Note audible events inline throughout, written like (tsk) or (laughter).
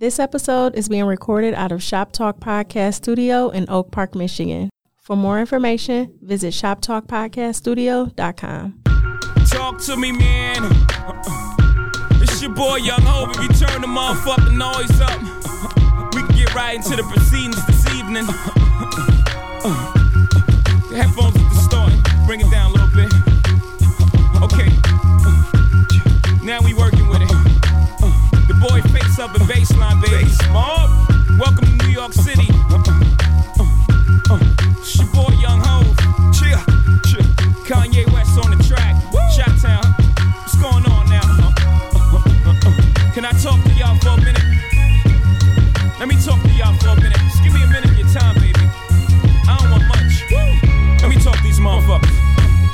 This episode is being recorded out of Shop Talk Podcast Studio in Oak Park, Michigan. For more information, visit shoptalkpodcaststudio.com. Talk to me, man. It's your boy Young Hov. If you turn the motherfucking noise up, we can get right into the proceedings this evening. The headphones are distorting. Bring it down Welcome to New York City. It's your boy Young Hov. Cheer. Cheer. Kanye West on the track. Shot Town. What's going on now? Can I talk to y'all for a minute? Let me talk to y'all for a minute. Just give me a minute of your time, baby. I don't want much. Let me talk to these motherfuckers.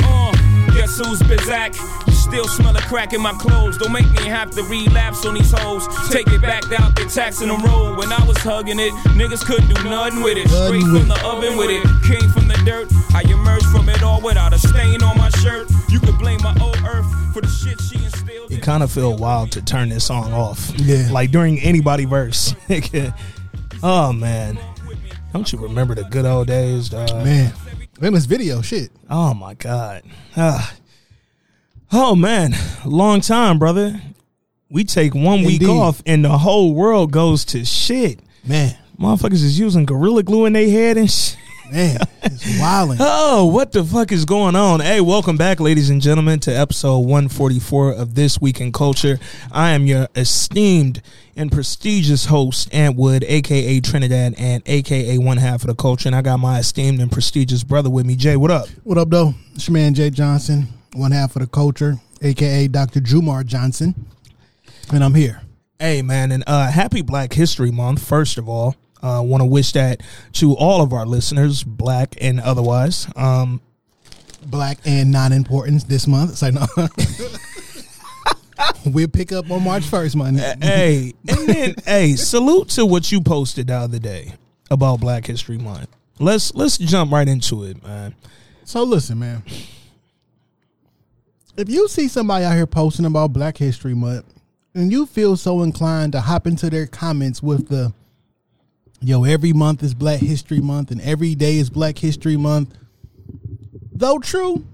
Uh, guess who's Bizak? You still smell a crack in my clothes. Don't make me have to relapse on these hoes. Take it back out there, taxing the road. When I was hugging it, niggas couldn't do nothing with it. Straight from the oven with it. Came from the dirt. I emerged from it all without a stain on my shirt. You could blame my old earth for the shit she instilled. it kind of feel wild to turn this song off. Yeah. Like during anybody verse. (laughs) oh man. Don't you remember the good old days, dog? Man, in this video, shit. Oh my god. Ah. Oh man, long time, brother. We take one week off and the whole world goes to shit. Man, Motherfuckers is using gorilla glue in their head and shit. man, it's wilding. (laughs) Oh, what the fuck is going on? Hey, welcome back, ladies and gentlemen, to episode 144 of This Week in Culture. I am your esteemed and prestigious host, Ant Wood, aka Trinidad, and aka one half of the culture. And I got my esteemed and prestigious brother with me. Jay, what up? What up, though? It's your man Jay Johnson, one half of the culture, aka Dr. Jumar Johnson, and I'm here. Hey, man, and uh, happy Black History Month, first of all. Uh, Want to wish that to all of our listeners, black and otherwise. Um, Black and non-importance this month. Like no. (laughs) we'll pick up on March first, man. hey, and then hey, salute to what you posted the other day about Black History Month. Let's let's jump right into it, man. So listen, man. If you see somebody out here posting about Black History Month, and you feel so inclined to hop into their comments with the yo, every month is Black History Month and every day is Black History Month, though true,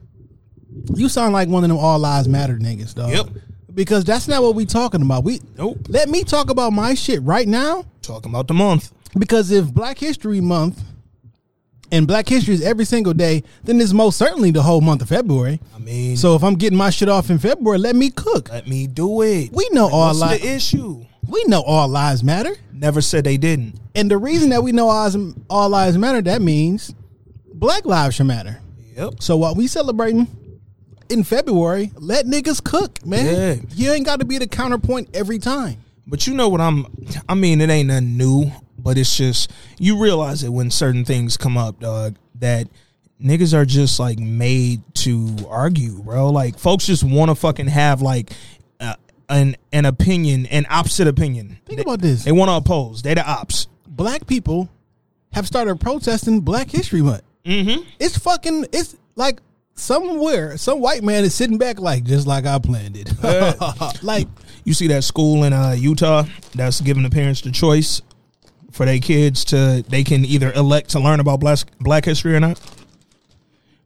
you sound like one of them all lives matter niggas, dog. Yep. Because that's not what we talking about. We Nope. let me talk about my shit right now. Talking about the month. Because if Black History Month and Black History is every single day, then it's most certainly the whole month of February. I mean, So if I'm getting my shit off in February, let me cook. let me do it. We know all What's lives. the issue? We know all lives matter, Never said they didn't. and the reason that we know all, all lives matter, that means Black lives should matter. Yep. So while we celebrating in February, let niggas cook, man. Yeah. You ain't got to be the counterpoint every time. But you know what I'm I mean, it ain't nothing new, but it's just you realize it when certain things come up, dog, that niggas are just like made to argue, bro. Like folks just want to fucking have like uh, an an opinion, an opposite opinion. Think They- about this. They want to oppose. They the ops. Black people have started protesting Black History Month. Mm-hmm. It's fucking. It's like somewhere some white man is sitting back like just like I planned it. (laughs) like You see that school in uh, Utah that's giving the parents the choice for their kids to they can either elect to learn about black black history or not.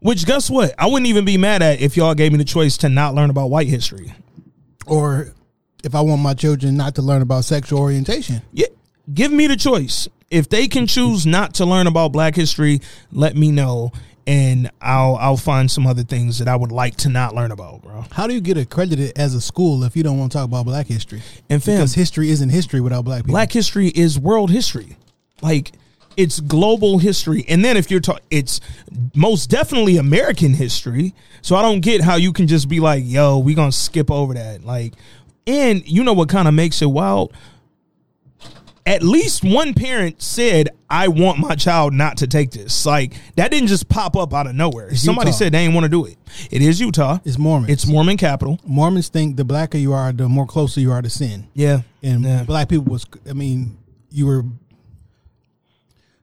Which guess what? I wouldn't even be mad at if y'all gave me the choice to not learn about white history. or if I want my children not to learn about sexual orientation. Yeah, give me the choice. If they can choose not to learn about black history, let me know and I'll I'll find some other things that I would like to not learn about, bro. How do you get accredited as a school if you don't want to talk about black history? And fam, Because history isn't history without black people. black history is world history like it's global history and then if you're talking it's most definitely american history so i don't get how you can just be like yo we gonna skip over that like and you know what kind of makes it wild at least one parent said i want my child not to take this like that didn't just pop up out of nowhere somebody Utah. said they didn't want to do it it is utah It's Mormon. it's mormon capital Mormons think the blacker you are, the more closer you are to sin. yeah And yeah. black people was, I mean, you were,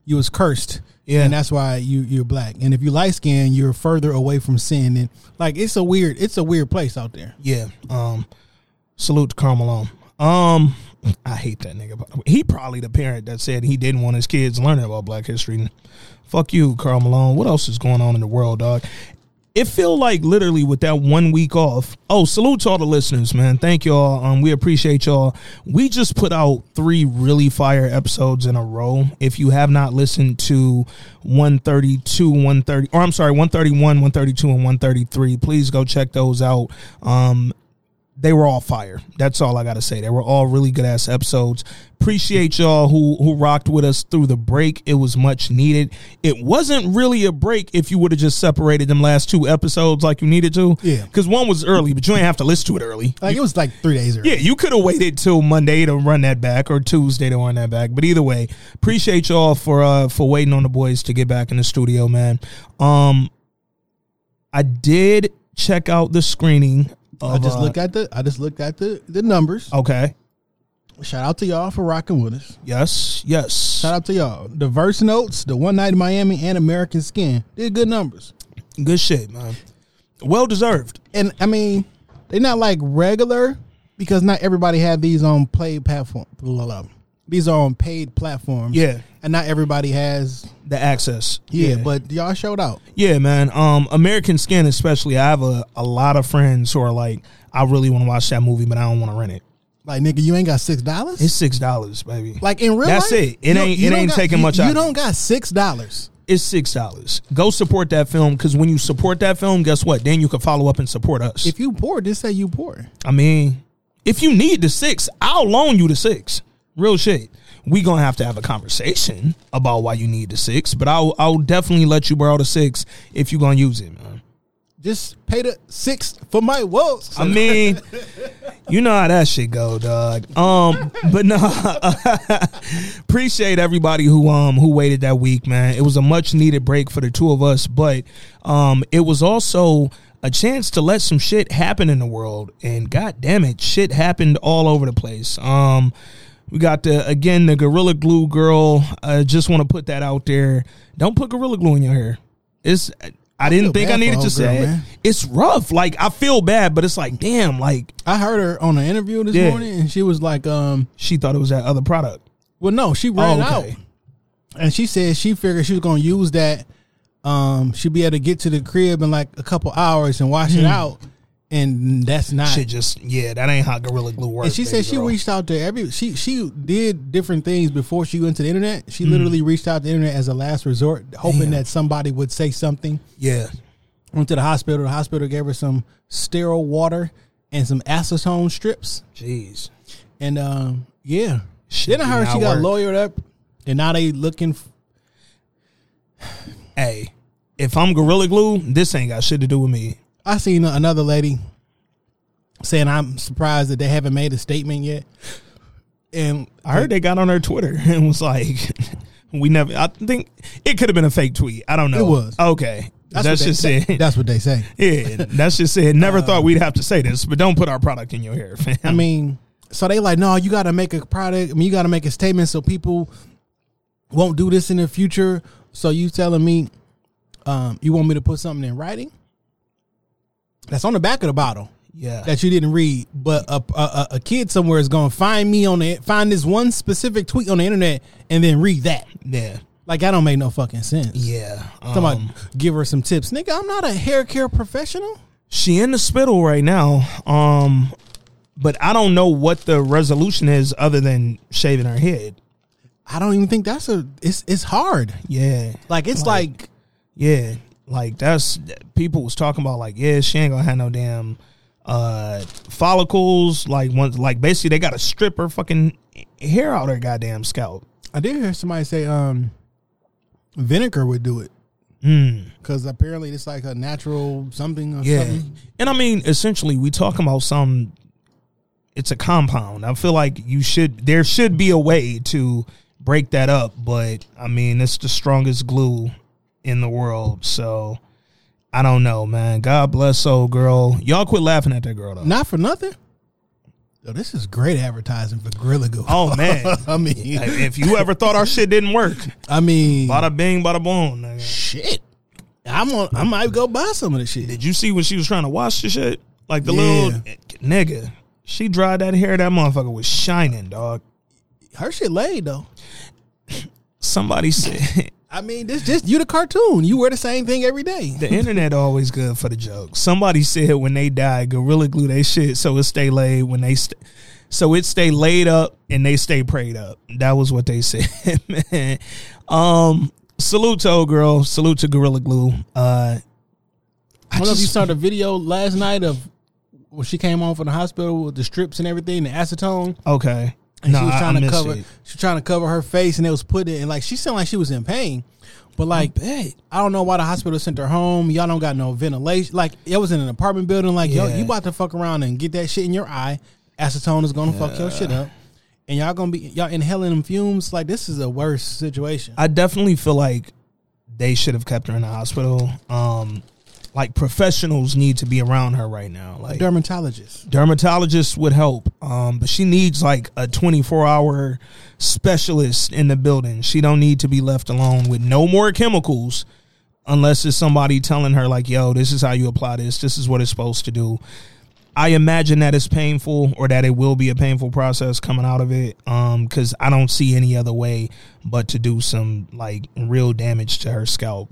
you was cursed. Yeah. And that's why you you're black. And if you light skinned, you're further away from sin. And like it's a weird, it's a weird place out there. Yeah. Um, salute to Karl Malone. Um, I hate that nigga. He probably the parent that said he didn't want his kids learning about Black history. Fuck you, Karl Malone. What else is going on in the world, dog? It feel like literally with that one week off. Oh, salute to all the listeners, man. Thank y'all. Um, we appreciate y'all. We just put out three really fire episodes in a row. If you have not listened to 132, 130, or I'm sorry, 131, 132, and 133, please go check those out. Um, they were all fire. That's all I gotta say. They were all really good ass episodes. Appreciate y'all who who rocked with us through the break. It was much needed. It wasn't really a break if you would have just separated them last two episodes like you needed to. Yeah. Because one was early, but you ain't have to listen to it early. Like it was like three days early. Yeah, you could have waited till Monday to run that back or Tuesday to run that back. But either way, appreciate y'all for uh for waiting on the boys to get back in the studio, man. Um I did check out the screening of, I just uh, looked at the I just looked at the the numbers. Okay. Shout out to y'all for rocking with us. Yes. Yes. Shout out to y'all. The Verse Notes, the One Night in Miami, and American Skin did good numbers. Good shit, man. Well deserved. And I mean, they're not like regular because not everybody had these on play platform. blah, blah, blah. These are on paid platforms. Yeah. and not everybody has. The access. Yeah, but y'all showed out. Yeah, man. Um, American Skin, especially. I have a, a lot of friends who are like, I really want to watch that movie, but I don't want to rent it. Like nigga, you ain't got six dollars. It's six dollars, baby. Like in real That's life, it. It ain't- it ain't got- taking you- much You out. You don't got six dollars. it's six dollars. Go support that film because when you support that film, guess what? Then you can follow up and support us. If you poor, just say you poor. I mean, if you need the six, I'll loan you the six. Real shit. We gonna have to have a conversation about why you need the six, but I'll I'll definitely let you borrow the six if you gonna use it, man. Just pay the six for my woes. I mean, you know how that shit go, dog. Um, but no, (laughs) appreciate everybody who um who waited that week, man. It was a much needed break for the two of us, but um it was also a chance to let some shit happen in the world. And god damn it, shit happened all over the place. Um we got the again the gorilla glue girl. I just want to put that out there. Don't put gorilla glue in your hair. It's I didn't think I needed to old say man. It's rough. Like I feel bad, but it's like damn. Like I heard her on an interview this Yeah. morning, and she was like, um, she thought it was that other product. well, no, she ran Oh, out, and she said she figured she was gonna use that. Um, she'd be able to get to the crib in like a couple hours and wash it out, and that's not. Shit, just yeah, that ain't how gorilla glue works. and she said she girl. reached out to every she she did different things before she went to the internet. She Mm. literally reached out to the internet as a last resort, hoping that somebody would say something. Yeah, Went to the hospital. The hospital gave her some sterile water and some acetone strips. jeez. And um, yeah, Shit then I heard she got work. lawyered up, and now they looking. F- Hey, if I'm gorilla glue, this ain't got shit to do with me. I seen another lady saying I'm surprised that they haven't made a statement yet. And I heard they got on their Twitter (laughs) and was like, "We never." I think it could have been a fake tweet. I don't know. It was. okay. That's, they- just that- it. That's what they say. (laughs) yeah, that's just it. Never thought we'd have to say this, but don't put our product in your hair, fam. I mean, so they like, no, you got to make a product. I mean, you got to make a statement so people won't do this in the future. So you telling me, um, you want me to put something in writing? That's on the back of the bottle yeah, that you didn't read, but a a, a- kid somewhere is going to find me on the find this one specific tweet on the internet and then read that. yeah, Like that don't make no fucking sense. yeah. Somebody Um, give her some tips, nigga. I'm not a hair care professional. she in the spittle right now. Um, but I don't know what the resolution is other than shaving her head. I don't even think that's a. It's it's hard. Yeah, Like it's like yeah. Like that's people was talking about like yeah she ain't gonna have no damn uh follicles like once like basically they got to strip her fucking hair out her goddamn scalp. I did hear somebody say um vinegar would do it Mm. because apparently it's like a natural something or Yeah, something. and I mean essentially we talking about some. It's a compound. I feel like you should there should be a way to break that up, but I mean it's the strongest glue in the world, so. I don't know, man. God bless old girl. Y'all quit laughing at that girl though. Not for nothing. Yo, this is great advertising for Gorilla Glue. Oh man, (laughs) I mean, if you ever thought our shit didn't work, I mean, bada bing, bada boom. Nigga. shit. I'm on. I might go buy some of the shit. Did you see when she was trying to wash the shit? Like the Yeah. little nigga, She dried that hair. That motherfucker was shining, dog. Her shit laid though. Somebody said I mean, this just you the cartoon. You wear the same thing every day. the internet always good for the jokes. Somebody said when they die, gorilla glue they shit so it stay laid when they st- so it stay laid up and they stay prayed up. That was what they (laughs) said, man. Um, salute to old girl. Salute to gorilla glue. Uh, I don't know if you saw the video last night of when she came home from the hospital with the strips and everything, the acetone. okay. And No, she was trying I to cover. it. She was trying to cover her face, and it was put in. And like she sounded like she was in pain, but like I don't know why the hospital sent her home. Y'all don't got no ventilation. Like it was in an apartment building. Like yo, you about to fuck around and get that shit in your eye. Acetone is gonna fuck your shit up, and y'all gonna be y'all inhaling them fumes. Like this is a worse situation. I definitely feel like they should have kept her in the hospital. Um, like professionals need to be around her right now. Like Dermatologist. dermatologists would help. Um, but she needs like a 24 hour specialist in the building. She don't need to be left alone with no more chemicals unless it's somebody telling her like, yo, this is how you apply this. This is what it's supposed to do. I imagine that it's painful or that it will be a painful process coming out of it. Um, cause I don't see any other way but to do some like real damage to her scalp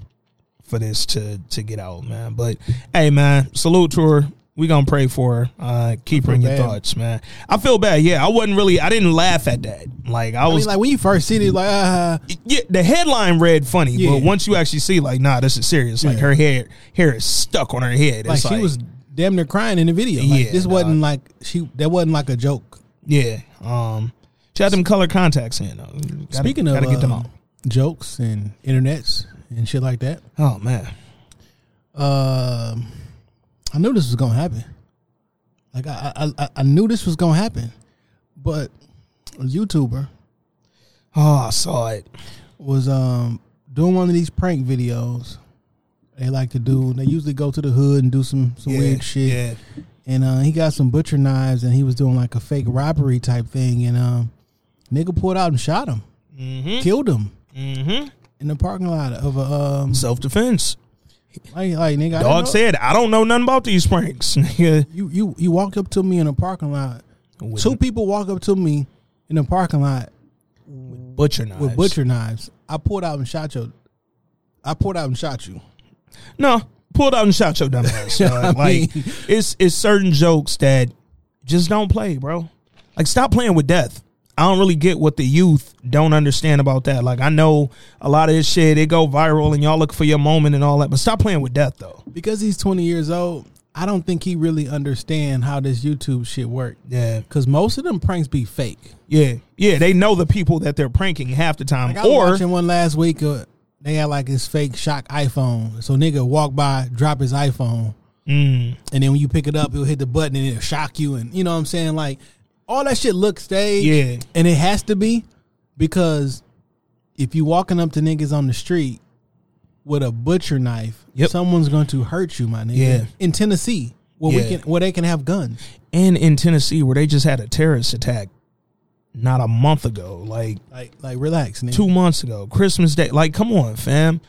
for this to to get out, man. But hey, man, salute to her. We gonna pray for her. Uh, keep her in your bad. thoughts, man. I feel bad. Yeah, I wasn't really. I didn't laugh at that. Like I I was. mean, like when you first see it, like uh, yeah, the headline read funny, Yeah. but once you actually see, like, nah, this is serious. Like Yeah. her hair, hair is stuck on her head. like It's she was damn near crying in the video. Like Yeah, this wasn't like she. That wasn't like a joke. yeah. Um, she had them color contacts in. Though. Gotta, Speaking of gotta get them uh, out. jokes and internets and shit like that, Oh man, um, I knew this was gonna happen. Like I, I, I, I knew this was gonna happen, but a YouTuber oh, I saw it. was um doing one of these prank videos. They like to do. They usually go to the hood and do some some Yeah, weird shit. Yeah, And uh, he got some butcher knives, and he was doing like a fake robbery type thing. And um, nigga pulled out and shot him, mm-hmm. killed him Mm-hmm. In the parking lot of a um. Self defense. Like, like nigga, I Dog know- said, I don't know nothing about these pranks. (laughs) You you you walk up to me in a parking lot. With Two people walk up to me in a parking lot butcher knives. with butcher knives. I pulled out and shot you. I pulled out and shot you. No, pulled out and shot your dumb ass. (laughs) I like mean- it's it's certain jokes that just don't play, bro. Like stop playing with death. I don't really get what the youth don't understand about that. Like I know a lot of this shit it go viral and y'all look for your moment and all that, but stop playing with death though. Because he's twenty years old, I don't think he really understand how this YouTube shit work. Yeah, Because most of them pranks be fake. yeah, yeah. They know the people that they're pranking half the time, Like or watching one last week. Uh, they had like his fake shock iPhone. So nigga walk by, drop his iPhone, mm, and then when you pick it up, it'll hit the button and it'll shock you. And you know what I'm saying? Like all that shit looks staged. Yeah. and it has to be because if you walking up to niggas on the street with a butcher knife, Yep. someone's going to hurt you, my nigga. Yeah. In Tennessee, where we can where they can have guns. and in Tennessee where they just had a terrorist attack not a month ago, like Like like relax, nigga. two months ago, Christmas Day. Like, come on, fam.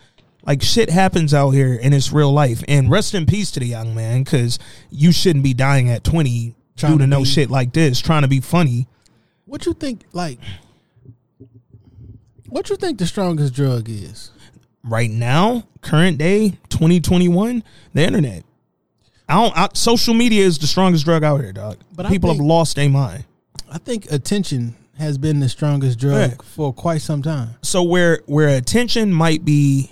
Like shit happens out here and it's real life. And rest in peace to the young man, because you shouldn't be dying at twenty Trying to no be- shit like this, trying to be funny. What you think? Like, what you think the strongest drug is? Right now, current day, twenty twenty one, the internet. I don't. I, social media is the strongest drug out here, dog. But people think- have lost their mind. I think attention has been the strongest drug Yeah. for quite some time. so where where attention might be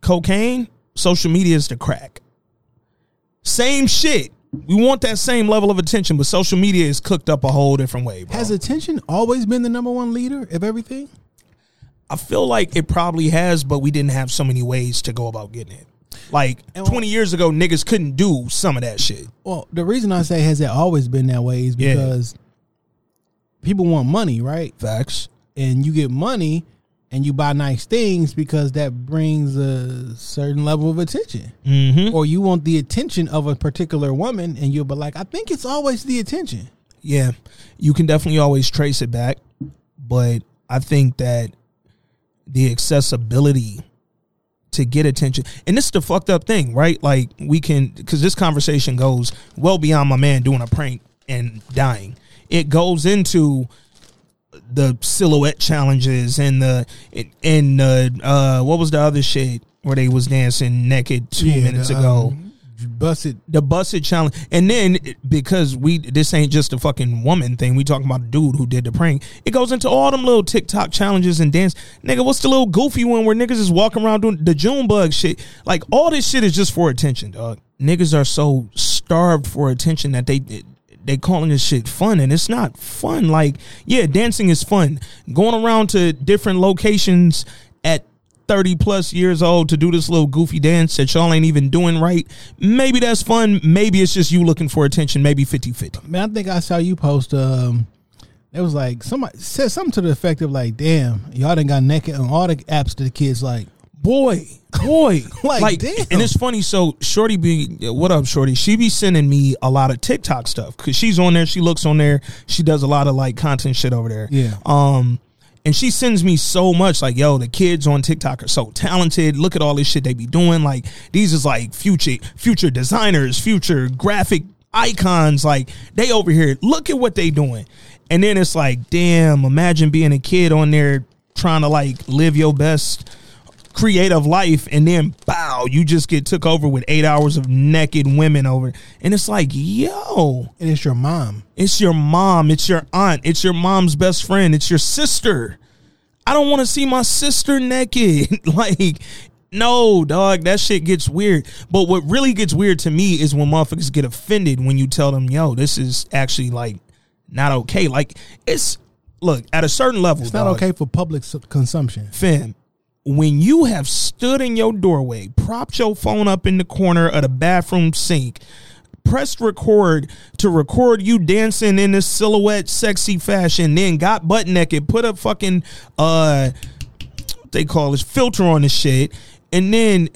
cocaine, social media is the crack. Same shit. We want that same level of attention, but social media is cooked up a whole different way, bro. Has attention always been the number one leader of everything? I feel like it probably has, but we didn't have so many ways to go about getting it. Like And- 20 years ago, niggas couldn't do some of that shit. Well, the reason I say has it always been that way is Yeah. because people want money, right? Facts. And you get money and you buy nice things because that brings a certain level of attention. Mm-hmm. Or you want the attention of a particular woman and you'll be like, I think it's always the attention. Yeah, you can definitely always trace it back, but I think that the accessibility to get attention, and this is the fucked up thing, right? Like we can, because this conversation goes well beyond my man doing a prank and dying. It goes into the silhouette challenges and the and uh, uh what was the other shit where they was dancing naked two Yeah, minutes the, ago. um, Buss It. the Buss It challenge, and then because we this ain't just a fucking woman thing, we talking about a dude who did the prank. It goes into all them little TikTok challenges and dance. Nigga, what's the little goofy one where niggas is walking around doing the June bug shit? Like all this shit is just for attention, dog. Niggas are so starved for attention that they they calling this shit fun and it's not fun. Like, yeah, dancing is fun. Going around to different locations at 30 plus years old to do this little goofy dance that y'all ain't even doing right. Maybe that's fun. Maybe it's just you looking for attention. Maybe 50 50. Man, I think I saw you post. Um, it was like somebody said something to the effect of like, "Damn, y'all done got naked on all the apps to the kids." Like, Boy, boy. (laughs) Like, damn. And it's funny. So, Shorty be, what up, Shorty? She be sending me a lot of TikTok stuff because she's on there. She looks on there. She does a lot of like content shit over there. Yeah. Um, and she sends me so much like, yo, the kids on TikTok are so talented. Look at all this shit they be doing. Like, these is like future future designers, future graphic icons. Like, they over here. Look at what they doing. And then it's like, damn, imagine being a kid on there trying to like live your best creative life and then bow you just get took over with eight hours of naked women over. And it's like yo. And it's your mom. it's your mom. It's your aunt. It's your mom's best friend. It's your sister. I don't want to see my sister naked. (laughs) Like no dog that shit gets weird. But what really gets weird to me is when motherfuckers get offended when you tell them yo this is actually like not okay. Like it's look at a certain level It's not dog, okay for public consumption. fam, when you have stood in your doorway, propped your phone up in the corner of the bathroom sink, pressed record to record you dancing in this silhouette sexy fashion, then got butt naked, put a fucking uh what they call this filter on the shit, and then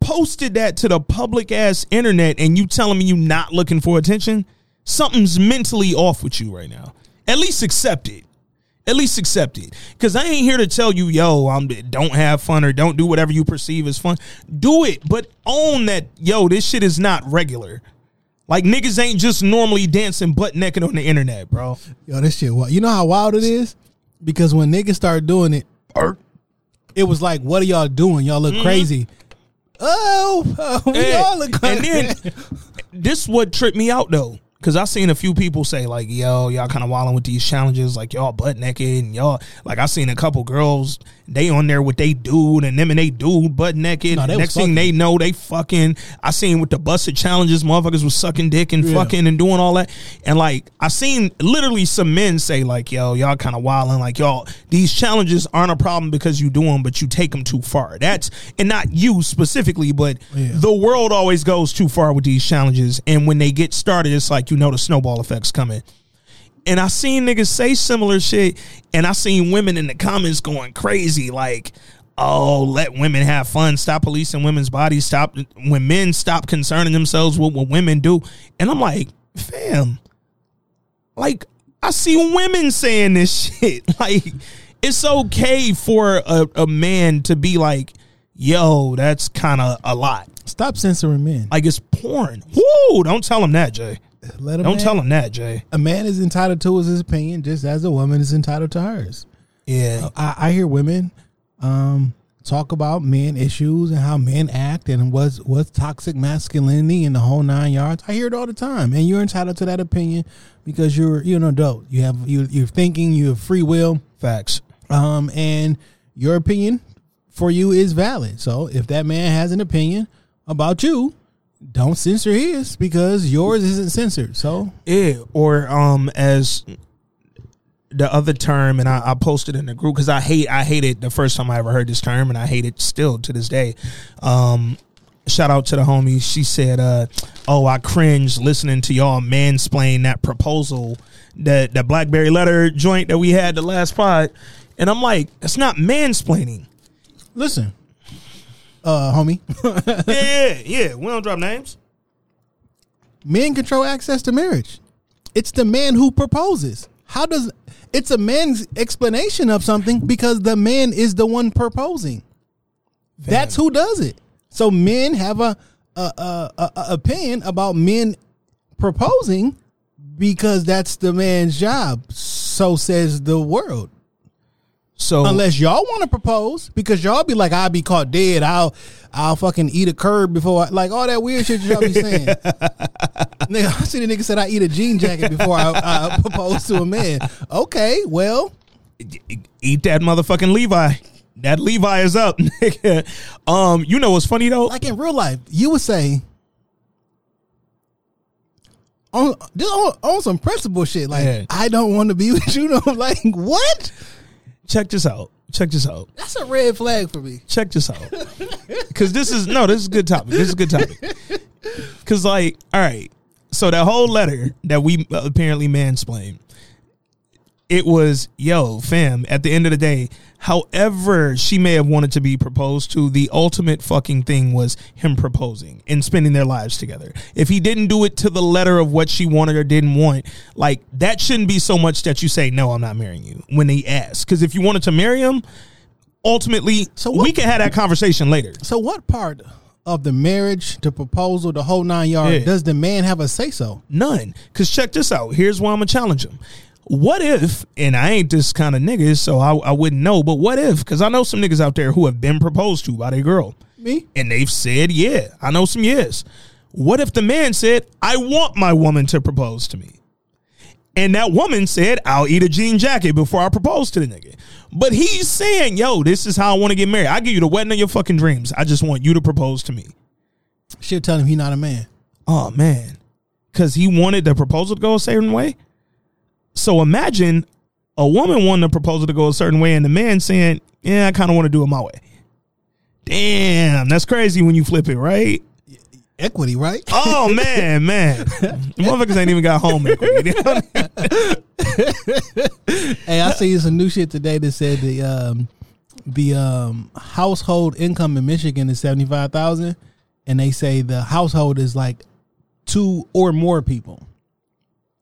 posted that to the public ass internet and you telling me you not looking for attention? Something's mentally off with you right now. At least accept it at least accept it. Cause I ain't here to tell you, yo, I'm don't have fun or don't do whatever you perceive as fun. Do it, but own that, yo, this shit is not regular. Like niggas ain't just normally dancing butt naked on the internet, bro. Yo, this shit. What you know how wild it is? Because when niggas start doing it, it was like, "What are y'all doing? Y'all look mm-hmm. crazy." Oh, oh, (laughs) we And, all look and crazy. then this what tripped me out though. Cause I seen a few people say like, "Yo, y'all kind of wilding with these challenges, like y'all butt naked and y'all." Like I seen a couple girls, they on there with they dude and them and they dude butt naked. No, Next thing they know, they fucking. I seen with the Buss It challenges, motherfuckers was sucking dick and Yeah. fucking and doing all that. And like I seen literally some men say like, "Yo, y'all kind of wilding, like y'all these challenges aren't a problem because you do them, but you take them too far." That's and not you specifically, but Yeah. the world always goes too far with these challenges and when they get started it's like you know the snowball effect's coming and i seen niggas say similar shit and i seen women in the comments going crazy like oh let women have fun stop policing women's bodies stop when men stop concerning themselves with what women do and i'm like fam like i see women saying this (laughs) shit like it's okay for a, a man to be like yo that's kind of a lot Stop censoring men. like it's porn. Woo! Don't tell him that, Jay. Let a Don't man, tell him that, Jay. A man is entitled to his opinion, just as a woman is entitled to hers. Yeah. I, I hear women um, talk about men issues and how men act and what's what's toxic masculinity and the whole nine yards. I hear it all the time, and you're entitled to that opinion because you're you're an adult. You have you you're thinking. You have free will, Facts. um, and your opinion for you is valid. So if that man has an opinion about you, don't censor his because yours isn't censored. So Yeah. Or um as the other term, and I, I posted in the group because I hate I hate it the first time I ever heard this term, and I hate it still to this day. Um, shout out to the homie. She said, uh, "Oh, I cringe listening to y'all mansplain that proposal, that that BlackBerry letter joint that we had the last pod." And I'm like, "It's not mansplaining." listen, uh, homie. (laughs) yeah, yeah. We don't drop names. men control access to marriage. It's the man who proposes. How does it's a man's explanation of something because the man is the one proposing. That's who does it. So men have a, a, a, a, a opinion about men proposing because that's the man's job. So says the world. So Unless y'all want to propose, because y'all be like, I'll be caught dead. I'll, I'll fucking eat a curb before, I, like all that weird shit y'all be saying. (laughs) nigga, I see the nigga said I eat a jean jacket before I, I (laughs) propose to a man. Okay, well, eat that motherfucking Levi. That Levi is up, (laughs) nigga. Um, you know what's funny though? like in real life, you would say on on, on some principle shit. Like Yeah. I don't want to be with you. No, like what? Check this out. Check this out. That's a red flag for me. check this out. Cause this is no, this is a good topic. This is a good topic. Cause like, all right, so that whole letter that we apparently mansplained, it was, yo, fam, at the end of the day, however she may have wanted to be proposed to, the ultimate fucking thing was him proposing and spending their lives together. If he didn't do it to the letter of what she wanted or didn't want, like that shouldn't be so much that you say, no, I'm not marrying you when they ask. Cause if you wanted to marry him, ultimately, So we can have that conversation later. So what part of the marriage, the proposal, the whole nine yards, Yeah. does the man have a say so? None. Cause check this out. Here's why I'm gonna challenge him. What if, and I ain't this kind of nigga, so I, I wouldn't know, but what if, because I know some niggas out there who have been proposed to by their girl, Me? and they've said, yeah, I know some yes. What if the man said, I want my woman to propose to me? And that woman said, I'll eat a jean jacket before I propose to the nigga. But he's saying, yo, this is how I want to get married. I give you the wedding of your fucking dreams. I just want you to propose to me. She'll tell him he not a man. Oh man, because he wanted the proposal to go a certain way. So imagine a woman wanting a proposal to go a certain way, and the man saying, "Yeah, I kind of want to do it my way." Damn, that's crazy when you flip it, right? Equity, right? Oh (laughs) man, man, motherfuckers ain't even got home equity. (laughs) Hey, I see some new shit today that said the um the um household income in Michigan is seventy five thousand, and they say the household is like two or more people.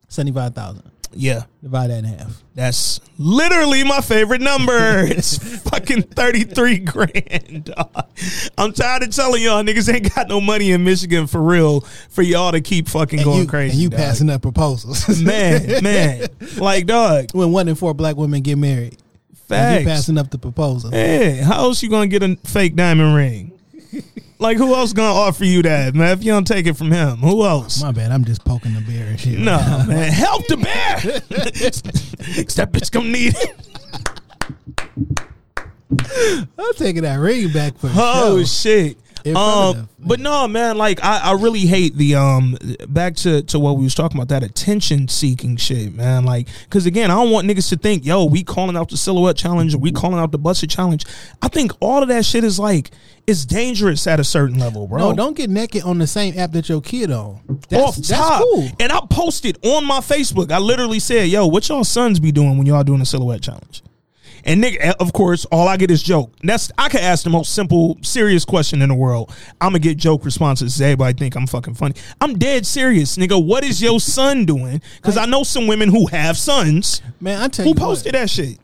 Seventy five thousand. Yeah, Divide that in half. that's literally my favorite number. It's (laughs) fucking thirty three grand. dog. I'm tired of telling y'all niggas ain't got no money in Michigan for real for y'all to keep fucking And going you, crazy. And you dog. passing up proposals. (laughs) man, man, like dog. when one in four black women get married. Facts. you passing up the proposal. Hey, how else you gonna get a fake diamond ring? Like who else gonna offer you that, man? If you don't take it from him, who else? My bad, I'm just poking the bear and shit. No, man. Help the bear. (laughs) that bitch gonna need it. I'm taking that ring back for Oh sure. shit. Um, but no, man. Like I, I really hate the um. Back to to what we was talking about that attention seeking shit, man. Like, cause again, I don't want niggas to think, yo, we calling out the silhouette challenge, we calling out the Buss It challenge. I think all of that shit is like it's dangerous at a certain level, bro. No, don't get naked on the same app that your kid on. That's, off that's top. cool. And I posted on my Facebook. I literally said, "Yo, what y'all sons be doing when y'all doing a silhouette challenge?" And nigga, of course, all I get is joke. That's I could ask the most simple, serious question in the world. I'm gonna get joke responses. Everybody think I'm fucking funny. I'm dead serious, nigga. What is your son doing? Because I know some women who have sons Man, I tell who you Who posted that shit.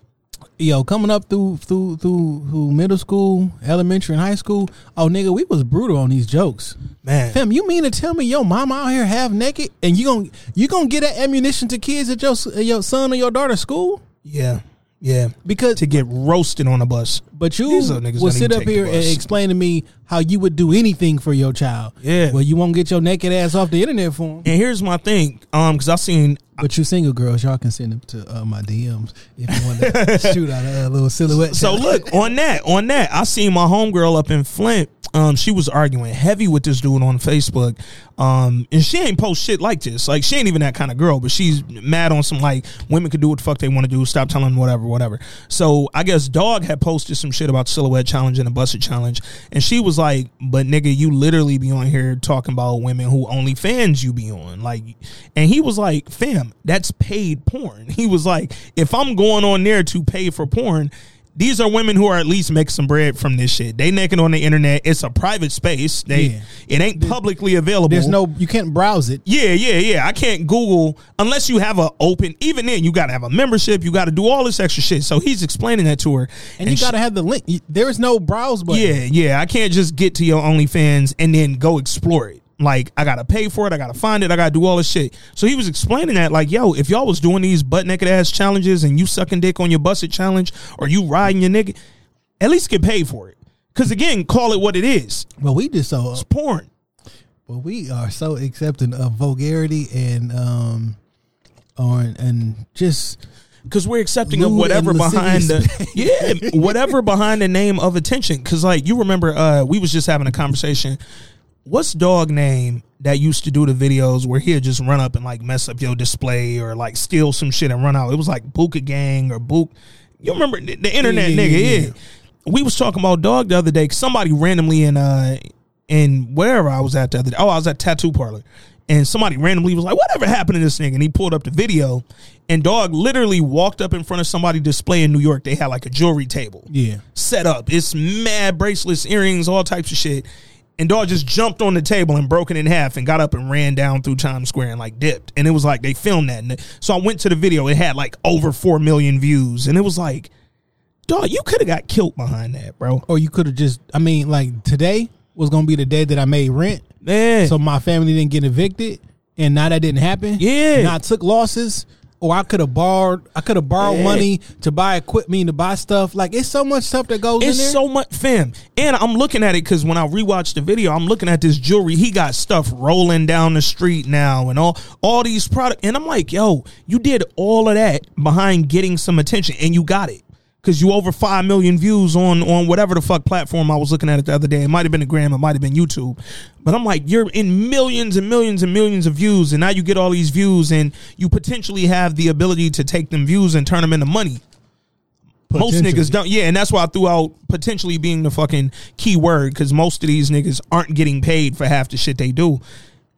yo, coming up through through through through middle school, elementary, and high school. Oh, nigga, we was brutal on these jokes. Man, Fam, you mean to tell me your mom out here half naked, and you gon' you gonna get that ammunition to kids at your your son or your daughter's school? yeah, yeah. Because To get roasted on a bus. But you These are niggas will sit up here and explain to me how you would do anything for your child. Yeah. Well, you won't get your naked ass off the internet for him. And here's my thing, um, because I seen But you single girls, y'all can send them to uh, my DMs if you want to (laughs) shoot out a, little silhouette. So shot. look on that, on that, I seen my homegirl up in Flint. Um, she was arguing heavy with this dude on Facebook. Um, and she ain't post shit like this. Like she ain't even that kind of girl, but she's mad on some like women could do what the fuck they want to do. Stop telling them whatever, whatever. So I guess Dog had posted some shit about silhouette challenge and a Buss It challenge, and she was like, "But nigga, you literally be on here talking about women who OnlyFans you be on." Like, and he was like, "Fam, that's paid porn." (laughs) He was like, "If I'm going on there to pay for porn." These are women who are at least making some bread from this shit. They naked on the internet. It's a private space. They Yeah. it ain't publicly available. there's no, you can't browse it. Yeah, yeah, yeah. I can't Google unless you have a open. Even then, you got to have a membership. You got to do all this extra shit. So he's explaining that to her, And, you she- got to have the link. There is no browse button. yeah, yeah. I can't just get to your OnlyFans and then go explore it. Like I gotta pay for it. I gotta find it. I gotta do all this shit. So he was explaining that, like, yo, if y'all was doing these butt naked ass challenges and you sucking dick on your Buss It challenge or you riding your nigga, at least get paid for it. Cause again, call it what it is. Well, we just so It's porn. but we are so accepting of vulgarity and um or and just because we're accepting of whatever behind the (laughs) yeah whatever behind the name of attention because like you remember uh we was just having a conversation what's dog name that used to do the videos where he'd just run up and like mess up your display or like steal some shit and run out it was like Buka Gang or Book you remember the, the internet Yeah, nigga yeah, yeah, yeah. we was talking about dog the other day. somebody randomly in uh in wherever I was at the other day oh I was at tattoo parlor and somebody randomly was like, "Whatever happened to this nigga?" And he pulled up the video, and dog literally walked up in front of somebody display in New York. They had like a jewelry table yeah. set up. It's mad bracelets, earrings, all types of shit. And dog just jumped on the table and broke it in half and got up and ran down through Times Square and like dipped. And it was like they filmed that. And so I went to the video. It had like over four million views, and it was like, dog, you could have got killed behind that, bro. Or you could have just I mean, like today was gonna be the day that I made rent. Man, So my family didn't get evicted, and now that didn't happen. Yeah. now I took losses, or I could have borrowed. I could have borrowed Yeah. money to buy equipment to buy stuff. Like it's so much stuff that goes It's in there. so much, fam. And I'm looking at it because when I rewatched the video, I'm looking at this jewelry. He got stuff rolling down the street now, and all all these products. And I'm like, yo, you did all of that behind getting some attention, and you got it because you over five million views on on whatever the fuck platform I was looking at it the other day. It might have been a gram, it might have been YouTube, but I'm like, you're in millions and millions and millions of views, and now you get all these views, and you potentially have the ability to take them views and turn them into money most niggas don't. Yeah, and that's why I threw out potentially being the fucking key word because most of these niggas aren't getting paid for half the shit they do.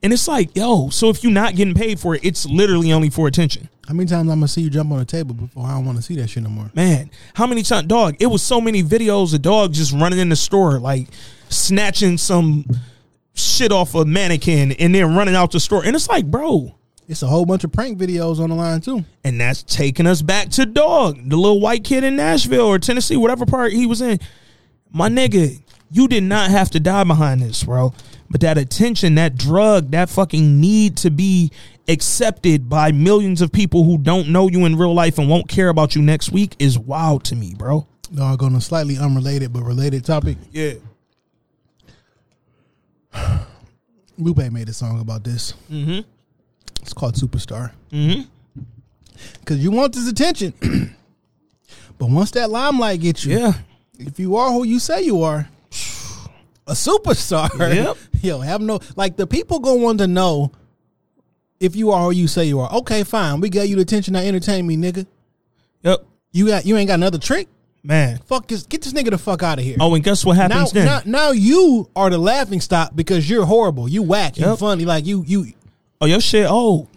And it's like, yo, so if you're not getting paid for it, it's literally only for attention. How many times I'm gonna see you jump on a table before I don't want to see that shit no more? Man, how many times, dog? It was so many videos of dog just running in the store, like snatching some shit off a mannequin and then running out the store. And it's like, bro, It's a whole bunch of prank videos on the line too. And that's taking us back to dog, the little white kid in Nashville or Tennessee, whatever part he was in. My nigga, you did not have to die behind this, bro. But that attention, that drug, that fucking need to be accepted by millions of people who don't know you in real life and won't care about you next week is wild to me, bro. Dog on a slightly unrelated but related topic. Yeah. (sighs) Lupe made a song about this. Mm-hmm. It's called Superstar. Mm-hmm. Because you want this attention, (clears throat) but once that limelight gets you, Yeah. if you are who you say you are, (sighs) a superstar. Yep. Yo, have no like the people gonna want to know if you are who you say you are. Okay, fine. We got you the attention to entertain me, nigga. Yep. You got you ain't got another trick. Man. Fuck this. Get this nigga the fuck out of here. Oh, and guess what now, happens then? now, now you are the laughing stock because you're horrible. You whack. You Yep. funny. Like you, you. Oh, your shit old.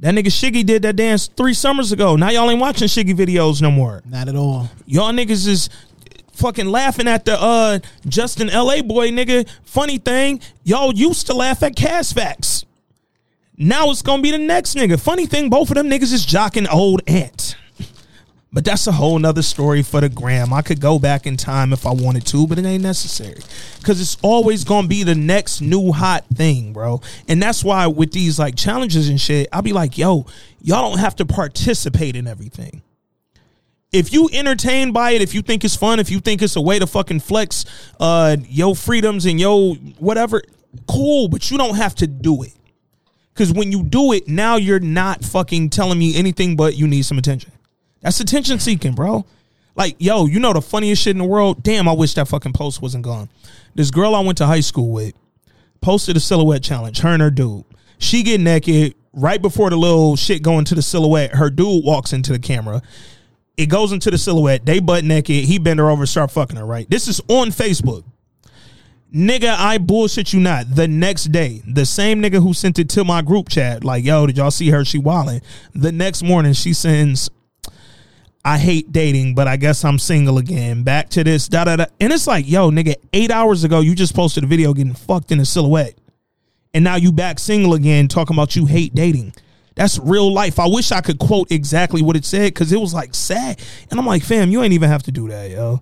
That nigga Shiggy did that dance three summers ago. Now y'all ain't watching Shiggy videos no more. Not at all. Y'all niggas is fucking laughing at the uh Justin LaBoy nigga. Funny thing, y'all used to laugh at Cash Facts. Now it's gonna be the next nigga. Funny thing, both of them niggas is jocking old ant. But that's a whole nother story for the gram. I could go back in time if I wanted to, but it ain't necessary. Cause it's always gonna be the next new hot thing, bro. And that's why with these like challenges and shit, I'll be like, yo, y'all don't have to participate in everything if you entertained by it, if you think it's fun, if you think it's a way to fucking flex uh yo freedoms and yo whatever, cool, but you don't have to do it. Cause when you do it, now you're not fucking telling me anything but you need some attention. That's attention seeking, bro. Like, yo, you know the funniest shit in the world? Damn, I wish that fucking post wasn't gone. This girl I went to high school with posted a silhouette challenge, her and her dude. She get naked right before the little shit going to the silhouette. Her dude walks into the camera. It goes into the silhouette. They butt naked. He bend her over, start fucking her. Right. This is on Facebook. Nigga, I bullshit you not. The next day, the same nigga who sent it to my group chat, like, yo, did y'all see her? She wildin'. The next morning, she sends, I hate dating, but I guess I'm single again. Back to this, da da da. And it's like, yo, nigga, eight hours ago, you just posted a video getting fucked in a silhouette. And now you back single again, talking about you hate dating. That's real life. I wish I could quote exactly what it said because it was like sad. And I'm like, fam, you ain't even have to do that, yo.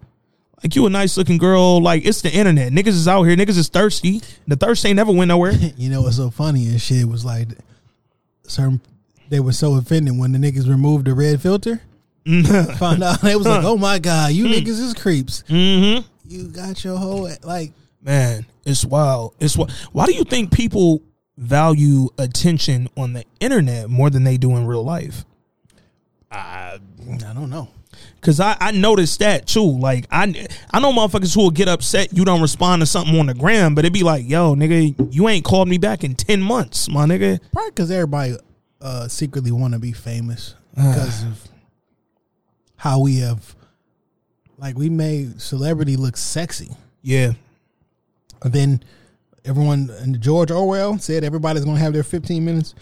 Like you a nice looking girl. Like it's the internet. Niggas is out here. Niggas is thirsty. The thirst ain't never went nowhere. (laughs) You know what's so funny and shit was like certain they were so offended when the niggas removed the red filter. Found out they was like, "Oh my god, you niggas is creeps." mm-hmm. You got your whole like Man, it's wild. It's what. Why do you think people value attention on the internet more than they do in real life? I I don't know. Cause I, I noticed that too. Like I I know motherfuckers who will get upset you don't respond to something on the gram, but it'd be like, yo, nigga, you ain't called me back in ten months, my nigga. Probably because everybody uh, secretly want to be famous (sighs) because of how we have, like, we made celebrity look sexy. Yeah. And then everyone, and George Orwell said everybody's going to have their 15 minutes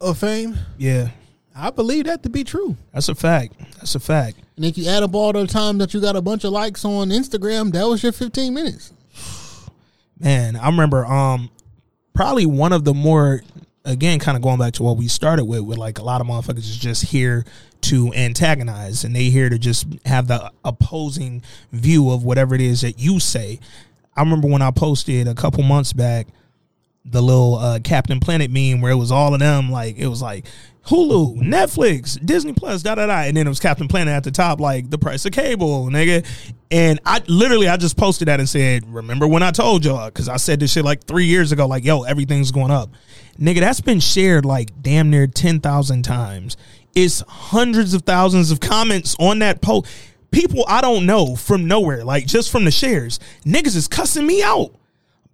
of fame. Yeah. I believe that to be true. That's a fact. That's a fact. And if you add up all the time that you got a bunch of likes on Instagram, that was your 15 minutes. Man, I remember um probably one of the more again kind of going back to what we started with with like a lot of motherfuckers is just here to antagonize and they here to just have the opposing view of whatever it is that you say. I remember when I posted a couple months back the little uh, Captain Planet meme where it was all of them like it was like Hulu, Netflix, Disney Plus, da da da, and then it was Captain Planet at the top, like the price of cable, nigga. And I literally I just posted that and said, "Remember when I told y'all?" Because I said this shit like three years ago, like yo, everything's going up, nigga. That's been shared like damn near ten thousand times. It's hundreds of thousands of comments on that post. People I don't know from nowhere, like just from the shares, niggas is cussing me out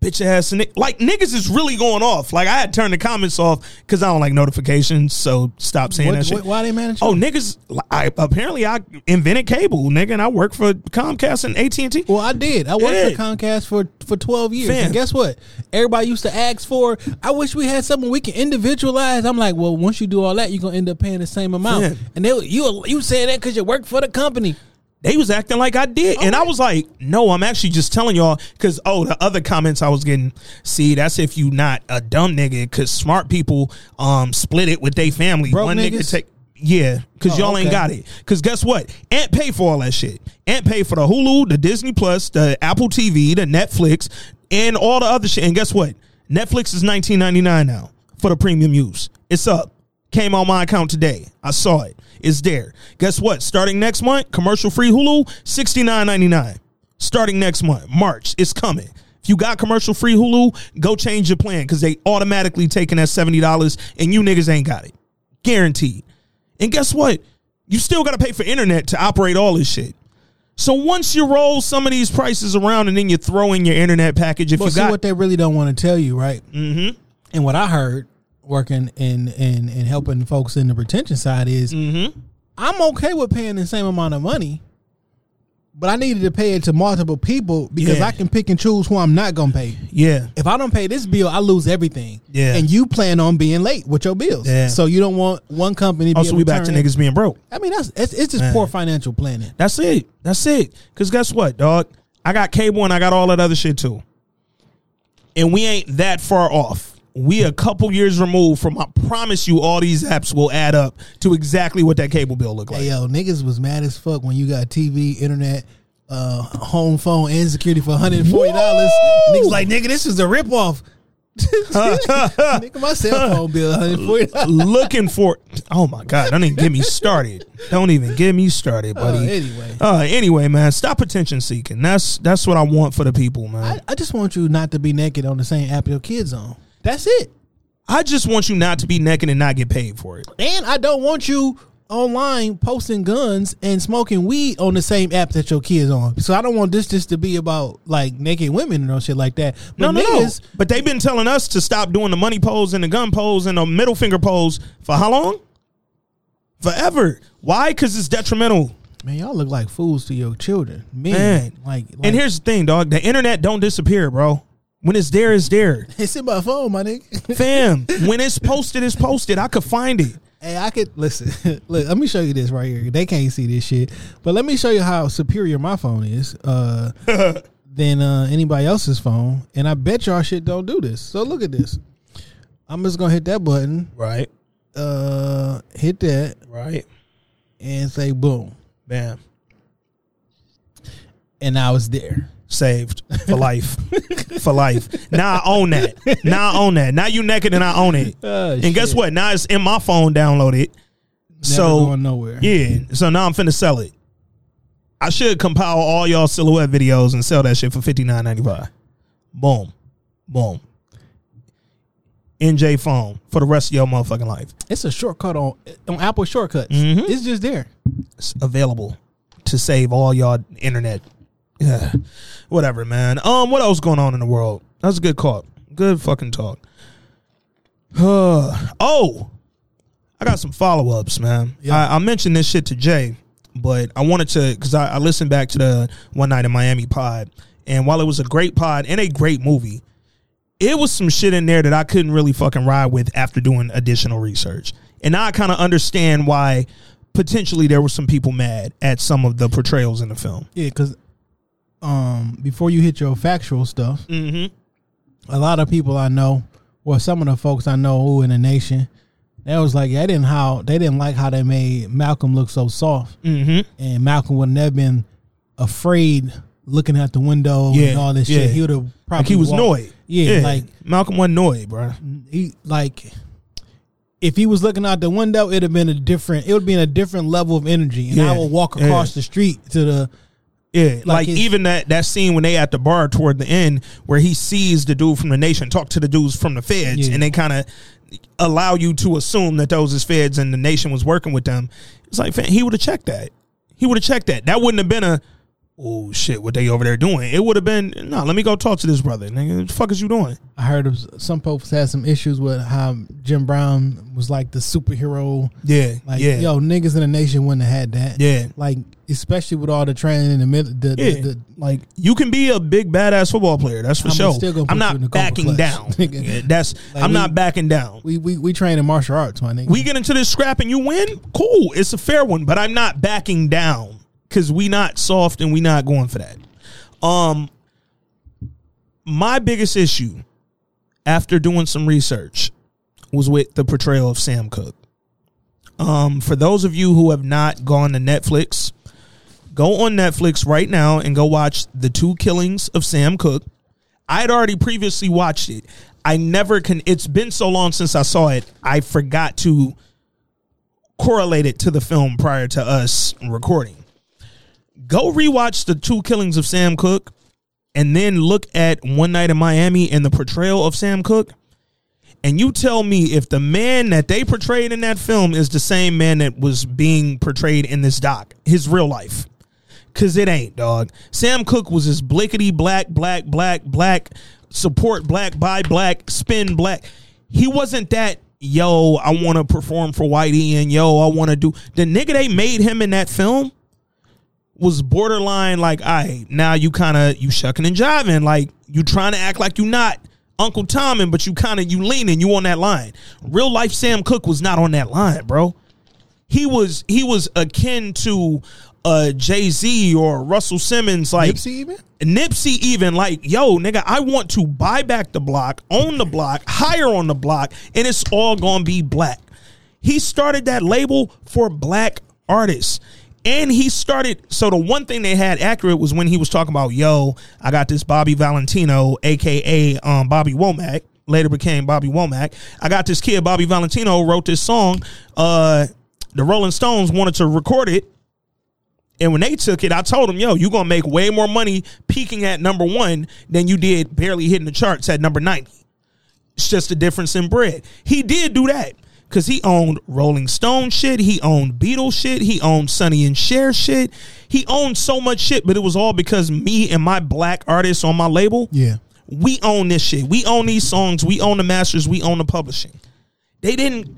bitch ass and like niggas is really going off. Like I had turned the comments off because I don't like notifications. So stop saying What- that shit. what- why they manage? Oh niggas! I apparently I invented cable, nigga, and I work for Comcast and AT and T. Well, I did. I worked Yeah. for Comcast for for twelve years, Fam. and guess what? Everybody used to ask for. I wish we had something we can individualize. I'm like, well, once you do all that, you're gonna end up paying the same amount. Fam. And they you you saying that because you work for the company. They was acting like I did, and I was like, "No, I'm actually just telling y'all." Because oh, the other comments I was getting, see, that's if you not a dumb nigga. Because smart people um split it with their family. Broke One nigga take. Yeah, because Oh, y'all ain't got it. Because guess what? Ant pay for all that shit. Ant pay for the Hulu, the Disney Plus, the Apple TV, the Netflix, and all the other shit. And guess what? Netflix is 19.99 now for the premium use. It's up. Came on my account today. I saw it. It's there. Guess what? Starting next month, commercial free Hulu, $69.99. Starting next month, March, it's coming. If you got commercial free Hulu, go change your plan because they automatically taking that $70 and you niggas ain't got it. Guaranteed. And guess what? You still got to pay for internet to operate all this shit. So once you roll some of these prices around and then you throw in your internet package, if But you see got what they really don't want to tell you, right? Mm-hmm. And what I heard working in in in helping folks in the retention side is, Mm-hmm. I'm okay with paying the same amount of money. But I needed to pay it to multiple people because Yeah. I can pick and choose who I'm not gonna pay. yeah, if I don't pay this bill, I lose everything. Yeah. And you plan on being late with your bills. Yeah. So you don't want one company also able we back to niggas being broke. I mean, that's it's, it's just Man. poor financial planning. That's it. That's it. Cause guess what, dog? I got cable and I got all that other shit too. And we ain't that far off. We a couple years removed from I promise you all these apps will add up to exactly what that cable bill look like. Hey yo, niggas was mad as fuck when you got TV, internet, uh, home phone, and security for one hundred and forty dollars. Niggas like, nigga, this is a ripoff. (laughs) (laughs) nigga, my cell phone bill one hundred forty dollars. Looking for oh my god, don't even get me started. Don't even get me started, buddy. Uh, anyway. Uh, anyway, man, stop attention seeking. That's that's what I want for the people, man. I, I just want you not to be naked on the same app your kids on. That's it. I just want you not to be naked and not get paid for it. And I don't want you online posting guns and smoking weed on the same app that your kids on. So I don't want this just to be about like naked women and no shit like that. No, But no, niggas, no. But they've been telling us to stop doing the money pose and the gun pose and the middle finger pose for how long? Forever. Why? Because it's detrimental. man, y'all look like fools to your children. Men, Man. like, like And here's the thing, dog. The internet don't disappear, bro. When it's there, it's there. (laughs) it's in my phone, my nigga. (laughs) Fam, when it's posted, it's posted. I could find it. Hey, I could listen. (laughs) Look, let me show you this right here. They can't see this shit, but let me show you how superior my phone is uh, than uh, anybody else's phone. And I bet y'all shit don't do this. So look at this. I'm just gonna hit that button, Right. uh, hit that, Right. and say boom. Bam. and I was there. Saved for life, (laughs) for life. Now I own that. Now I own that. Now you naked and I own it. Oh, and guess what? Now it's in my phone downloaded. so going nowhere. yeah, so now I'm finna sell it. I should compile all y'all silhouette videos and sell that shit for fifty nine ninety five. Boom, boom. NJ phone for the rest of your motherfucking life. It's a shortcut on on Apple shortcuts. Mm-hmm. It's just there. It's available to save all y'all internet. Yeah. Whatever, man. Um, what else going on in the world? That's a good call. Good fucking talk. (sighs) oh, I got some follow ups, man. Yeah. I, I mentioned this shit to Jay, but I wanted to because I, I listened back to the one night in Miami pod, and while it was a great pod and a great movie, it was some shit in there that I couldn't really fucking ride with after doing additional research. And now I kind of understand why potentially there were some people mad at some of the portrayals in the film. Yeah, because um, before you hit your factual stuff, Mm-hmm. a lot of people I know, or some of the folks I know who in the nation, they was like, yeah, they didn't how they didn't like how they made Malcolm look so soft, Mm-hmm. and Malcolm would never been afraid looking out the window Yeah, and all this yeah. shit. He would have probably Like he was walked- Noid. Yeah, like Malcolm was annoyed, bro. he like if he was looking out the window, it'd have been a different. It would be in a different level of energy, and Yeah, I would walk yeah. across the street to the. Yeah, like, his- even that that scene when they at the bar toward the end where he sees the dude from the nation talk to the dudes from the feds, Yeah. and they kind of allow you to assume that those is feds and the nation was working with them. It's like he would have checked that. He would have checked that. That wouldn't have been a oh shit, what they over there doing? It would have been no. Let me go talk to this brother. Nigga, what the fuck is you doing? I heard of some folks had some issues with how Jim Brown was like the superhero. Yeah, Like, yeah, yo, niggas in the nation wouldn't have had that. yeah. Like, especially with all the training in the middle. The, the, Yeah, the, like you can be a big badass football player. That's for I'm sure. still gonna I'm not the backing down. (laughs) Yeah, that's Like, I'm we- not backing down. we, we we train in martial arts, my nigga. we get into this scrap and you win, cool. It's a fair one, but I'm not backing down because we not soft and we not going for that. Um, my biggest issue after doing some research was with the portrayal of Sam Cooke. Um, for those of you who have not gone to Netflix, go on Netflix right now and go watch the two killings of Sam Cooke. I had already previously watched it. I never can. It's been so long since I saw it. I forgot to correlate it to the film prior to us recording. Go rewatch the two killings of Sam Cooke, and then look at One Night in Miami and the portrayal of Sam Cooke. And you tell me if the man that they portrayed in that film is the same man that was being portrayed in this doc, his real life. Cause it ain't, dog. Sam Cooke was this blickety black, black, black, black, support black, buy black, spin black. He wasn't that, yo, I want to perform for Whitey and yo, I want to do. The nigga they made him in that film was borderline like, all right, now you kind of, you shucking and jiving. Like, you trying to act like you not Uncle Tom, and but you kind of, you leaning, you on that line. Real life Sam Cooke was not on that line, bro he was he was akin to uh Jay Z or Russell Simmons, like Nipsey even? Nipsey even like, yo, nigga, I want to buy back the block, own the block, hire on the block, and it's all gonna be black. He started that label for black artists. And he started so the one thing they had accurate was when he was talking about, yo, I got this Bobby Valentino, aka um Bobby Womack, later became Bobby Womack. I got this kid, Bobby Valentino, wrote this song. Uh the Rolling Stones wanted to record it. And when they took it, I told them, yo, you're to make way more money peaking at number one than you did barely hitting the charts at number 90. It's just a difference in bread. He did do that because he owned Rolling Stone shit. He owned Beatles shit. He owned Sonny and Cher shit. He owned so much shit, but it was all because me and my black artists on my label, Yeah. we own this shit. We own these songs. We own the masters. We own the publishing. They didn't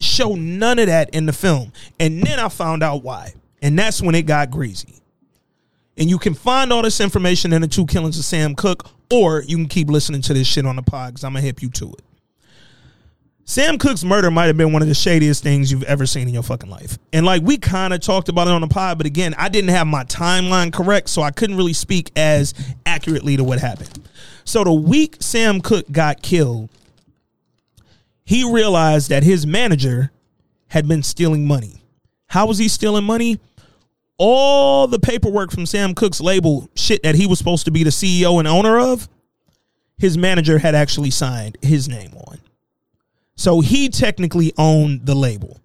show none of that in the film. And then I found out why. And that's when it got greasy. And you can find all this information in the two killings of Sam Cooke, or you can keep listening to this shit on the pod because I'm going to hip you to it. Sam Cooke's murder might have been one of the shadiest things you've ever seen in your fucking life. And like we kind of talked about it on the pod, but again, I didn't have my timeline correct, so I couldn't really speak as accurately to what happened. So the week Sam Cooke got killed, he realized that his manager had been stealing money. How was he stealing money? all the paperwork from Sam Cooke's label, shit that he was supposed to be the CEO and owner of, his manager had actually signed his name on. So he technically owned the label.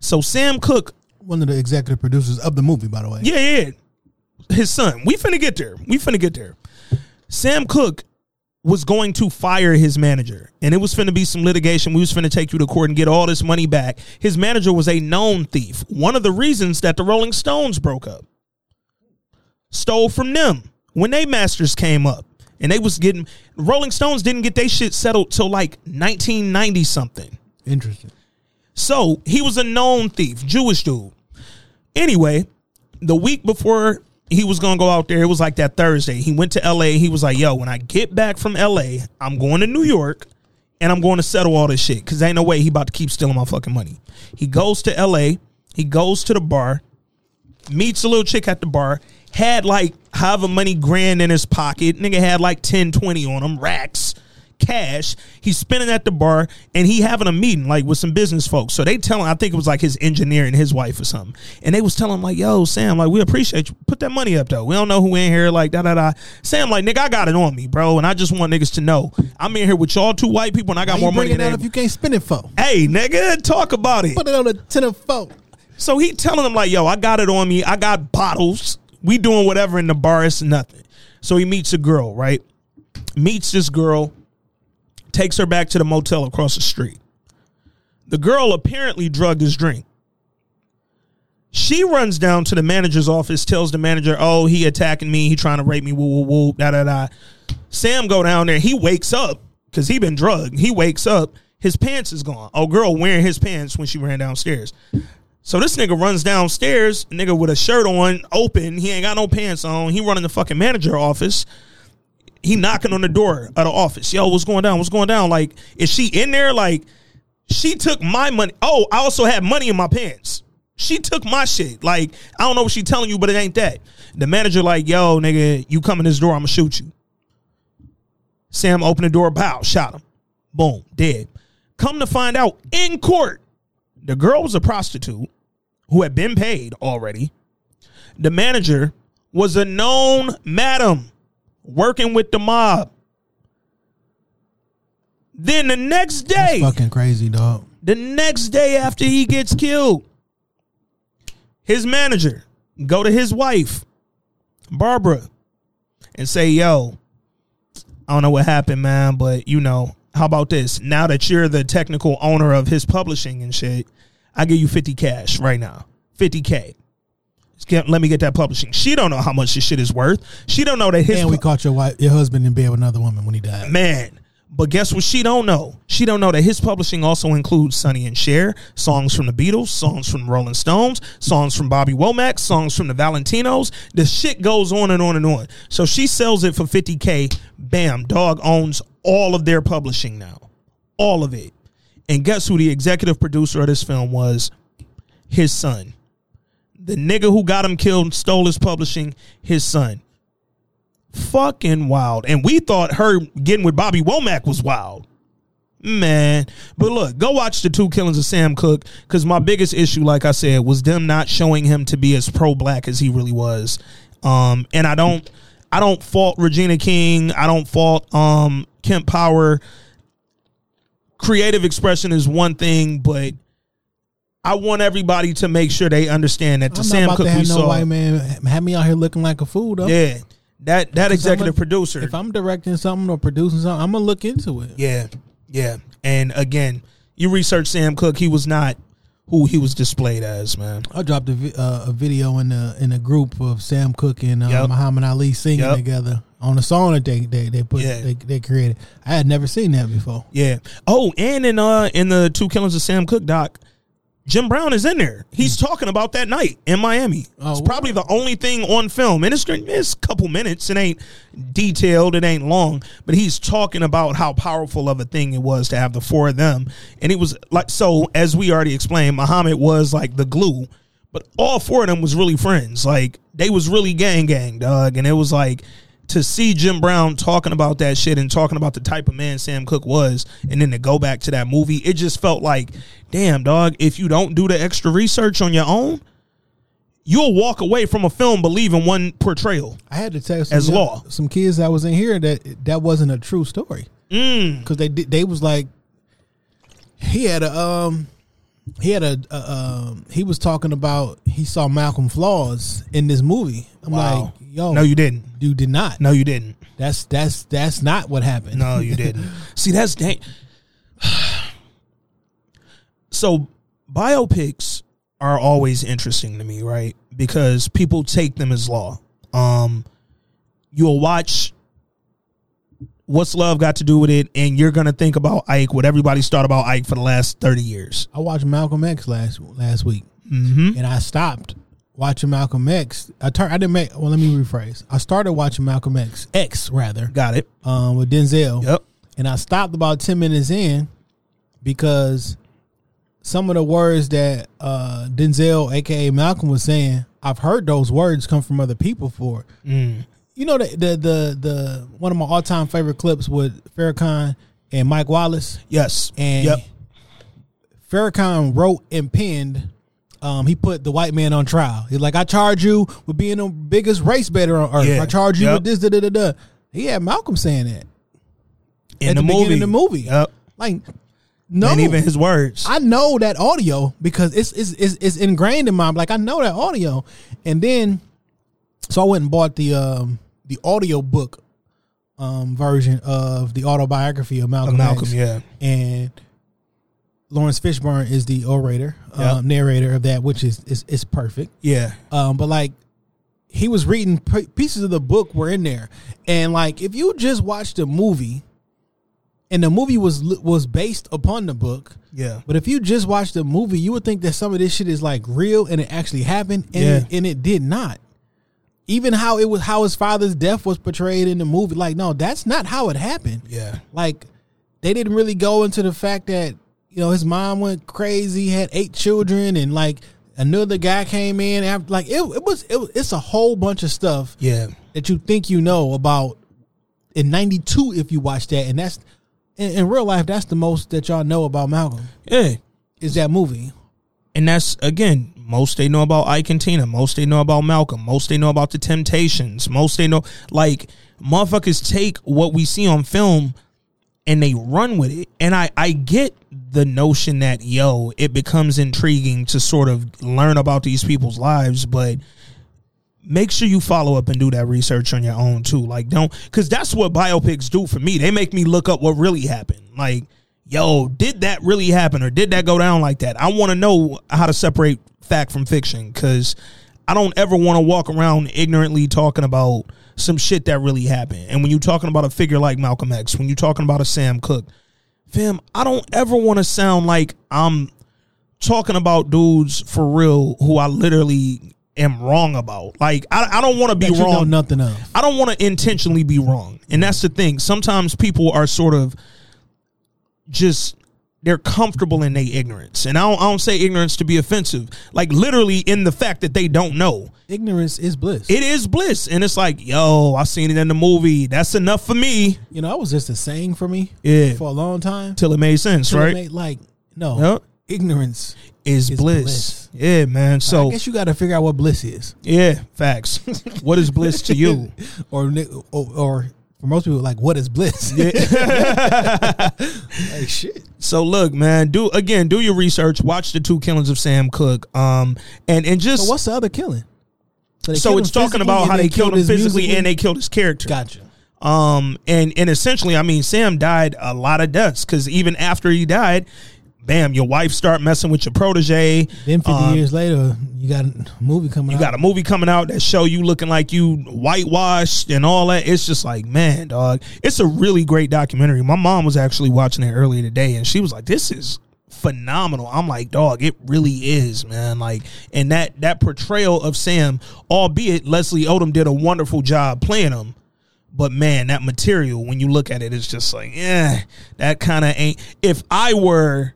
So Sam Cooke, One of the executive producers of the movie, by the way. yeah, yeah, his son. We finna get there. We finna get there. Sam Cooke was going to fire his manager, and it was finna be some litigation. We was finna take you to court and get all this money back. His manager was a known thief. One of the reasons that the Rolling Stones broke up. Stole from them when they masters came up. And they was getting Rolling Stones didn't get their shit settled till like 1990 something. Interesting. So he was a known thief, Jewish dude. Anyway, the week before he was gonna go out there, it was like that Thursday. He went to LA. He was like, yo, when I get back from LA, I'm going to New York and I'm going to settle all this shit. Cause ain't no way he about to keep stealing my fucking money. He goes to LA, he goes to the bar, meets a little chick at the bar, had like however many grand in his pocket. Nigga had like 10, 20 on him, racks, cash. He's spending at the bar and he having a meeting like with some business folks. So they tell him, I think it was like his engineer and his wife or something. And they was telling him like, yo, Sam, like we appreciate you. Put that money up though. We don't know who in here, like da da da. Sam, like, nigga, I got it on me, bro. And I just want niggas to know. I'm in here with y'all two white people and I got more money bring than out if you can't spend it for? Hey, nigga, talk about it. Put it on a ten of four. So he telling them like, yo, I got it on me. I got bottles. We doing whatever in the bar. It's nothing. So he meets a girl, right? Meets this girl, takes her back to the motel across the street. The girl apparently drugged his drink. She runs down to the manager's office, tells the manager, "Oh, he attacking me. He trying to rape me. Woo woo woo. Da da da." Sam go down there. He wakes up because he been drugged. He wakes up. His pants is gone. Oh, girl wearing his pants when she ran downstairs. So this nigga runs downstairs, nigga with a shirt on, open. He ain't got no pants on. He running the fucking manager office. He knocking on the door of the office. Yo, what's going down? What's going down? Like, is she in there? Like, she took my money. Oh, I also had money in my pants. She took my shit. Like, I don't know what she telling you, but it ain't that. The manager like, yo, nigga, you come in this door, I'ma shoot you. Sam opened the door, pow, shot him. Boom, dead. Come to find out, in court, the girl was a prostitute who had been paid already. The manager was a known madam working with the mob. Then the next day, Fucking crazy, dog. the next day after he gets killed, his manager go to his wife, Barbara, and say, "Yo, I don't know what happened, man, but you know, how about this? Now that you're the technical owner of his publishing and shit, I give you 50 cash right now. 50k. Get- Let me get that publishing. She don't know how much this shit is worth. She don't know that his And we pu- caught your wife, your husband in bed with another woman when he died. man. But guess what? She don't know. She don't know that his publishing also includes Sonny and Cher, songs from the Beatles, songs from Rolling Stones, songs from Bobby Womack, songs from the Valentinos. The shit goes on and on and on. So she sells it for 50k. Bam, dog owns all of their publishing now, all of it. And guess who the executive producer of this film was? His son. The nigga who got him killed and stole his publishing, his son fucking wild. And we thought her getting with Bobby Womack was wild. Man. But look, go watch the two killings of Sam Cooke. Cause my biggest issue, like I said, was them not showing him to be as pro black as he really was. Um, and I don't I don't fault Regina King. I don't fault um Kemp Power. Creative expression is one thing, but I want everybody to make sure they understand that the I'm Sam Cooke we no saw. white man have me out here looking like a fool though. Yeah. That that executive a- producer. If I'm directing something or producing something, I'm gonna look into it. Yeah, yeah. And again, you research Sam Cooke. he was not who he was displayed as, man. I dropped a, uh, a video in a in a group of Sam Cooke and uh, Yep. Muhammad Ali singing Yep. together on the song that they they they put Yeah. they, they created. I had never seen that before. Yeah. Oh, and in uh in the two killings of Sam Cooke doc, Jim Brown is in there. He's talking about that night in Miami. Oh, it's probably the only thing on film, and it's it's a couple minutes. It ain't detailed. It ain't long, but he's talking about how powerful of a thing it was to have the four of them. And it was like so. As we already explained, Muhammad was like the glue, but all four of them was really friends. Like they was really gang gang, dog. And it was like to see Jim Brown talking about that shit and talking about the type of man Sam Cooke was, and then to go back to that movie, it just felt like, damn, dog, if you don't do the extra research on your own, you'll walk away from a film believing one portrayal. I had to tell some As law. some kids that was in here that that wasn't a true story Mm. because they they was like he had a um he had a, a um he was talking about he saw Malcolm flaws in this movie. I'm Wow. like, yo, No, you didn't. you did not. No, you didn't. That's that's that's not what happened. No, you didn't. (laughs) See, that's dang. (sighs) so biopics are always interesting to me, right? Because people take them as law. Um, you'll watch What's Love Got to Do with It, and you're gonna think about Ike, what everybody's thought about Ike for the last thirty years. I watched Malcolm X last last week, Mm-hmm. and I stopped watching Malcolm X. I turned. I didn't make. Well, let me rephrase. I started watching Malcolm X X rather Got it. um, with Denzel. Yep. and I stopped about ten minutes in because some of the words that uh, Denzel, aka Malcolm, was saying, I've heard those words come from other people for. Mm. You know the the the, the one of my all time favorite clips with Farrakhan and Mike Wallace, Yes. and yep. Farrakhan wrote and penned. Um, he put the white man on trial. He's like, I charge you with being the biggest race better on earth. Yeah. I charge you Yep. with this, da da da da. He had Malcolm saying that In at the, the movie. of the movie. Yep. Like, no, And even his words. I know that audio because it's, it's it's it's ingrained in my like I know that audio, and then so I went and bought the um the audio book um version of the autobiography of Malcolm. Malcolm, X. yeah. and Laurence Fishburne is the orator, Yep. um, narrator of that, which is is is perfect. Yeah. Um, but like he was reading p- pieces of the book were in there, and like if you just watched the movie, and the movie was was based upon the book, Yeah. but if you just watched the movie, you would think that some of this shit is like real and it actually happened, and Yeah. it, and it did not. Even how it was how his father's death was portrayed in the movie, like no, that's not how it happened. Yeah. Like they didn't really go into the fact that you know his mom went crazy, had eight children, and like another guy came in after. Like it, it was it, was- it's a whole bunch of stuff Yeah. that you think you know about in '92 if you watch that, and that's in, in real life that's the most that y'all know about Malcolm Yeah. is that movie. And that's again, most they know about Ike and Tina, most they know about Malcolm, most they know about the Temptations, most they know like motherfuckers take what we see on film and they run with it. And I I get the notion that yo, it becomes intriguing to sort of learn about these people's lives, but make sure you follow up and do that research on your own too. Like don't cuz that's what biopics do for me. They make me look up what really happened. Like yo, did that really happen or did that go down like that? I want to know how to separate fact from fiction cuz I don't ever want to walk around ignorantly talking about some shit that really happened. And when you're talking about a figure like Malcolm X, when you're talking about a Sam Cooke, fam, I don't ever want to sound like I'm talking about dudes for real who I literally am wrong about. Like I, I don't want to be you know wrong. nothing of. I don't want to intentionally be wrong. And that's the thing. Sometimes people are sort of just they're comfortable in their ignorance. And I don't, I don't say ignorance to be offensive. Like literally in the fact that they don't know. Ignorance is bliss. It is bliss. And it's like, yo, I seen it in the movie. That's enough for me. you know, that was just a saying for me Yeah. for a long time. Till it made sense, Till it right? made, like no Yep. ignorance. is is bliss. bliss. Yeah, man. So I guess you got to figure out what bliss is, yeah, facts. what is bliss to you? (laughs) or or, or for most people, like what is bliss? (laughs) like shit. So look, man, do again, do your research. Watch the two killings of Sam Cooke. Um, and and just So what's the other killing? they so it's talking about how they killed him physically and they killed his character. Gotcha. Um, and and essentially, I mean, Sam died a lot of deaths because even after he died, bam, your wife start messing with your protege. Then fifty Um, years later, you got a movie coming You out. got a movie coming out that show you looking like you whitewashed and all that. It's just like, man, dog. It's a really great documentary. My mom was actually watching it earlier today and she was like, This is phenomenal. I'm like, dog, it really is, man. Like, and that that portrayal of Sam, albeit Leslie Odom did a wonderful job playing him. But man, that material, when you look at it, it's just like, yeah, that kind of ain't. If I were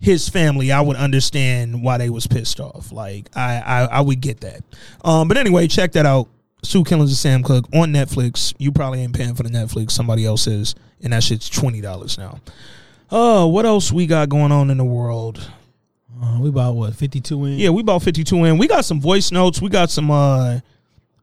his family, I would understand why they was pissed off. Like I, I, I would get that. Um, but anyway, check that out. Two Killings of Sam Cooke on Netflix. You probably ain't paying for the Netflix. Somebody else is, and that shit's twenty dollars now. Oh, what else we got going on in the world? Uh, we about what fifty two in. Yeah, we about 52 in. We got some voice notes. We got some uh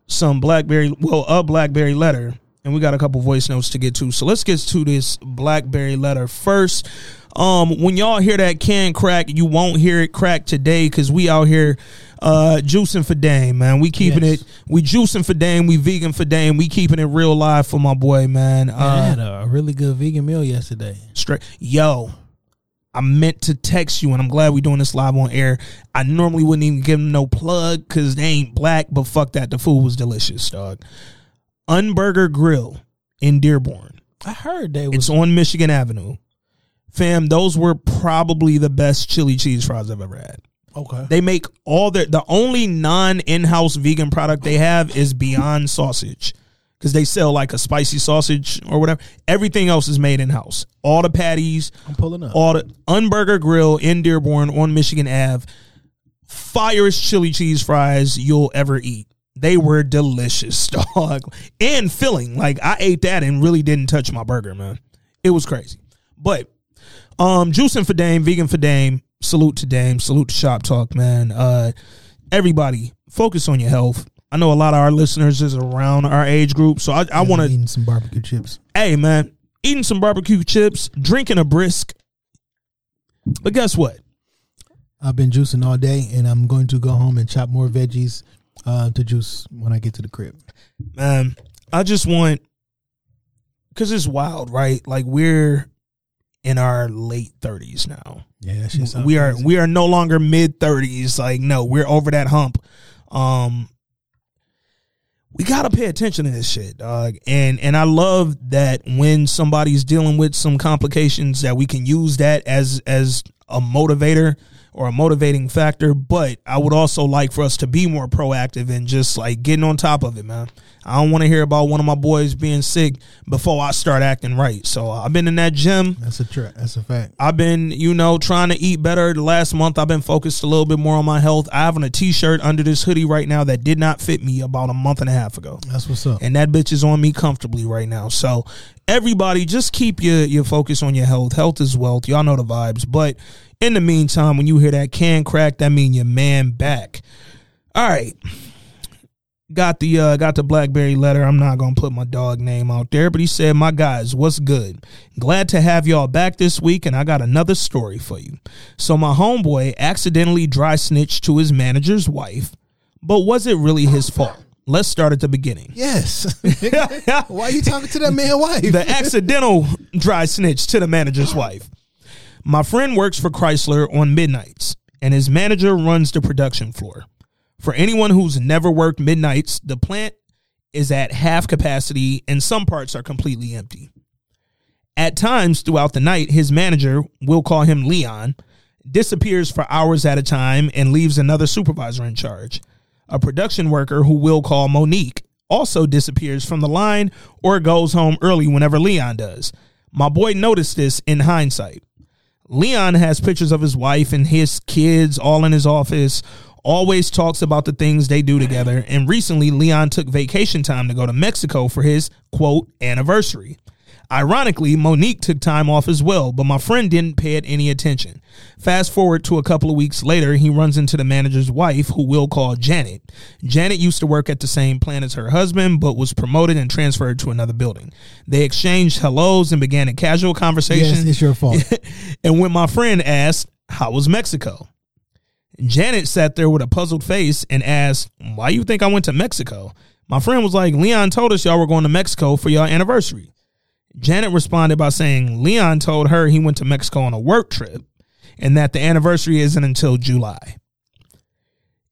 some Blackberry well, a Blackberry letter. And we got a couple voice notes to get to. So let's get to this Blackberry letter first. Um, when y'all hear that can crack, you won't hear it crack today because we out here uh juicing for Dame, man. We keeping Yes. it we juicing for Dame, we vegan for Dame, we keeping it real live for my boy, man. Man, I Uh had a really good vegan meal yesterday. straight yo i meant to text you and i'm glad we're doing this live on air i normally wouldn't even give them no plug because they ain't black but fuck that the food was delicious dog unburger grill in dearborn I heard they was it's on michigan avenue fam those were probably the best chili cheese fries i've ever had okay. they make all their the only non in-house vegan product they have is beyond sausage because they sell like a spicy sausage or whatever everything else is made in-house all the patties I'm pulling up. all the Unburger Grill in Dearborn on Michigan Ave. Firest chili cheese fries you'll ever eat. They were delicious, (laughs) dog, and filling. Like I ate that and really didn't touch my burger, man. It was crazy. But um, juicing for Dame, vegan for Dame. Salute to Dame. Salute to Shop Talk, man. Uh, everybody, focus on your health. I know a lot of our listeners is around our age group, so I, I want to eating some barbecue chips. hey man, eating some barbecue chips, drinking a brisk. But guess what? I've been juicing all day, and I'm going to go home and chop more veggies uh, to juice when I get to the crib. Man, I just want because it's wild, right? Like we're in our late thirties now. Yeah, we are crazy. we are no longer mid thirties. Like no, we're over that hump. Um, we gotta pay attention to this shit, dog. And and I love that when somebody's dealing with some complications, that we can use that as as a motivator or a motivating factor. But I would also like for us to be more proactive and just like getting on top of it, man. I don't want to hear about one of my boys being sick before I start acting right. So uh, I've been in that gym. That's a tra- That's a fact. I've been, you know, trying to eat better. The last month, I've been focused a little bit more on my health. I have on a t-shirt under this hoodie right now that did not fit me about a month and a half ago, That's what's up. and that bitch is on me comfortably right now. So, everybody, just keep your your focus on your health. Health is wealth. Y'all know the vibes. But in the meantime, when you hear that can crack, that mean your man back. All right. Got the uh, got the BlackBerry letter. I'm not gonna put my dog name out there, but he said, "My guys, what's good? Glad to have y'all back this week, and I got another story for you. So my homeboy accidentally dry snitched to his manager's wife, but was it really his fault? Let's start at the beginning. Yes. (laughs) Why are you talking to that man wife? the accidental dry snitch to the manager's wife. My friend works for Chrysler on midnights, and his manager runs the production floor. For anyone who's never worked midnights, the plant is at half capacity and some parts are completely empty. At times throughout the night, his manager, we'll call him Leon, disappears for hours at a time and leaves another supervisor in charge. A production worker who we'll call Monique also disappears from the line or goes home early whenever Leon does. My boy noticed this in hindsight. Leon has pictures of his wife and his kids all in his office, always talks about the things they do together, and recently Leon took vacation time to go to Mexico for his quote anniversary. Ironically, Monique took time off as well, but my friend didn't pay it any attention. Fast forward to a couple of weeks later, he runs into the manager's wife, who we'll call Janet. Janet used to work at the same plant as her husband, but was promoted and transferred to another building. They exchanged hellos and began a casual conversation. yes, it's your fault. (laughs) and when my friend asked, How was Mexico? Janet sat there with a puzzled face and asked, Why you think I went to Mexico? My friend was like, Leon told us y'all were going to Mexico for your anniversary. Janet responded by saying Leon told her he went to Mexico on a work trip and that the anniversary isn't until July.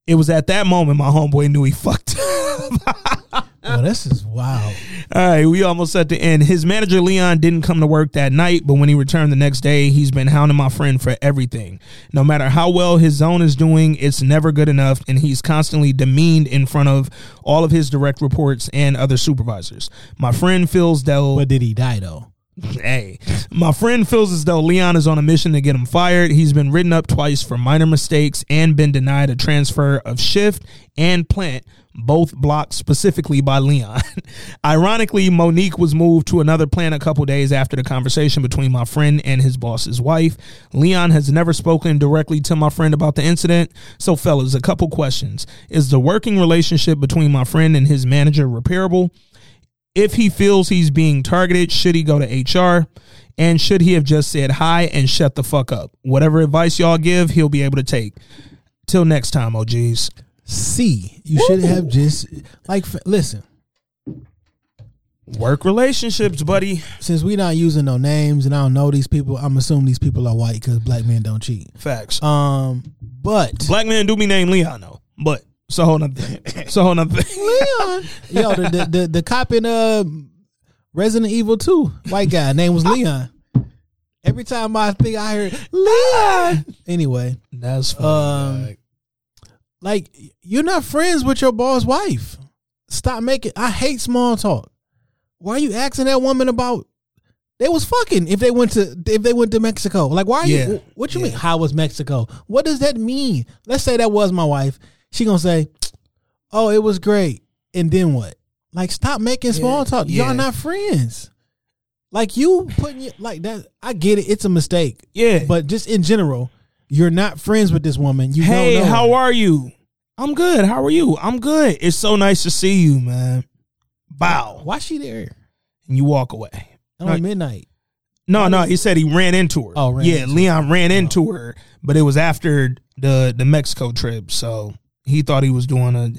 It was at that moment my homeboy knew he fucked (laughs) up. Oh, this is wild. All right, we almost at the end. His manager Leon didn't come to work that night, but when he returned the next day, he's been hounding my friend for everything. No matter how well his zone is doing, it's never good enough, and he's constantly demeaned in front of all of his direct reports and other supervisors. My friend feels though But did he die though? Hey, my friend feels as though Leon is on a mission to get him fired. He's been written up twice for minor mistakes and been denied a transfer of shift and plant, both blocked specifically by Leon. (laughs) Ironically, Monique was moved to another plant a couple days after the conversation between my friend and his boss's wife. Leon has never spoken directly to my friend about the incident. So, fellas, a couple questions. Is the working relationship between my friend and his manager repairable? If he feels he's being targeted, should he go to HR? And should he have just said hi and shut the fuck up? Whatever advice y'all give, he'll be able to take. Till next time, OGs. C. You should have just like f- listen. Work relationships, buddy. Since we not using no names and I don't know these people, I'm assuming these people are white because black men don't cheat. Facts. Um, but Black men do be named Leon though, but it's a whole nother thing. It's a whole nother thing. (laughs) Leon, yo, the the the, the cop in uh Resident Evil Two, white guy, name was Leon. Every time I think I heard Leon, anyway, That's Um, funny. like you're not friends with your boss wife. Stop making. I hate small talk. Why are you asking that woman about? They was fucking if they went to if they went to Mexico. Like why are Yeah. you? What you Yeah. mean? How was Mexico? What does that mean? Let's say that was my wife. She gonna say, "Oh, it was great," and then what? Like stop making small Yeah. talk. Yeah. Y'all not friends. Like you putting it like that. I get it. It's a mistake. Yeah. But just in general, you're not friends with this woman. You hey, how her. are you? I'm good. How are you? I'm good. It's so nice to see you, man. Bow. Why she there And you walk away. on No, midnight? No, no, he said he ran into her. Oh, ran yeah, Leon ran oh. into her, but it was after the the Mexico trip, so he thought he was doing a.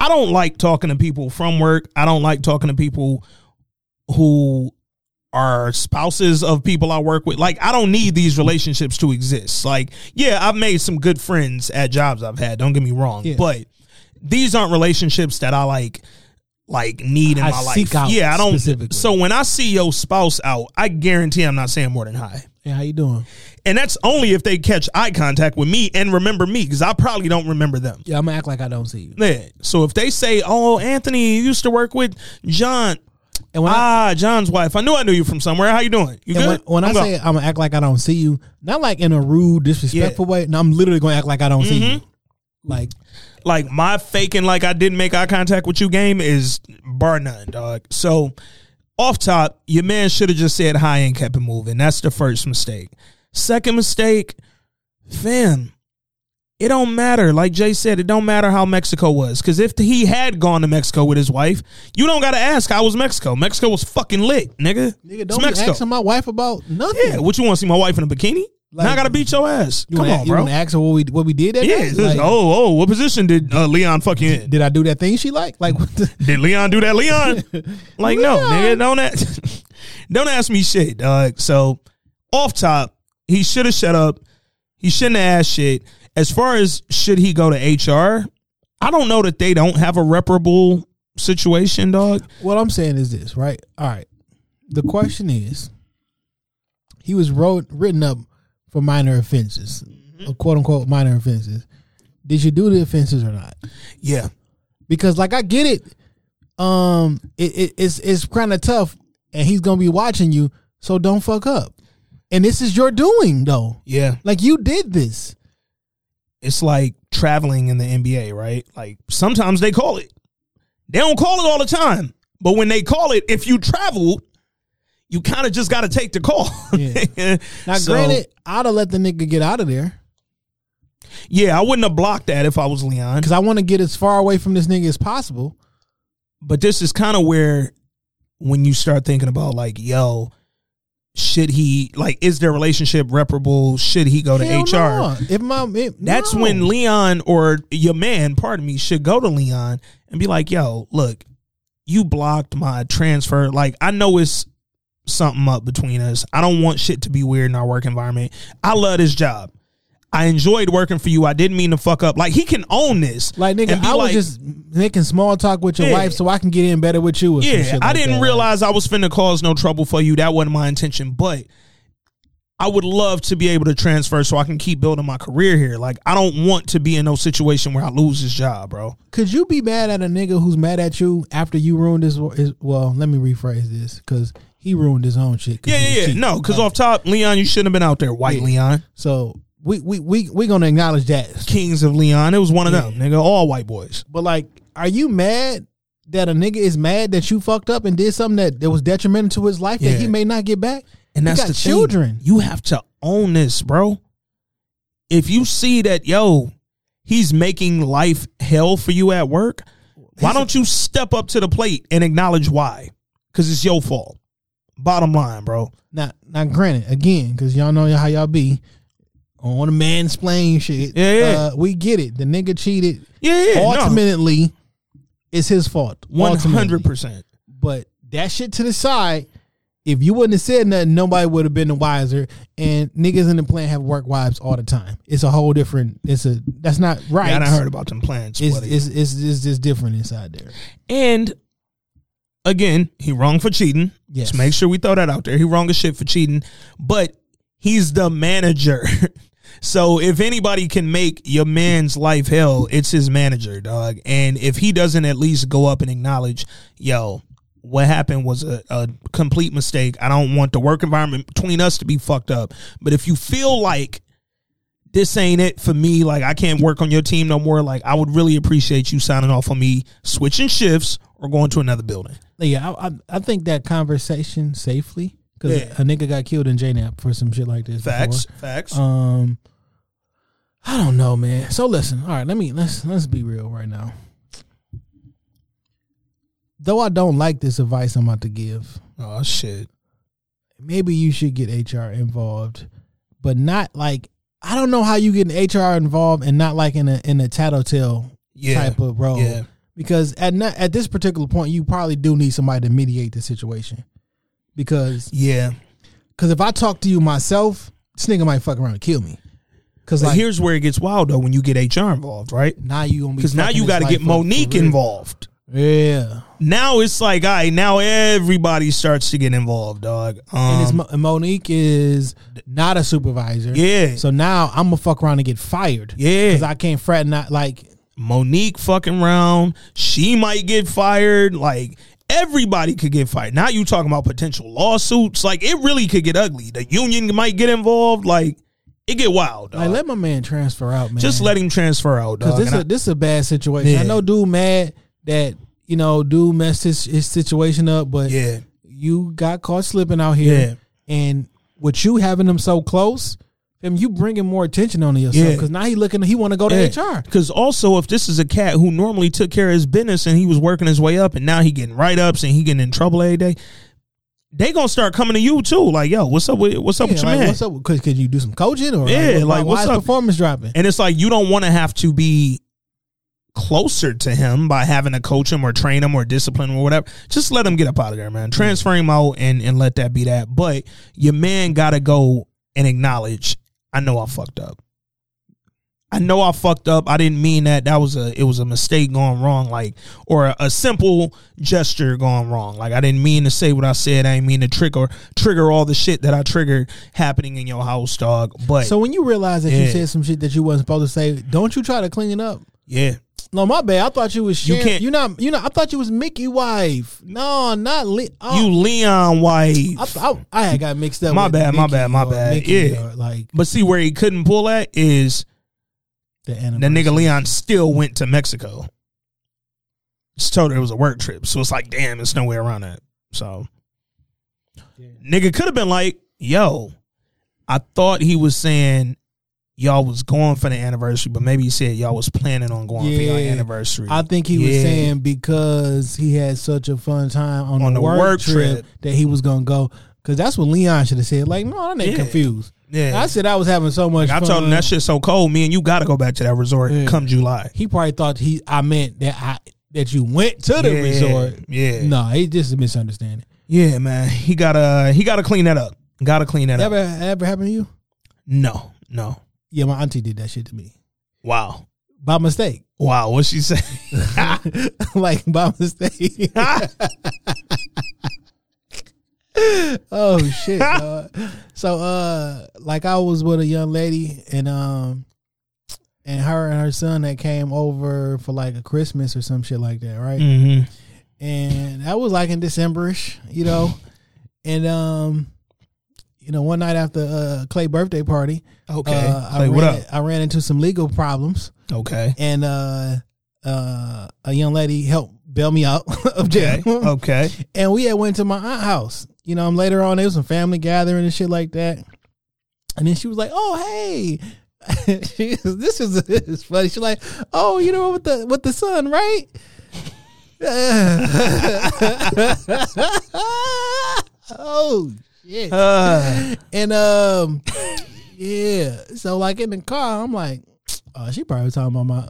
I don't like talking to people from work. I don't like talking to people who are spouses of people I work with. Like, I don't need these relationships to exist. Like, yeah, I've made some good friends at jobs I've had. Don't get me wrong, Yeah. but these aren't relationships that I like. Like need in I my life. yeah, I don't. So when I see your spouse out, I guarantee I'm not saying more than hi. Hey, how you doing? And that's only if they catch eye contact with me and remember me, because I probably don't remember them. Yeah, I'm gonna act like I don't see you. Yeah. So if they say, "Oh, Anthony, you used to work with John," And when I ah, John's wife, I knew I knew you from somewhere. How you doing? You good? when, when I say I'm gonna act like I don't see you, not like in a rude, disrespectful way. No, I'm literally gonna act like I don't see you. Mm-hmm. Like like my faking like I didn't make eye contact with you game is bar none, dog. So off top, your man should have just said hi and kept it moving. That's the first mistake. Second mistake, fam. It don't matter. Like Jay said, it don't matter how Mexico was. Cause if he had gone to Mexico with his wife, you don't gotta ask how was Mexico. Mexico was fucking lit, nigga. nigga, don't be Mexico. asking my wife about nothing. Yeah, what you want to see my wife in a bikini? Now I gotta beat your ass. You Come wanna, on, you bro. wanna ask her what we what we did that Yeah, Like, oh, oh, what position did uh, Leon fucking? you? Did I do that thing she liked? Like what the, Did Leon do that, Leon? (laughs) Like, no, nigga, don't ask, (laughs) don't ask me shit, dog. So, off top, he should have shut up. He shouldn't have asked shit. As far as should he go to HR, I don't know that they don't have a reparable situation, dog. what I'm saying is this, right? All right. The question is, he was wrote written up for minor offenses, Mm-hmm. quote unquote minor offenses. Did you do the offenses or not? Yeah, because like I get it, um, it, it it's it's kind of tough, and he's gonna be watching you, so don't fuck up. And this is your doing though, yeah. like you did this. It's like traveling in the NBA, right? Like sometimes they call it. They don't call it all the time, but when they call it, if you travel, you kind of just got to take the call. Yeah. (laughs) Now, So- granted, I'd have let the nigga get out of there Yeah, I wouldn't have blocked that if I was Leon. because I want to get as far away from this nigga as possible. But this is kind of where when you start thinking about like, yo, should he like is their relationship reparable? Should he go to Hell HR? no. If my if, That's no. when Leon or your man, pardon me, should go to Leon and be like, yo, look, you blocked my transfer. Like, I know it's something up between us. I don't want shit to be weird in our work environment. I love this job. I enjoyed working for you. I didn't mean to fuck up. Like, he can own this. Like nigga, I was like, just making small talk with your Yeah. wife so I can get in better with you. Yeah, shit I didn't that. realize I was finna cause no trouble for you. That wasn't my intention. But I would love to be able to transfer so I can keep building my career here. Like I don't want to be in no situation where I lose this job, bro. Could you be mad at a nigga who's mad at you after you ruined his? his well, let me rephrase this because he ruined his own shit. Yeah, yeah, yeah. No, because off top, Leon, you shouldn't have been out there, white Yeah. Leon. So we we we we gonna acknowledge that. Kings of Leon. It was one of Yeah. them, nigga. All white boys. But like, are you mad that a nigga is mad that you fucked up and did something that, that was detrimental to his life Yeah. that he may not get back? And that's the thing. children. You have to own this, bro. If you see that, yo, he's making life hell for you at work, why don't you step up to the plate and acknowledge why? Because it's your fault. Bottom line, bro. Now, now, granted, again, because y'all know how y'all be on a mansplain shit. Yeah, yeah. Uh, we get it. The nigga cheated. Yeah, yeah. Ultimately, it's his fault. Hundred percent. But that shit to the side. If you wouldn't have said nothing, nobody would have been the wiser. And niggas in the plant have work wives all the time. It's a whole different. It's a that's not right. Yeah, I heard about them plans. It's it's, it's it's just different inside there. And again, he wrong for cheating. Yes. Just make sure we throw that out there. He wrong as shit for cheating, but he's the manager. (laughs) so if anybody can make your man's life hell, it's his manager, dog. And if he doesn't at least go up and acknowledge, yo, what happened was a, a complete mistake. I don't want the work environment between us to be fucked up. But if you feel like this ain't it for me. Like I can't work on your team no more. Like I would really appreciate you signing off on me switching shifts or going to another building. Yeah, I, I, I think that conversation safely because Yeah. a nigga got killed in JNAP for some shit like this. Facts, before. facts. Um, I don't know, man. So listen, all right. Let me let's let's be real right now. Though I don't like this advice I'm about to give, oh shit. maybe you should get HR involved, but not like I don't know how you get an HR involved and not like in a in a tattletale Yeah. type of role. Yeah. Because at not, at this particular point, you probably do need somebody to mediate the situation. Because Yeah. because if I talk to you myself, this nigga might fuck around and kill me. Because like here's where it gets wild though when you get HR involved, right? now you gonna be Because now you got to get Monique involved. Yeah, Now it's like, all right, now everybody starts to get involved, dog. and Um, Mo- Monique is not a supervisor. yeah. So now I'm gonna fuck around and get fired. Yeah. because I can't fret not like Monique fucking around. She might get fired. Like everybody could get fired. Now you talking about potential lawsuits. Like it really could get ugly. The union might get involved. Like it get wild. Dog. like let my man transfer out, man. Just let him transfer out, dog. because this And a, I- this is a bad situation. Yeah. I know dude mad that you know dude messed his, his situation up, but yeah, you got caught slipping out here, Yeah. and with you having them so close, and you bringing more attention on yourself Yeah. because now he looking he want to go to HR. Because also, if this is a cat who normally took care of his business and he was working his way up, and now he getting write ups and he getting in trouble every day, they gonna start coming to you too. Like, yo, what's up with what's up Yeah, with your like, man? what's up? Could, could you do some coaching or Yeah, like, like, why what's is up? performance dropping? And it's like you don't want to have to be closer to him by having to coach him or train him or discipline him or whatever. Just let him get up out of there, man. Transfer him out and, and let that be that. But your man gotta go and acknowledge, I know I fucked up. I know I fucked up. I didn't mean that. That was a it was a mistake going wrong, like or a, a simple gesture going wrong. Like I didn't mean to say what I said. I didn't mean to trigger trigger all the shit that I triggered happening in your house, dog. But So when you realize that you said some shit that you wasn't supposed to say, don't you try to clean it up? yeah, No, my bad. I thought you was You can't- You not. You know. I thought you was Mickey wife. No, not Le- oh, you Leon wife. I, I, I had got mixed up. My with bad, my bad, my uh, bad. Mickey Yeah. Uh, like But see where he couldn't pull at is the that anniversary. nigga Leon still went to Mexico. Just told her it was a work trip. So it's like, damn, it's no way around that. So nigga could have been like, yo, I thought he was saying y'all was going for the anniversary, but maybe he said y'all was planning on going for your Yeah. anniversary. I think he was saying because he had such a fun time on, On the, work, work trip, trip. that he was gonna go. Because that's what Leon should have said. Like, no, I ain't Yeah. confused. Yeah. I said I was having so much. Like, I told him that shit's so cold. Me and you got to go back to that resort Yeah. come July. He probably thought he. I meant that I that you went to the Yeah, resort. yeah. No, he just a misunderstanding. Yeah, man. He gotta he gotta clean that up. Gotta clean that Ever up. Ever ever happened to you? No, no. Yeah, my auntie did that shit to me Wow. by mistake. Wow, what she say? (laughs) like by mistake. (laughs) oh shit! (laughs) So uh like I was with a young lady and um and her and her son that came over for like a Christmas or some shit like that, right? Mm-hmm. And that was like in Decemberish, you know. And um you know, one night after uh Clay birthday party, Okay. uh, I Clay, ran what up? I ran into some legal problems Okay. and uh uh a young lady helped bail me out (laughs) of jail. Okay. Okay. (laughs) and we had went to my aunt house. You know, later on there was some family gathering and shit like that. And then she was like, "Oh, hey." (laughs) she, this is this is funny. She's like, "Oh, you know with the with the son, right?" oh shit! Uh, And um, (laughs) yeah. So like in the car, I'm like, oh, she probably talking about my.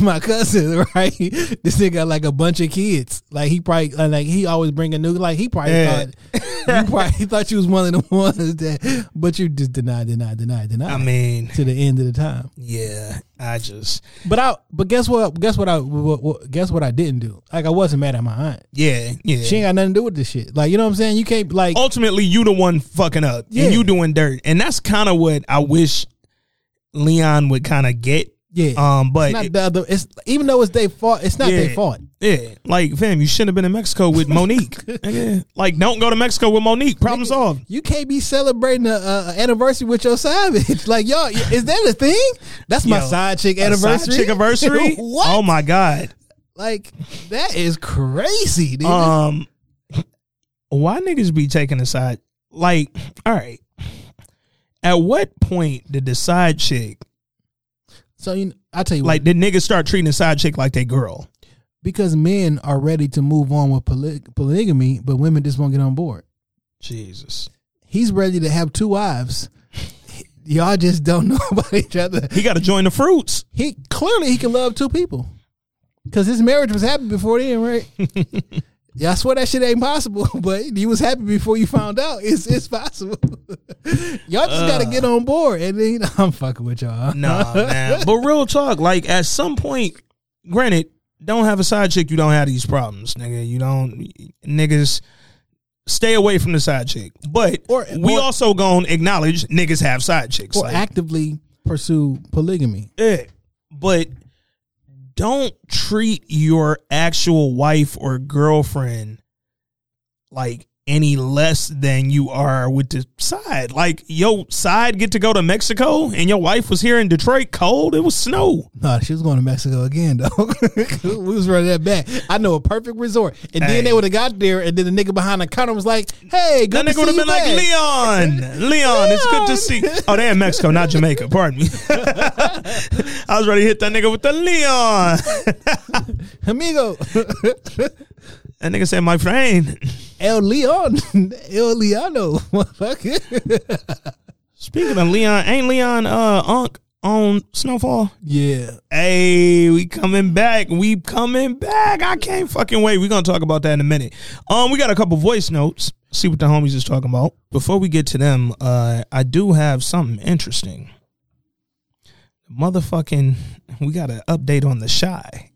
(laughs) My cousin, (laughs) right? This nigga got like a bunch of kids. Like he probably, uh, like he always bring a new. Like he probably Yeah. thought, you probably thought you was one of the (laughs) ones that, but you just deny, deny, deny, deny. I mean, to the end of the time. yeah. I just, But I, but guess what? Guess what? I, what, what, guess what? I didn't do. Like I wasn't mad at my aunt. yeah, yeah. She ain't got nothing to do with this shit. Like you know what I'm saying? You can't like. Ultimately, you the one fucking up, Yeah. and you doing dirt, and that's kind of what I wish Leon would kind of get. Yeah. Um, but it's not the other. It's even though it's their fault. It's not Yeah. their fault. Yeah, like fam, you shouldn't have been in Mexico with Monique. (laughs) Nigga. Like, don't go to Mexico with Monique. Problem solved. You can't be celebrating a, anniversary with your side bitch. (laughs) Like, y'all, is that a thing? That's my Yo, side chick anniversary. side chick anniversary. (laughs) what? Oh my god. Like, that is crazy, dude. Um, why niggas be taking a side? Like, all right. At what point did the side chick, so you, I tell you, like, what, did niggas start treating the side chick like they girl? because men are ready to move on with poly- polygamy, but women just won't get on board. Jesus. He's ready to have two wives. (laughs) Y'all just don't know (laughs) about each other. He got to join the fruits. He clearly he can love two people because his marriage was happy before then, right? (laughs) yeah, I swear that shit ain't possible, (laughs) but you was happy before you found out. It's it's possible. (laughs) y'all just got to get uh. on board, and then (laughs) I'm fucking with y'all. Nah, man. But real talk, like, at some point, granted, don't have a side chick, you don't have these problems, nigga. You don't, niggas. Stay away from the side chick, but Or- we or- also gonna acknowledge niggas have side chicks. or Like, actively pursue polygamy. Yeah. But don't treat your actual wife or girlfriend like any less than you are with the side. Like your side get to go to Mexico and your wife was here in Detroit cold. It was snow. No, she was going to Mexico again, though. (laughs) we was running that back. I know a perfect resort, and Hey. then they would have got there, and then the nigga behind the counter was like, "Hey, good That nigga would have been like, back." Leon, (laughs) Leon, it's good to see. Oh, they in Mexico, not Jamaica. Pardon me. (laughs) I was ready to hit that nigga with the Leon. amigo, That nigga said, my friend. (laughs) El Leon, (laughs) El Leano, motherfucker. (laughs) Speaking of Leon, ain't Leon uh Unc on Snowfall? yeah, Hey, we coming back. We coming back. I can't fucking wait. We're gonna talk about that in a minute. Um, we got a couple voice notes. See what the homies is talking about. Before we get to them, uh, I do have something interesting. Motherfucking, we got an update on the Chi.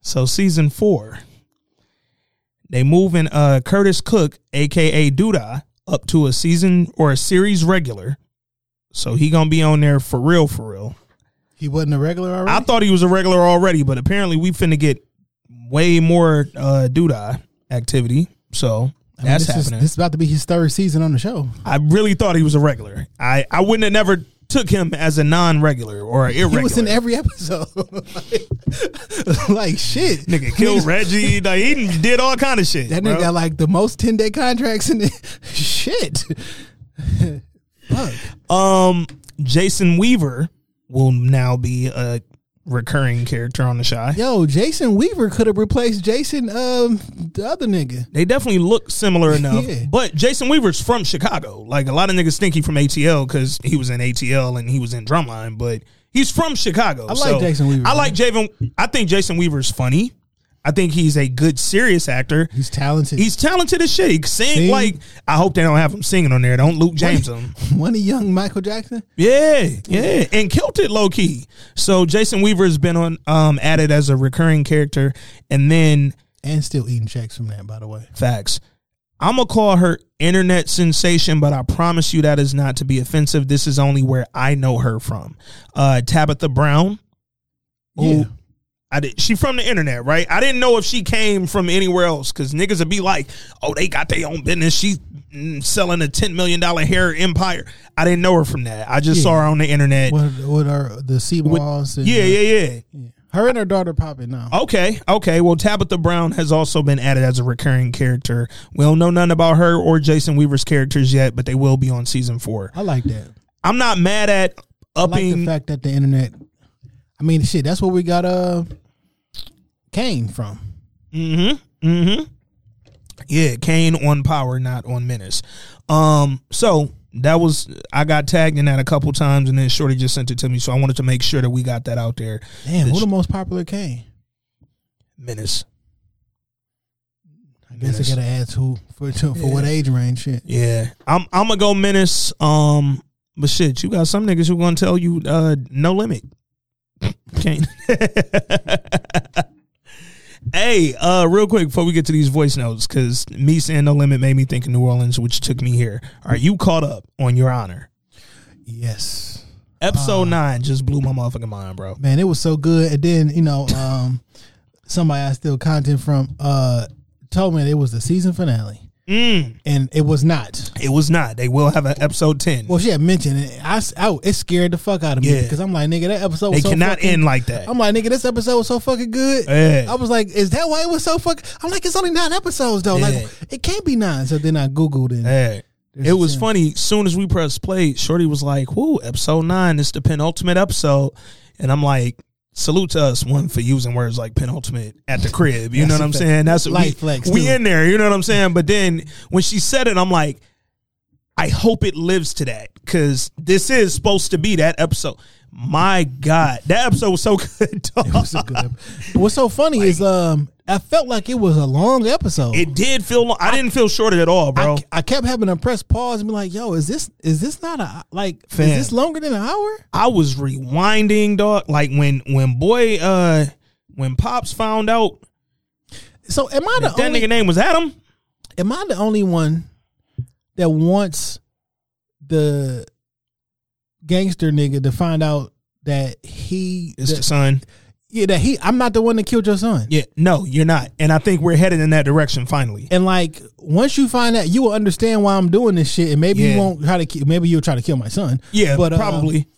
So season four, they moving uh Curtis Cook, aka Douda, up to a season or a series regular. So he gonna be on there for real, for real. he wasn't a regular already. I thought he was a regular already, but apparently we finna get way more uh Douda activity. So I mean, that's this is, happening. this is about to be his third season on the show. I really thought he was a regular. I, I wouldn't have never took him as a non regular or an irregular. He was in every episode. (laughs) like, like, shit, Nigga killed Reggie. Like, he did all kind of shit. That bro. nigga got like the most ten day contracts in the (laughs) shit. (laughs) Fuck. Um, Jason Weaver will now be a recurring character on the Chi. Yo, Jason Weaver could have replaced Jason, um, the other nigga. They definitely look similar (laughs) enough. Yeah. But Jason Weaver's from Chicago. Like a lot of niggas think he from ATL because he was in ATL and he was in Drumline, but he's from Chicago. I like Jason Weaver, I man. like Javen. I think Jason Weaver's funny. I think he's a good serious actor. He's talented. He's talented as shit. He can sing Sing. like I hope they don't have him singing on there. Don't Luke James him. (laughs) one of young Michael Jackson. Yeah, yeah, and killed it low key. So Jason Weaver's been on um added as a recurring character, and then And still eating checks from that, by the way. facts. I'm gonna call her internet sensation, but I promise you that is not to be offensive. This is only where I know her from. Uh, Tabitha Brown. who- Yeah. I did, she from the internet, right? I didn't know if she came from anywhere else because niggas would be like, "Oh, they got their own business." She mm, selling a ten million dollar hair empire. I didn't know her from that. I just Yeah. saw her on the internet. With, with her the sea balls. and, yeah, uh, yeah, yeah. Her and her daughter popping now. Okay, okay. Well, Tabitha Brown has also been added as a recurring character. We don't know nothing about her or Jason Weaver's characters yet, but they will be on season four. I like that. I'm not mad at I like the fact that the internet. I mean, shit. That's what we got uh Kane from. mm-hmm. Mm-hmm. Yeah, Kane on Power, not on Menace. Um, so that was I got tagged in that a couple times, and then Shorty just sent it to me. So I wanted to make sure that we got that out there. Damn, The who the most popular Kane? Menace. I guess Menace. I gotta ask who for for what age range. Shit. Yeah, I'm I'm gonna go Menace. Um, but shit, you got some niggas who gonna tell you uh no limit. (laughs) Can't. (laughs) hey, uh, real quick before we get to these voice notes, because me saying no limit made me think of New Orleans, which took me here. Are you caught up on Your Honor? Yes. Episode nine just blew my motherfucking mind, bro. Man, it was so good. And then, you know, um somebody I steal content from uh told me it was the season finale. Mm, And it was not. it was not. They will have an episode ten. Well, she had mentioned it. I, it scared the fuck out of me Yeah. because I'm like, nigga, that episode they was so cannot fucking, end like that. I'm like, nigga, this episode was so fucking good. Yeah. I was like, is that why it was so fucking? I'm like, it's only nine episodes though. Yeah. Like, it can't be nine. So then I googled it. There's It was ten. funny. Soon as we pressed play, Shorty was like, "Whoo, episode nine. This the penultimate episode," and I'm like, "Salute to us, one for using words like penultimate at the crib." You know what I'm saying? That's what we, flex, we too. in there. You know what I'm saying? But then when she said it, I'm like, I hope it lives to that because this is supposed to be that episode. My God, that episode was so (laughs) good. Dog. It was a good. episode. What's so funny is um, I felt like it was a long episode. It did feel. Long. I didn't feel shorted at all, bro. I, I kept having to press pause and be like, "Yo, is this is this not a like Fam. is this longer than an hour?" I was rewinding, dog. Like when when boy uh when Pops found out So am I the that only nigga name was Adam. am I the only one that wants the gangster nigga to find out that he that, the son. yeah that he I'm not the one that killed your son. Yeah, no, you're not. And I think we're headed in that direction finally. And like once you find that, you will understand why I'm doing this shit, and maybe Yeah. you won't try to. Maybe you'll try to kill my son. Yeah, but uh, probably.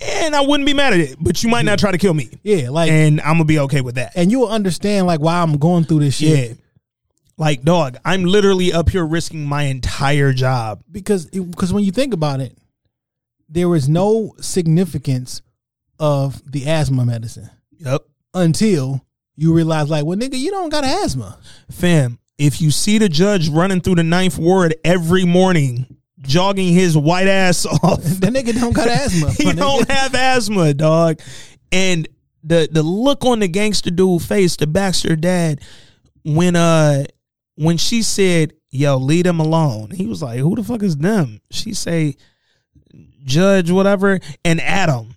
and I wouldn't be mad at it, but you might not try to kill me, Yeah, like and, and I'm gonna be okay with that. And you will understand like why I'm going through this shit. Yeah, like dog, I'm literally up here risking my entire job. because because when you think about it, there is no significance of the asthma medicine Yep, until you realize, like, well, nigga, you don't got asthma. fam. If you see the judge running through the ninth ward every morning, jogging his white ass (laughs) off, (laughs) That nigga don't got asthma. (laughs) he don't have asthma, dog. And the the look on the gangster dude face, the Baxter dad, when uh when she said, "Yo, leave him alone," he was like, "Who the fuck is them?" She say, "Judge, whatever," and Adam.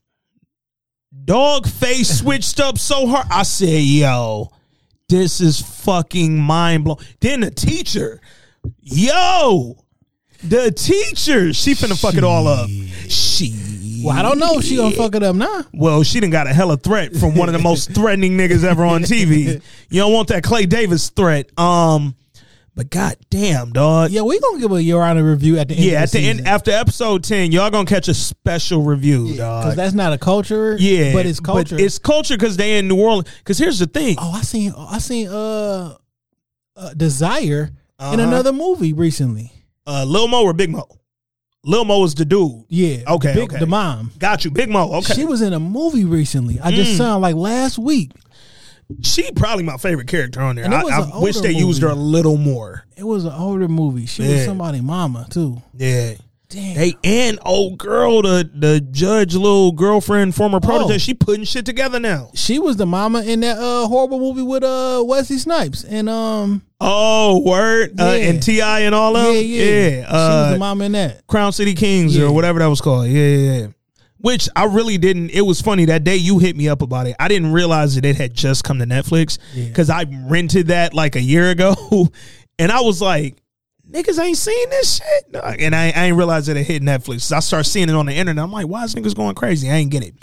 Dog face (laughs) switched up so hard. I said, "Yo, this is fucking mind blowing." Then the teacher, yo. The teacher, she finna fuck it all up. She. Well, I don't know if she gonna fuck it up now. Well, she done got a hella threat from one of the most (laughs) threatening niggas ever on TV. You don't want that Clay Davis threat. Um, but god damn, dog. Yeah, we gonna give a Your Honor review at the end. Yeah, of at the season. end after episode ten, y'all gonna catch a special review, because dog. Because that's not a culture. yeah, but it's culture. it's culture because they in New Orleans. Because here's the thing. oh, I seen I seen uh, uh Desire in Uh-huh. another movie recently. Uh, Lil Mo or Big Mo? Lil Mo was the dude. Yeah, Okay, Big, okay. the mom. Got you, Big Mo. Okay, She she, was in a movie recently. I Mm. just saw like last week. Probably my favorite character on there. And it I, was I wish older they used her a movie. little more. It was an older movie. She was Yeah. somebody mama too. Yeah. Damn. They and old girl, the the judge, little girlfriend, former protege, Oh. she putting shit together now. she was the mama in that uh horrible movie with uh Wesley Snipes and um Oh, word, uh, Yeah. and T.I. and all of yeah them. yeah, she was Uh, the mama in that. Crown City Kings Yeah. or whatever that was called. Yeah, yeah, yeah. Which I really didn't. It was funny that day you hit me up about it. I didn't realize that it had just come to Netflix Yeah. because I rented that like a year ago, (laughs) and I was like, niggas ain't seen this shit, and I, I ain't realize that it hit Netflix. I start seeing it on the internet. I'm like, why is niggas going crazy? I ain't get it.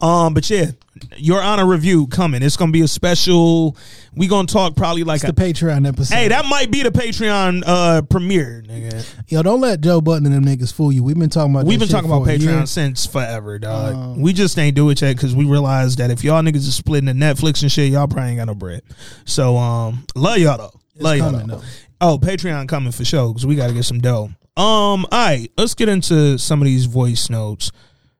Um, but yeah, your honor review coming. It's gonna be a special. We gonna talk probably like It's a, the Patreon episode. Hey, that might be the Patreon uh premiere, nigga. Yo, don't let Joe Budden and them niggas fool you. We've been talking about. We've been talking about. Patreon since forever, dog. we just ain't do it yet because we realized that if y'all niggas is splitting the Netflix and shit, y'all probably ain't got no bread. So, um, love y'all though. love y'all coming, though. Oh, Patreon coming for sure because we got to get some dough. Um, all right, let's get into some of these voice notes.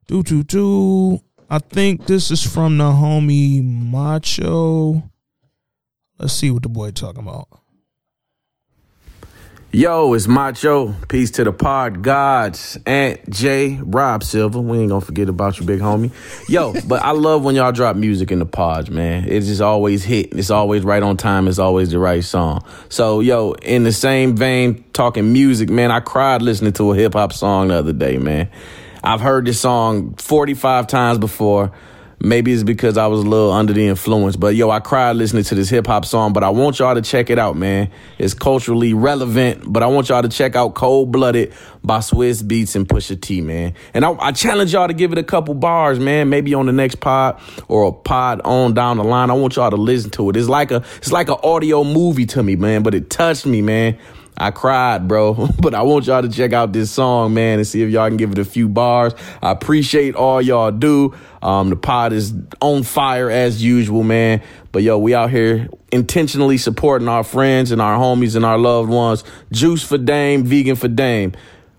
Do do do. I think this is from the homie Macho. Let's see what the boy talking about. Yo, it's Macho. Peace to the pod gods. Aunt J, Rob Silva. We ain't gonna forget about you, big homie. Yo, (laughs) but I love when y'all drop music in the pods, man. It's just always hit. It's always right on time. It's always the right song. So, yo, in the same vein, talking music, man, I cried listening to a hip hop song the other day, man. I've heard this song 45 times before. Maybe it's because I was a little under the influence, but yo, I cried listening to this hip hop song. But I want y'all to check it out, man. It's culturally relevant, but I want y'all to check out Cold Blooded by Swizz Beatz and Pusha T, man. And I, I challenge y'all to give it a couple bars, man. Maybe on the next pod or a pod on down the line. I want y'all to listen to it. It's like a it's like an audio movie to me, man. But it touched me, man. I cried, bro. (laughs) But I want y'all to check out this song, man, and see if y'all can give it a few bars. I appreciate all y'all do. Um, the pod is on fire as usual, man. But yo, we out here intentionally supporting our friends and our homies and our loved ones. Juice for Dame, vegan for Dame.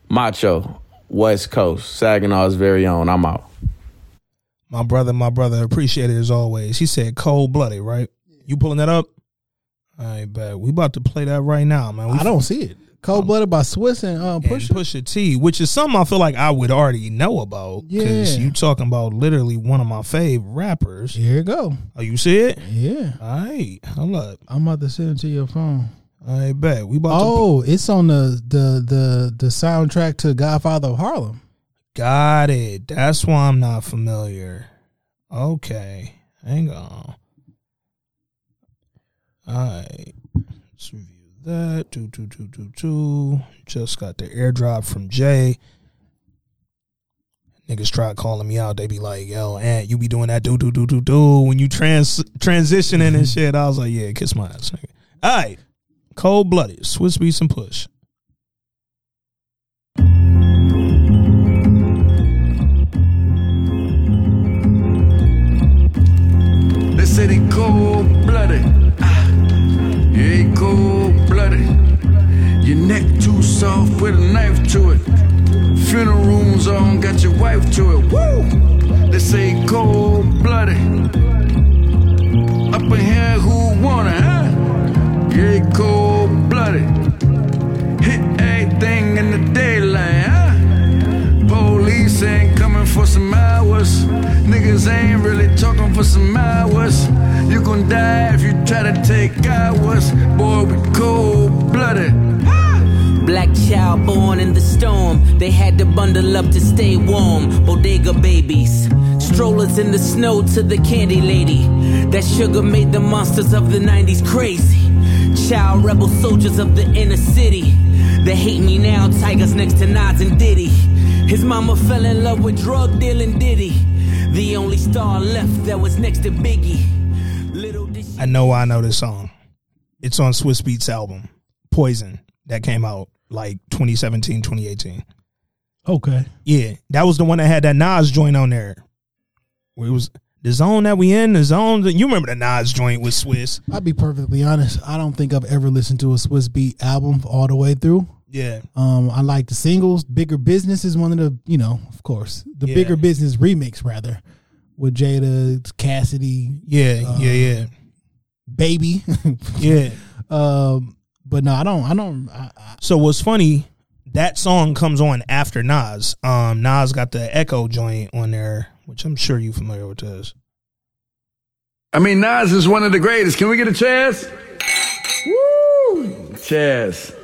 Macho, West Coast, Saginaw's very own. I'm out. My brother, my brother, appreciate it as always. He said cold blooded, right? You pulling that up? All right, bet. We about to play that right now, man. We I don't see it. Cold blooded by Swizz and uh, and Pusha. Pusha T, which is something I feel like I would already know about. Because Yeah. you talking about literally one of my fave rappers. Here you go. Oh, you see it? Yeah, All right. Hold up. I'm about to send it to your phone. All right, bet. We about to Oh, it's on the the the the soundtrack to Godfather of Harlem. got it. That's why I'm not familiar. Okay. Hang on. All right. Let's review that. Two, two, two, two, two. Just got the airdrop from Jay. Niggas try calling me out. They be like, "Yo, Aunt, you be doing that do do do do do when you trans transitioning and mm-hmm. shit." I was like, "Yeah, kiss my ass." Nigga. All right, cold blooded, Swizz Beatz and push. They say they cold blooded. Ah, cold blooded. Your neck too soft, put a knife to it. Funeral rooms on, got your wife to it. Woo! They say cold blooded. Up in here, who wanna, huh? Yeah, cold blooded. Hit everything in the daylight, huh? Police ain't for some hours. Niggas ain't really talking for some hours. You gon' die if you try to take ours. Boy, we cold blooded. Black child born in the storm. They had to bundle up to stay warm. Bodega babies. Strollers in the snow to the candy lady. That sugar made the monsters of the 90s crazy. Child rebel soldiers of the inner city. They hate me now, tigers next to Nas and Diddy. His mama fell in love with drug dealing Diddy. The only star left that was next to Biggie. Little I know I know this song. It's on Swizz Beatz album, Poison, that came out like 2017, 2018. Okay. Yeah, that was the one that had that Nas joint on there. Where it was the zone that we in, the zone that you remember the Nas joint with Swizz. I'll be perfectly honest. I don't think I've ever listened to a Swizz Beat album all the way through. Yeah. Um, I like the singles. Bigger Business is one of the, you know, of course, the Yeah. Bigger Business remix rather, with Jada, Cassidy, Yeah, yeah, yeah. Baby. (laughs) Yeah. um, but no, I don't. I don't. I, I, So what's funny, that song comes on after Nas. Um Nas got the Echo joint on there, which I'm sure you're familiar with this. I mean, Nas is one of the greatest. Can we get a chance? Woo! Chaz.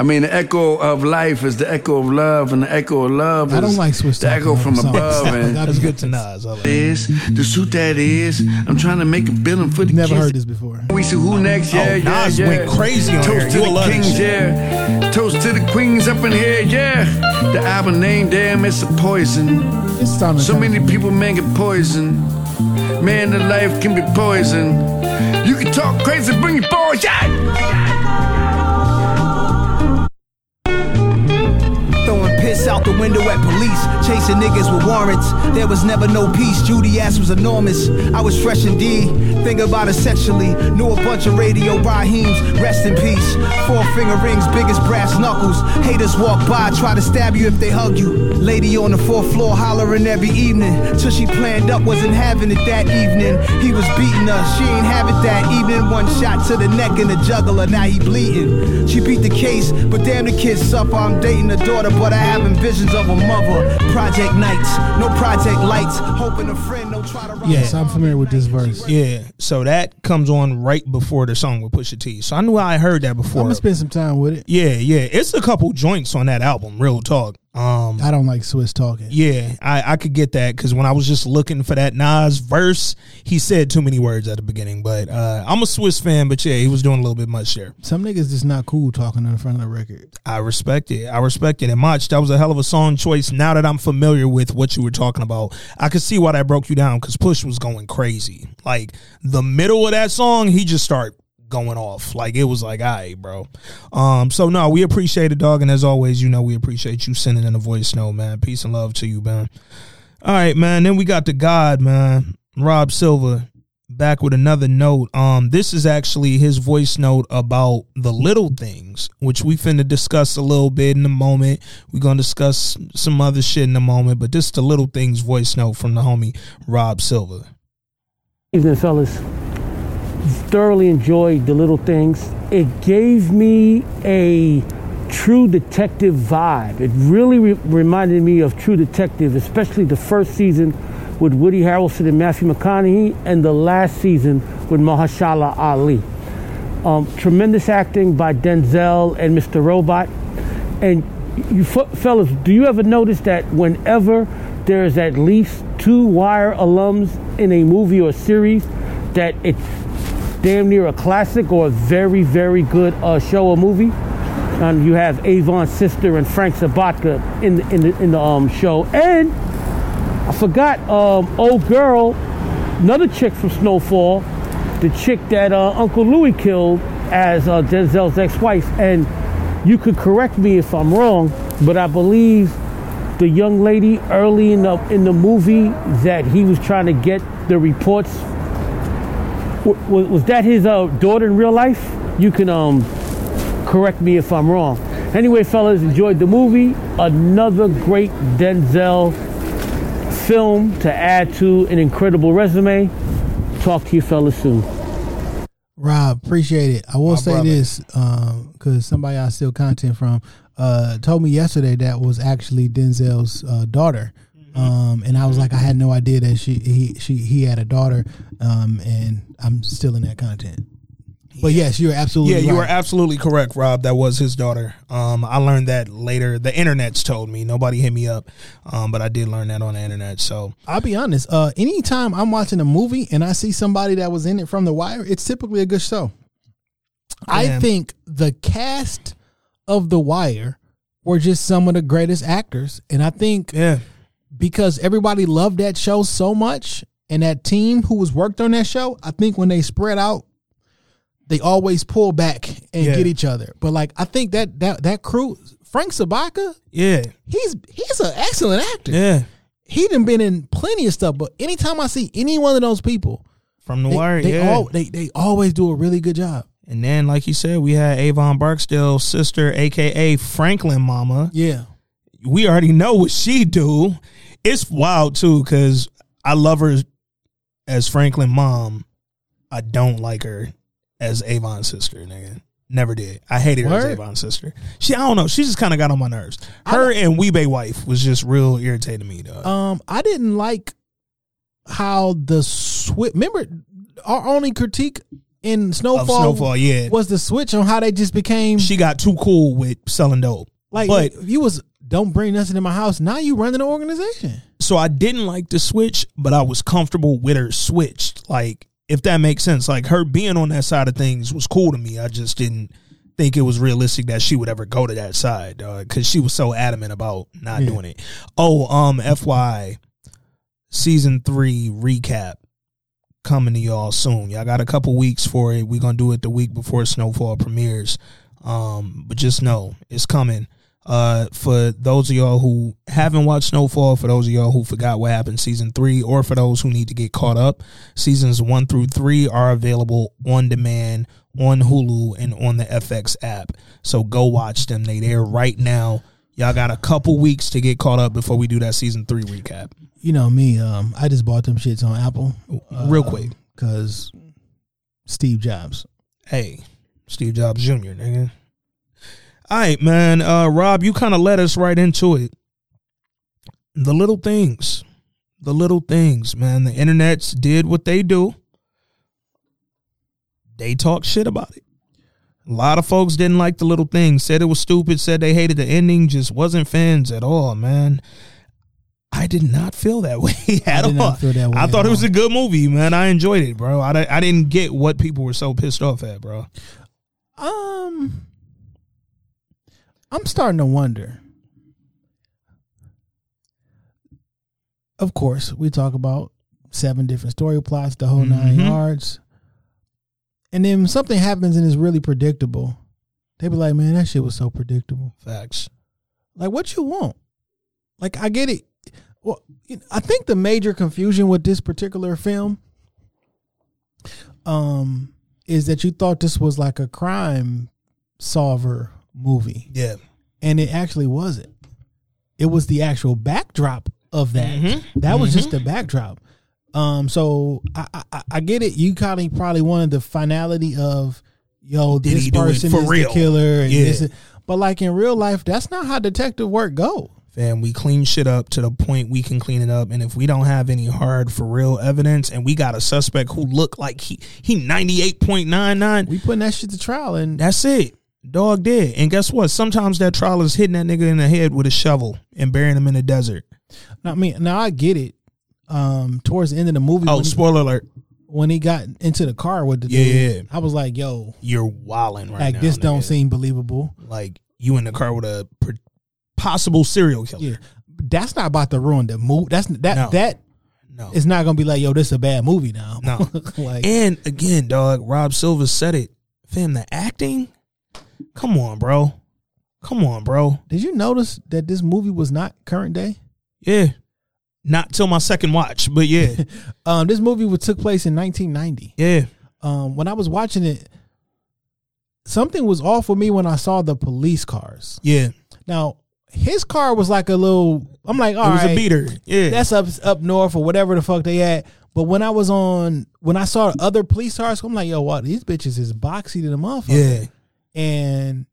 I mean, the echo of life is the echo of love, and the echo of love is I don't like Swizz the echo from songs. above. And That That's is good to Nas. I like the suit that is. I'm trying to make a billing for the Never kids. heard this before. We see who next, yeah, Oh, yeah, Nas yeah. went crazy on Toast here. to You'll the kings, yeah. Toast to the queens up in here, yeah. The album name, damn, it's a poison. It's time to So many people, man, get poisoned. Man, the life can be poison. You can talk crazy, bring your boys, yeah. Out the window at police, chasing niggas with warrants. There was never no peace. Judy ass was enormous. I was fresh in D, think about it sexually. Knew a bunch of radio Raheems, rest in peace. Four finger rings, big as brass knuckles. Haters walk by, try to stab you if they hug you. Lady on the fourth floor hollering every evening. Till she planned up, wasn't having it that evening. He was beating her, she ain't have it that evening. One shot to the neck and the jugular, now he bleeding. She beat the case, but damn the kids suffer. I'm dating the daughter, but I having visions of a mother. Project nights, no project lights. Hoping a friend, no try to run. Yes, I'm familiar with this verse. Yeah, so that comes on right before the song with Pusha T. So I knew I heard that before. I'm gonna spend some time with it. Yeah, yeah, it's a couple joints on that album. Real talk. Um, I don't like Swizz talking. yeah, I I could get that because when I was just looking for that Nas verse, he said too many words at the beginning. But uh, I'm a Swizz fan, but yeah, he was doing a little bit much there. Some niggas just not cool talking in front of the record. I respect it. I respect it. And much that was a hell of a song choice. Now that I'm familiar with what you were talking about, I could see why that broke you down because Push was going crazy. Like the middle of that song, he just started going off. Like it was like, all right, bro. Um, so no, we appreciate it, dog. And as always, you know, we appreciate you sending in a voice note, man. Peace and love to you, man. All right, man. Then we got the God, man. Rob Silva back with another note. Um, this is actually his voice note about the little things, which we finna discuss a little bit in a moment. We're gonna discuss some other shit in a moment, but this is the little things voice note from the homie Rob Silva. Evening, fellas. Thoroughly enjoyed the little things. It gave me a true detective vibe. It really re- reminded me of True Detective, especially the first season with Woody Harrelson and Matthew McConaughey, and the last season with Mahershala Ali. Um, tremendous acting by Denzel and Mr. Robot. And you f- fellas, do you ever notice that whenever there's at least two Wire alums in a movie or series, that it's damn near a classic or a very, very good uh, show or movie? Um, you have Avon's sister and Frank Sobotka in the, in the, in the um, show. And I forgot, um, old girl, another chick from Snowfall, the chick that uh, Uncle Louis killed as uh, Denzel's ex-wife. And you could correct me if I'm wrong, but I believe the young lady early in the in the movie that he was trying to get the reports was, was that his uh, daughter in real life? You can um, correct me if I'm wrong. Anyway, fellas, enjoyed the movie. Another great Denzel film to add to an incredible resume. Talk to you fellas soon. Rob, appreciate it. I will My say brother. this because somebody I steal content from uh, told me yesterday that was actually Denzel's uh, daughter, Mm-hmm. um, and I was like, I had no idea that she he she he had a daughter, um, and I'm stealing that content. But yes, you're absolutely Yeah, you right. are absolutely correct, Rob. That was his daughter. Um, I learned that later. The internet's told me. Nobody hit me up, um, but I did learn that on the internet. So I'll be honest. Uh, anytime I'm watching a movie and I see somebody that was in it from The Wire, it's typically a good show. I think the cast of The Wire were just some of the greatest actors, and I think yeah, because everybody loved that show so much, and that team who was worked on that show, I think when they spread out, they always pull back and Yeah. get each other. But like, I think that that that crew, Frank Sobotka, yeah, he's he's an excellent actor yeah. he done been in plenty of stuff, but anytime I see any one of those people, From the they, wire, they yeah. all they, they always do a really good job. and then, like you said, we had Avon Barksdale's sister, aka Franklin Mama. Yeah. we already know what she do. It's wild too because I love her as Franklin mom. I don't like her as Avon's sister, nigga. Never did. I hated her as Avon's sister. She, I don't know. She just kind of got on my nerves. Her and Wee-Bey wife was just real irritating me, though. Um, I didn't like how the switch. Remember, our only critique in Snowfall. Snowfall, yeah. was the switch on how they just became She got too cool with selling dope. like but you was don't bring nothing in my house. Now you running the organization. So I didn't like the switch, but I was comfortable with her switched. Like, if that makes sense. Like her being on that side of things was cool to me. I just didn't think it was realistic that she would ever go to that side because she was so adamant about not doing it. Oh, um, FY season three recap coming to y'all soon. Y'all got a couple weeks for it. We're gonna do it the week before Snowfall premieres. Um, but just know it's coming. Uh, for those of y'all who haven't watched Snowfall, for those of y'all who forgot what happened season three, or for those who need to get caught up, seasons one through three are available on demand on Hulu and on the FX app. So go watch them. They there right now. Y'all got a couple weeks to get caught up before we do that season three recap. You know me. Um, I just bought them shits on Apple Real quick. because Steve Jobs. Hey, Steve Jobs Jr., nigga. All right, man. Uh, Rob, you kind of led us right into it. The little things. The little things, man. The internets did what they do. They talk shit about it. A lot of folks didn't like the little things, said it was stupid, said they hated the ending, just wasn't fans at all, man. I did not feel that (laughs) way at did all. not feel that way I thought it was all. a good movie, man. I enjoyed it, bro. I, I didn't get what people were so pissed off at, bro. Um, I'm starting to wonder. Of course, we talk about seven different story plots, the whole 9 Mhm. yards, and then something happens and it's really predictable. They be like, "Man, that shit was so predictable." Facts. Like, what you want? Like, I get it. Well, I think the major confusion with this particular film, um, is that you thought this was like a crime solver movie, Yeah. and it actually wasn't. It was the actual backdrop of that. Mhm. That was just the backdrop. Um, so I, I I get it. You kind of probably wanted the finality of, yo, Did this he do it person for is real? the killer, and Yeah. this is, but like in real life, that's not how detective work go. Fam, we clean shit up to the point we can clean it up. And if we don't have any hard for real evidence and we got a suspect who look like he he 98.99, We putting that shit to trial, and that's it. Dog dead. And guess what? Sometimes that trial is hitting that nigga in the head with a shovel and burying him in the desert. I mean, now I get it. Um, towards the end of the movie, Oh, when, he, spoiler alert. when he got into the car with the Yeah, dude, yeah. I was like, yo, You're wilding right now. like now. this don't seem believable. like you in the car with a possible serial killer. Yeah, that's not about to ruin the movie. That's that No. that No. is not gonna be like, yo, this is a bad movie now. No. (laughs) like And again, dog, Rob Silva said it. Fam, the acting? Come on, bro. Come on, bro. Did you notice that this movie was not current day? Yeah. Not till my second watch, but yeah. (laughs) Um, this movie was took place in 1990. yeah. Um, when I was watching it, something was off with me when I saw the police cars. Yeah. Now his car was like a little. I'm like, all it was right, a beater. Yeah. That's up up north or whatever the fuck they at. But when I was on, when I saw other police cars, I'm like, yo, what? These bitches is boxy to the motherfucker. yeah. And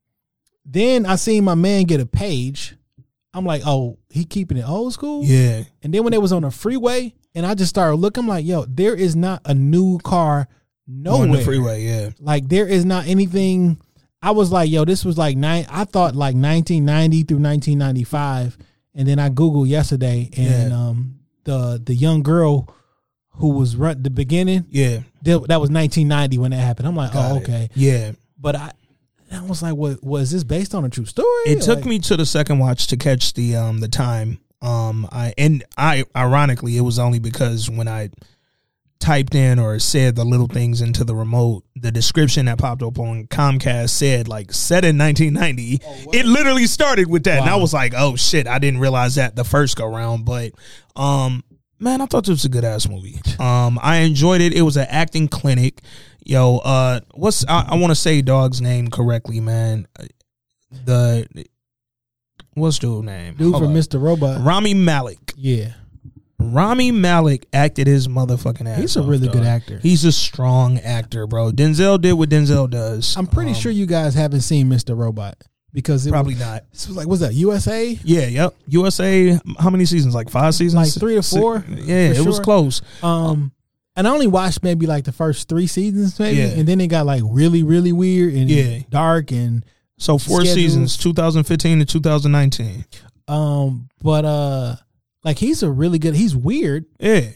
then I seen my man get a page. I'm like, oh, he keeping it old school. Yeah. And then when they was on the freeway, and I just started looking, I'm like, yo, there is not a new car nowhere. On the freeway, yeah. Like there is not anything. I was like, yo, this was like nine. I thought like 1990 through 1995, and then I googled yesterday, and Yeah. um, the the young girl who was run the beginning Yeah. that, that was 1990 when that happened. I'm like, Got oh it. okay, Yeah. but I. I was like, "What was this based on a true story?" It took Like- me to the second watch to catch the um the time. Um I and I ironically it was only because when I typed in or said the little things into the remote, the description that popped up on Comcast said like set in 1990. it literally started with that, and I was like, oh shit, I didn't realize that the first go round. But um, man, I thought this was a good ass movie. (laughs) Um, I enjoyed it. It was an acting clinic. Yo, uh, what's I, I want to say dog's name correctly, man. The what's dude name? dude Hold from up. Mr. Robot. Rami Malek. Yeah, Rami Malek acted his motherfucking ass. He's a off, really good actor. He's a strong actor, bro. Denzel did what Denzel does. I'm pretty Um, sure you guys haven't seen Mr. Robot because it probably was, not. This was like, what's that? USA? Yeah, yep. USA. How many seasons? Like five seasons? Like three or Six- four, Yeah, for it was close. Um, and I only watched maybe like the first three seasons, maybe, Yeah. and then it got like really, really weird and Yeah. dark and So four Schedules. seasons, 2015 to 2019. um. But uh, like he's a really good. He's weird. Yeah.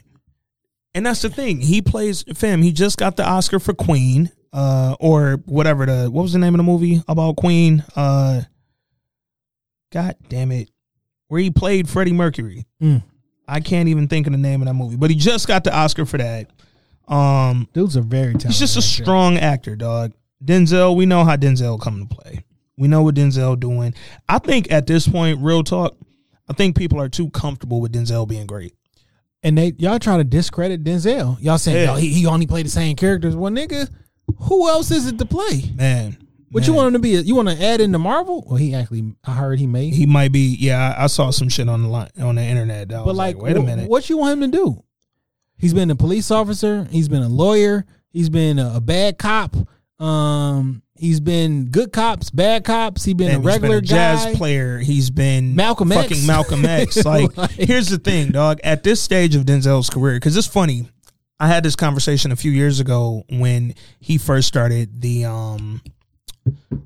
And that's the thing. He plays fam, he just got the Oscar for Queen, uh, or whatever the what was the name of the movie about Queen? Uh God damn it. Where he played Freddie Mercury. Mm. I can't even think of the name of that movie. But he just got the Oscar for that. Um Dude's a very talented. he's just a actor. strong actor, dog. Denzel, we know how Denzel come to play. We know what Denzel doing. I think at this point, real talk, I think people are too comfortable with Denzel being great. And they y'all trying to discredit Denzel. Y'all saying Yeah. "Yo, he, he only played the same characters. Well, nigga, who else is it to play? Man. What you want him to be? You want to add into Marvel? Well, he actually, I heard he made. He might be. Yeah, I, I saw some shit on the line on the internet. That but was like, like, wait a wh- minute. what you want him to do? He's been a police officer. He's been a lawyer. He's been a, a bad cop. Um, he's been good cops, bad cops. He's been Man, a he's regular been a jazz guy. player. He's been Malcolm X. fucking Malcolm (laughs) X. Like, Like- here's the thing, dog. At this stage of Denzel's career, because it's funny. I had this conversation a few years ago when he first started the um,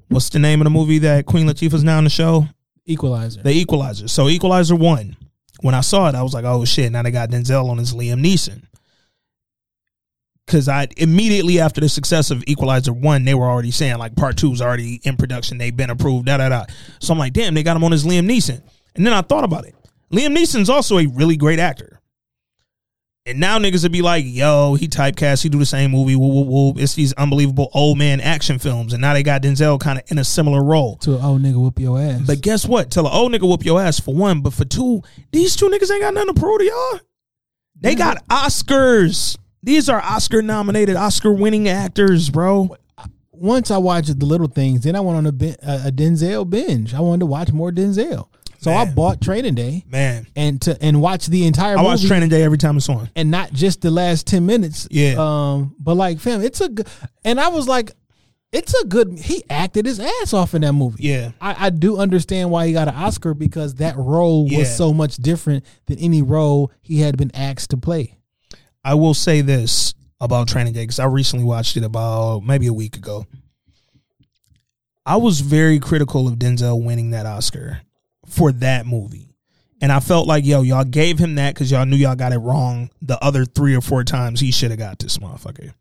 what's the name of the movie that Queen Latifah's now in the show? Equalizer. The Equalizer. So Equalizer one. When I saw it, I was like, oh shit! Now they got Denzel on his Liam Neeson. Because I immediately after the success of Equalizer one, they were already saying like part two's already in production. They've been approved. Da da da. So I'm like, damn, they got him on his Liam Neeson. And then I thought about it. Liam Neeson's also a really great actor. And now niggas would be like, yo, he typecast, he do the same movie, woo, woo, woo. It's these unbelievable old man action films. And now they got Denzel kind of in a similar role. to oh nigga whoop your ass. But guess what? Tell an old nigga whoop your ass for one, but for two, these two niggas ain't got nothing to prove to y'all. They got Oscars. These are Oscar nominated, Oscar winning actors, bro. once I watched the little things, then I went on a, a Denzel binge. I wanted to watch more Denzel, so I bought Training Day Man, and to and watch the entire movie. I movie. watch Training Day every time it's on. and not just the last 10 minutes. Yeah. Um, but like, fam, it's a good, and I was like, it's a good, he acted his ass off in that movie. Yeah. I, I do understand why he got an Oscar because that role Yeah. was so much different than any role he had been asked to play. I will say this about Training Day because I recently watched it about maybe a week ago. I was very critical of Denzel winning that Oscar for that movie. And I felt like, yo, y'all gave him that because y'all knew y'all got it wrong the other three or four times he should have got this motherfucker.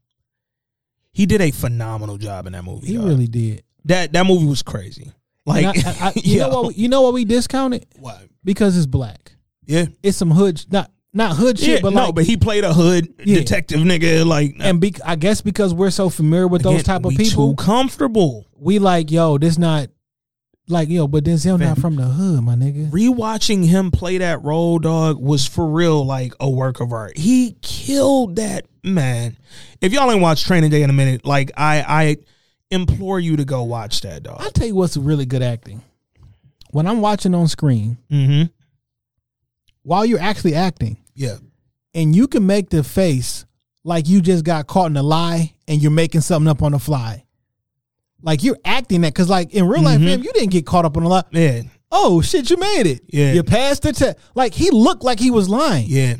He did a phenomenal job in that movie. He dog. really did. that that movie was crazy. Like, I- I- I- (laughs) you know what? we- You know what we discounted what? because it's black. Yeah, It's some hood, not not hood shit, yeah, but no, like, but he played a hood Yeah. detective nigga. Like, uh, and be, I guess because we're so familiar with those type of people, too comfortable. we like, yo, this not like yo, but Denzel not from the hood, my nigga. rewatching him play that role, dog, was for real like a work of art. He killed that man. If y'all ain't watched Training Day in a minute, like I, I implore you to go watch that, dog. I'll tell you what's really good acting. When I'm watching on screen, Mm-hmm. while you're actually acting, Yeah, and you can make the face like you just got caught in a lie and you're making something up on the fly. Like you're acting that because like in real life, Mhm. fam, you didn't get caught up on a lot. yeah, Oh shit, you made it. Yeah. You passed the test. Like he looked like he was lying. yeah.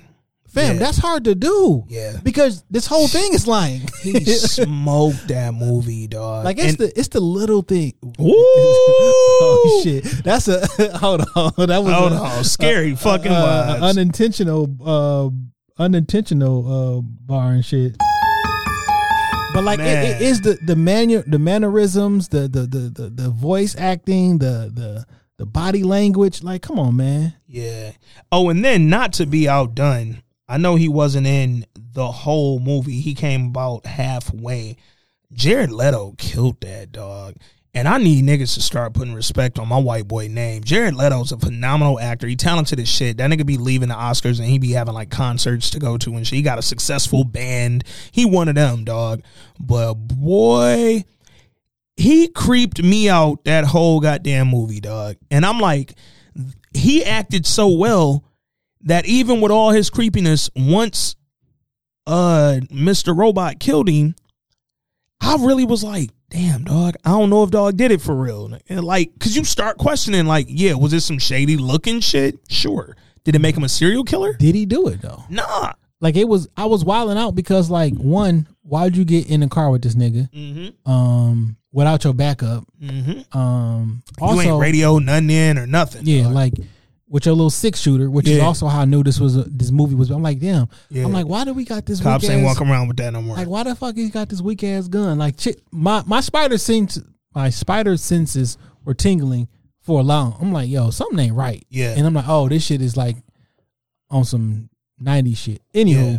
Fam, Yeah. that's hard to do. Yeah. Because this whole thing is lying. (laughs) He smoked that movie, dog. like it's And- the it's the little thing. Ooh, (laughs) Oh shit. That's a (laughs) hold on. That was Hold a, on, scary fucking uh, vibes. unintentional uh unintentional uh bar and shit. But like it, it is the the manu- the mannerisms, the the, the the the voice acting, the the the body language. Like, come on, man. Yeah. Oh, and then not to be outdone, I know he wasn't in the whole movie. He came about halfway. Jared Leto killed that dog. And I need niggas to start putting respect on my white boy name. Jared Leto's a phenomenal actor. He talented as shit. That nigga be leaving the Oscars and he be having like concerts to go to and shit. He got a successful band. He one of them, dog. But boy, he creeped me out that whole goddamn movie, dog. And I'm like, he acted so well that even with all his creepiness, once uh Mr. Robot killed him, I really was like, damn, dog, I don't know if dog did it for real. And like, cause you start questioning, like, yeah, was it some shady looking shit? Sure. Did it make him a serial killer? Did he do it though? Nah. like it was. I was wilding out because like one, why'd you get in the car with this nigga? Mm-hmm. Um, without your backup. Mm-hmm. Um, you also, ain't radio nothing in or nothing. yeah, dog. like with your little six shooter, which is also how I knew this was a, this movie was. I'm like, damn. Yeah. I'm like, why do we got this? cops ain't walking around with that no more. Like, why the fuck he got this weak ass gun? Like, shit, my my spider sense, my spider senses were tingling for a long. I'm like, yo, something ain't right. Yeah. and I'm like, oh, this shit is like on some '90s shit. Anywho, Yeah.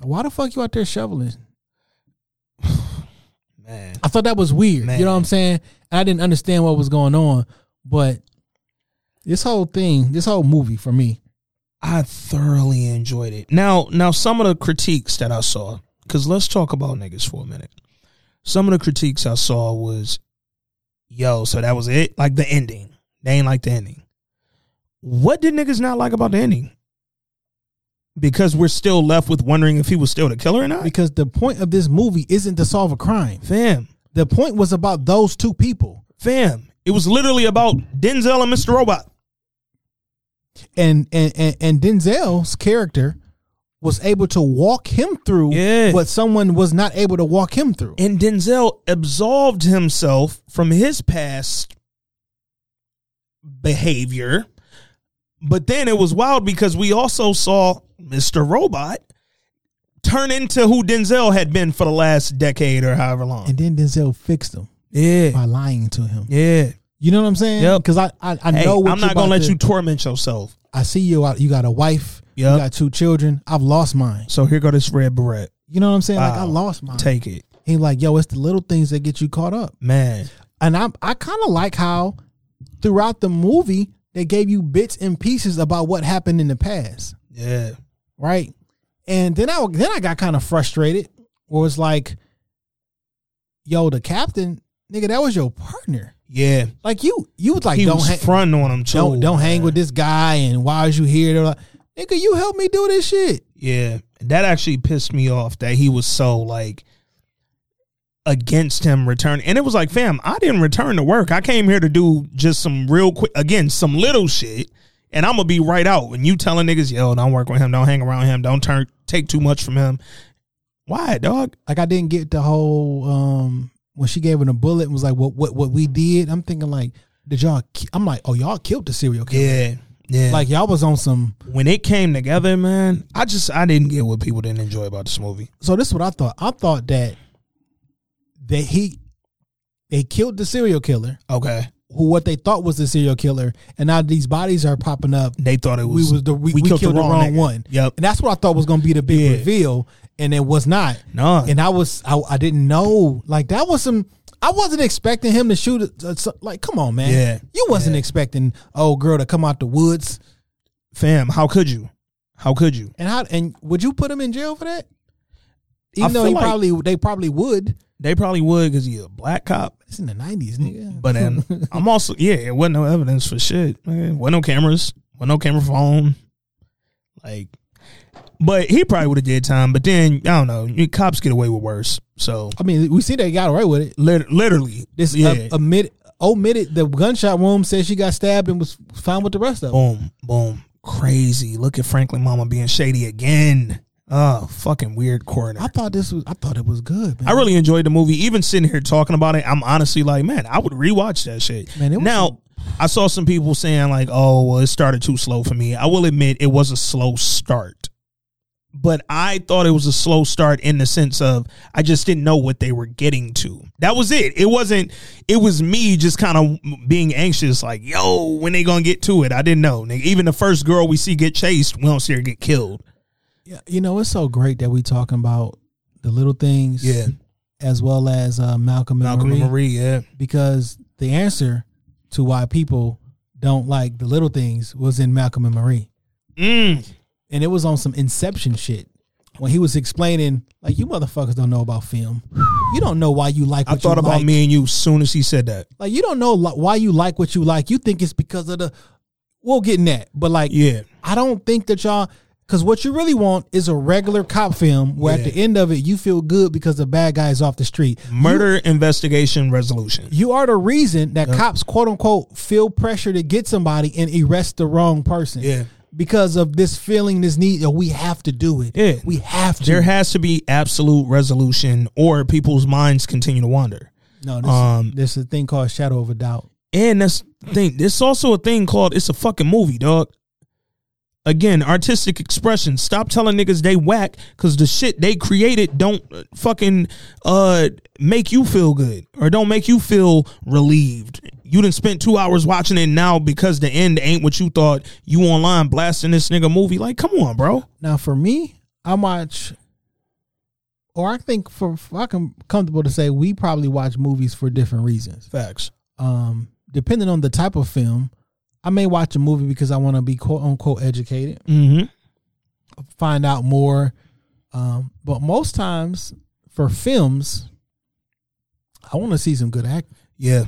why the fuck you out there shoveling? (sighs) Man, I thought that was weird. Man. You know what I'm saying? I didn't understand what was going on, but this whole thing, this whole movie for me, I thoroughly enjoyed it. Now, now some of the critiques that I saw, because let's talk about niggas for a minute. Some of the critiques I saw was, yo, so that was it? Like the ending. They ain't like the ending. What did niggas not like about the ending? Because we're still left with wondering if he was still the killer or not? because the point of this movie isn't to solve a crime. Fam, The point was about those two people. fam. It was literally about Denzel and Mr. Robot. And and and, and Denzel's character was able to walk him through Yeah. what someone was not able to walk him through. And Denzel absolved himself from his past behavior. But then it was wild because we also saw Mr. Robot turn into who Denzel had been for the last decade or however long. And then Denzel fixed him yeah. by lying to him. Yeah. You know what I'm saying? Yep. Because I I, I Hey, know what I'm you're not going to about let you torment yourself. I see you out. You got a wife. Yep. You got two children. I've lost mine. So here go this red beret. You know what I'm saying? Like I lost mine. Take it. He like, yo, it's the little things that get you caught up. Man. And I I kind of like how throughout the movie they gave you bits and pieces about what happened in the past. Yeah. right? And then I then I got kind of frustrated. Where it's like, yo, the captain, nigga, that was your partner. Yeah. Like you, you was like, he don't was hang, fronting on him too. don't don't hang man. with this guy. And why is you here? They're like, nigga, you help me do this shit. Yeah, that actually pissed me off that he was so like against him returning. And it was like, fam, I didn't return to work. I came here to do just some real quick, again, some little shit. And I'm gonna be right out. And you telling niggas, yo, don't work with him, don't hang around him, don't turn, take too much from him. Why, dog? Like I didn't get the whole um when she gave him a bullet and was like, what what what we did. I'm thinking like, did y'all? ki- I'm like, oh y'all killed the serial killer. Yeah, yeah. Like y'all was on some. when it came together, man, I just I didn't get what people didn't enjoy about this movie. So this is what I thought. I thought that that he they killed the serial killer. Okay, who what they thought was the serial killer, and now these bodies are popping up. they thought it We was was the we, we killed, the wrong, nigga. one. Yep. and that's what I thought was going to be the big Yeah. reveal, and it was not. No. and I was I, I didn't know like that was some. I wasn't expecting him to shoot. uh, like, come on, man. Yeah. you wasn't expecting old girl to come out the woods, Fam, how could you? How could you? and how and would you put him in jail for that? I Even though he like- probably they probably would. They probably would because he's a black cop. It's in the nineties, nigga. But then (laughs) I'm also yeah, it wasn't no evidence for shit. Man. Wasn't no cameras, wasn't no camera phone. Like, but he probably would have did time. But then I don't know. Cops get away with worse. So I mean, we see they got away with it. lit- literally, This yeah, uh, admit omitted the gunshot wound said she got stabbed and was found with the rest of them. boom, boom, crazy. Look at Franklin Mama being shady again. Oh, fucking weird corner. I thought this was. I thought it was good. Man. I really enjoyed the movie. Even sitting here talking about it, I'm honestly like, man, I would rewatch that shit. Man, it now, I saw some people saying like, oh, well, it started too slow for me. I will admit it was a slow start, but I thought it was a slow start in the sense of I just didn't know what they were getting to. That was it. It wasn't. It was me just kind of being anxious, like, yo, when they gonna get to it? I didn't know. Even the first girl we see get chased, we don't see her get killed. Yeah, you know, it's so great that we talking about the little things. Yeah. as well as uh, Malcolm and Malcolm Marie, and Marie, yeah. because the answer to why people don't like the little things was in Malcolm and Marie, Mm. and it was on some Inception shit when he was explaining like you motherfuckers don't know about film. You don't know why you like. I thought about like. me and you as soon as he said that. Like you don't know li- why you like what you like. You think it's because of the. We'll get in that, but like, Yeah. I don't think that y'all. Because what you really want is a regular cop film where at the end of it you feel good because the bad guy is off the street. Murder investigation resolution. You are the reason that cops, quote unquote, feel pressure to get somebody and arrest the wrong person. Yeah. because of this feeling, this need. Oh, we have to do it. Yeah. we have to. There has to be absolute resolution, or people's minds continue to wander. no, this, um, there's a thing called shadow of a doubt. And that's the thing. There's also a thing called it's a fucking movie, dog. Again, artistic expression. Stop telling niggas they whack because the shit they created don't fucking uh make you feel good or don't make you feel relieved. You didn't spend two hours watching it now because the end ain't what you thought. You online blasting this nigga movie. Like, come on, bro. Now, for me, I watch, or I think for I can comfortable to say we probably watch movies for different reasons. Facts. Um, depending on the type of film, I may watch a movie because I want to be quote unquote educated, Mm-hmm. find out more. Um, but most times for films, I want to see some good act. Yeah.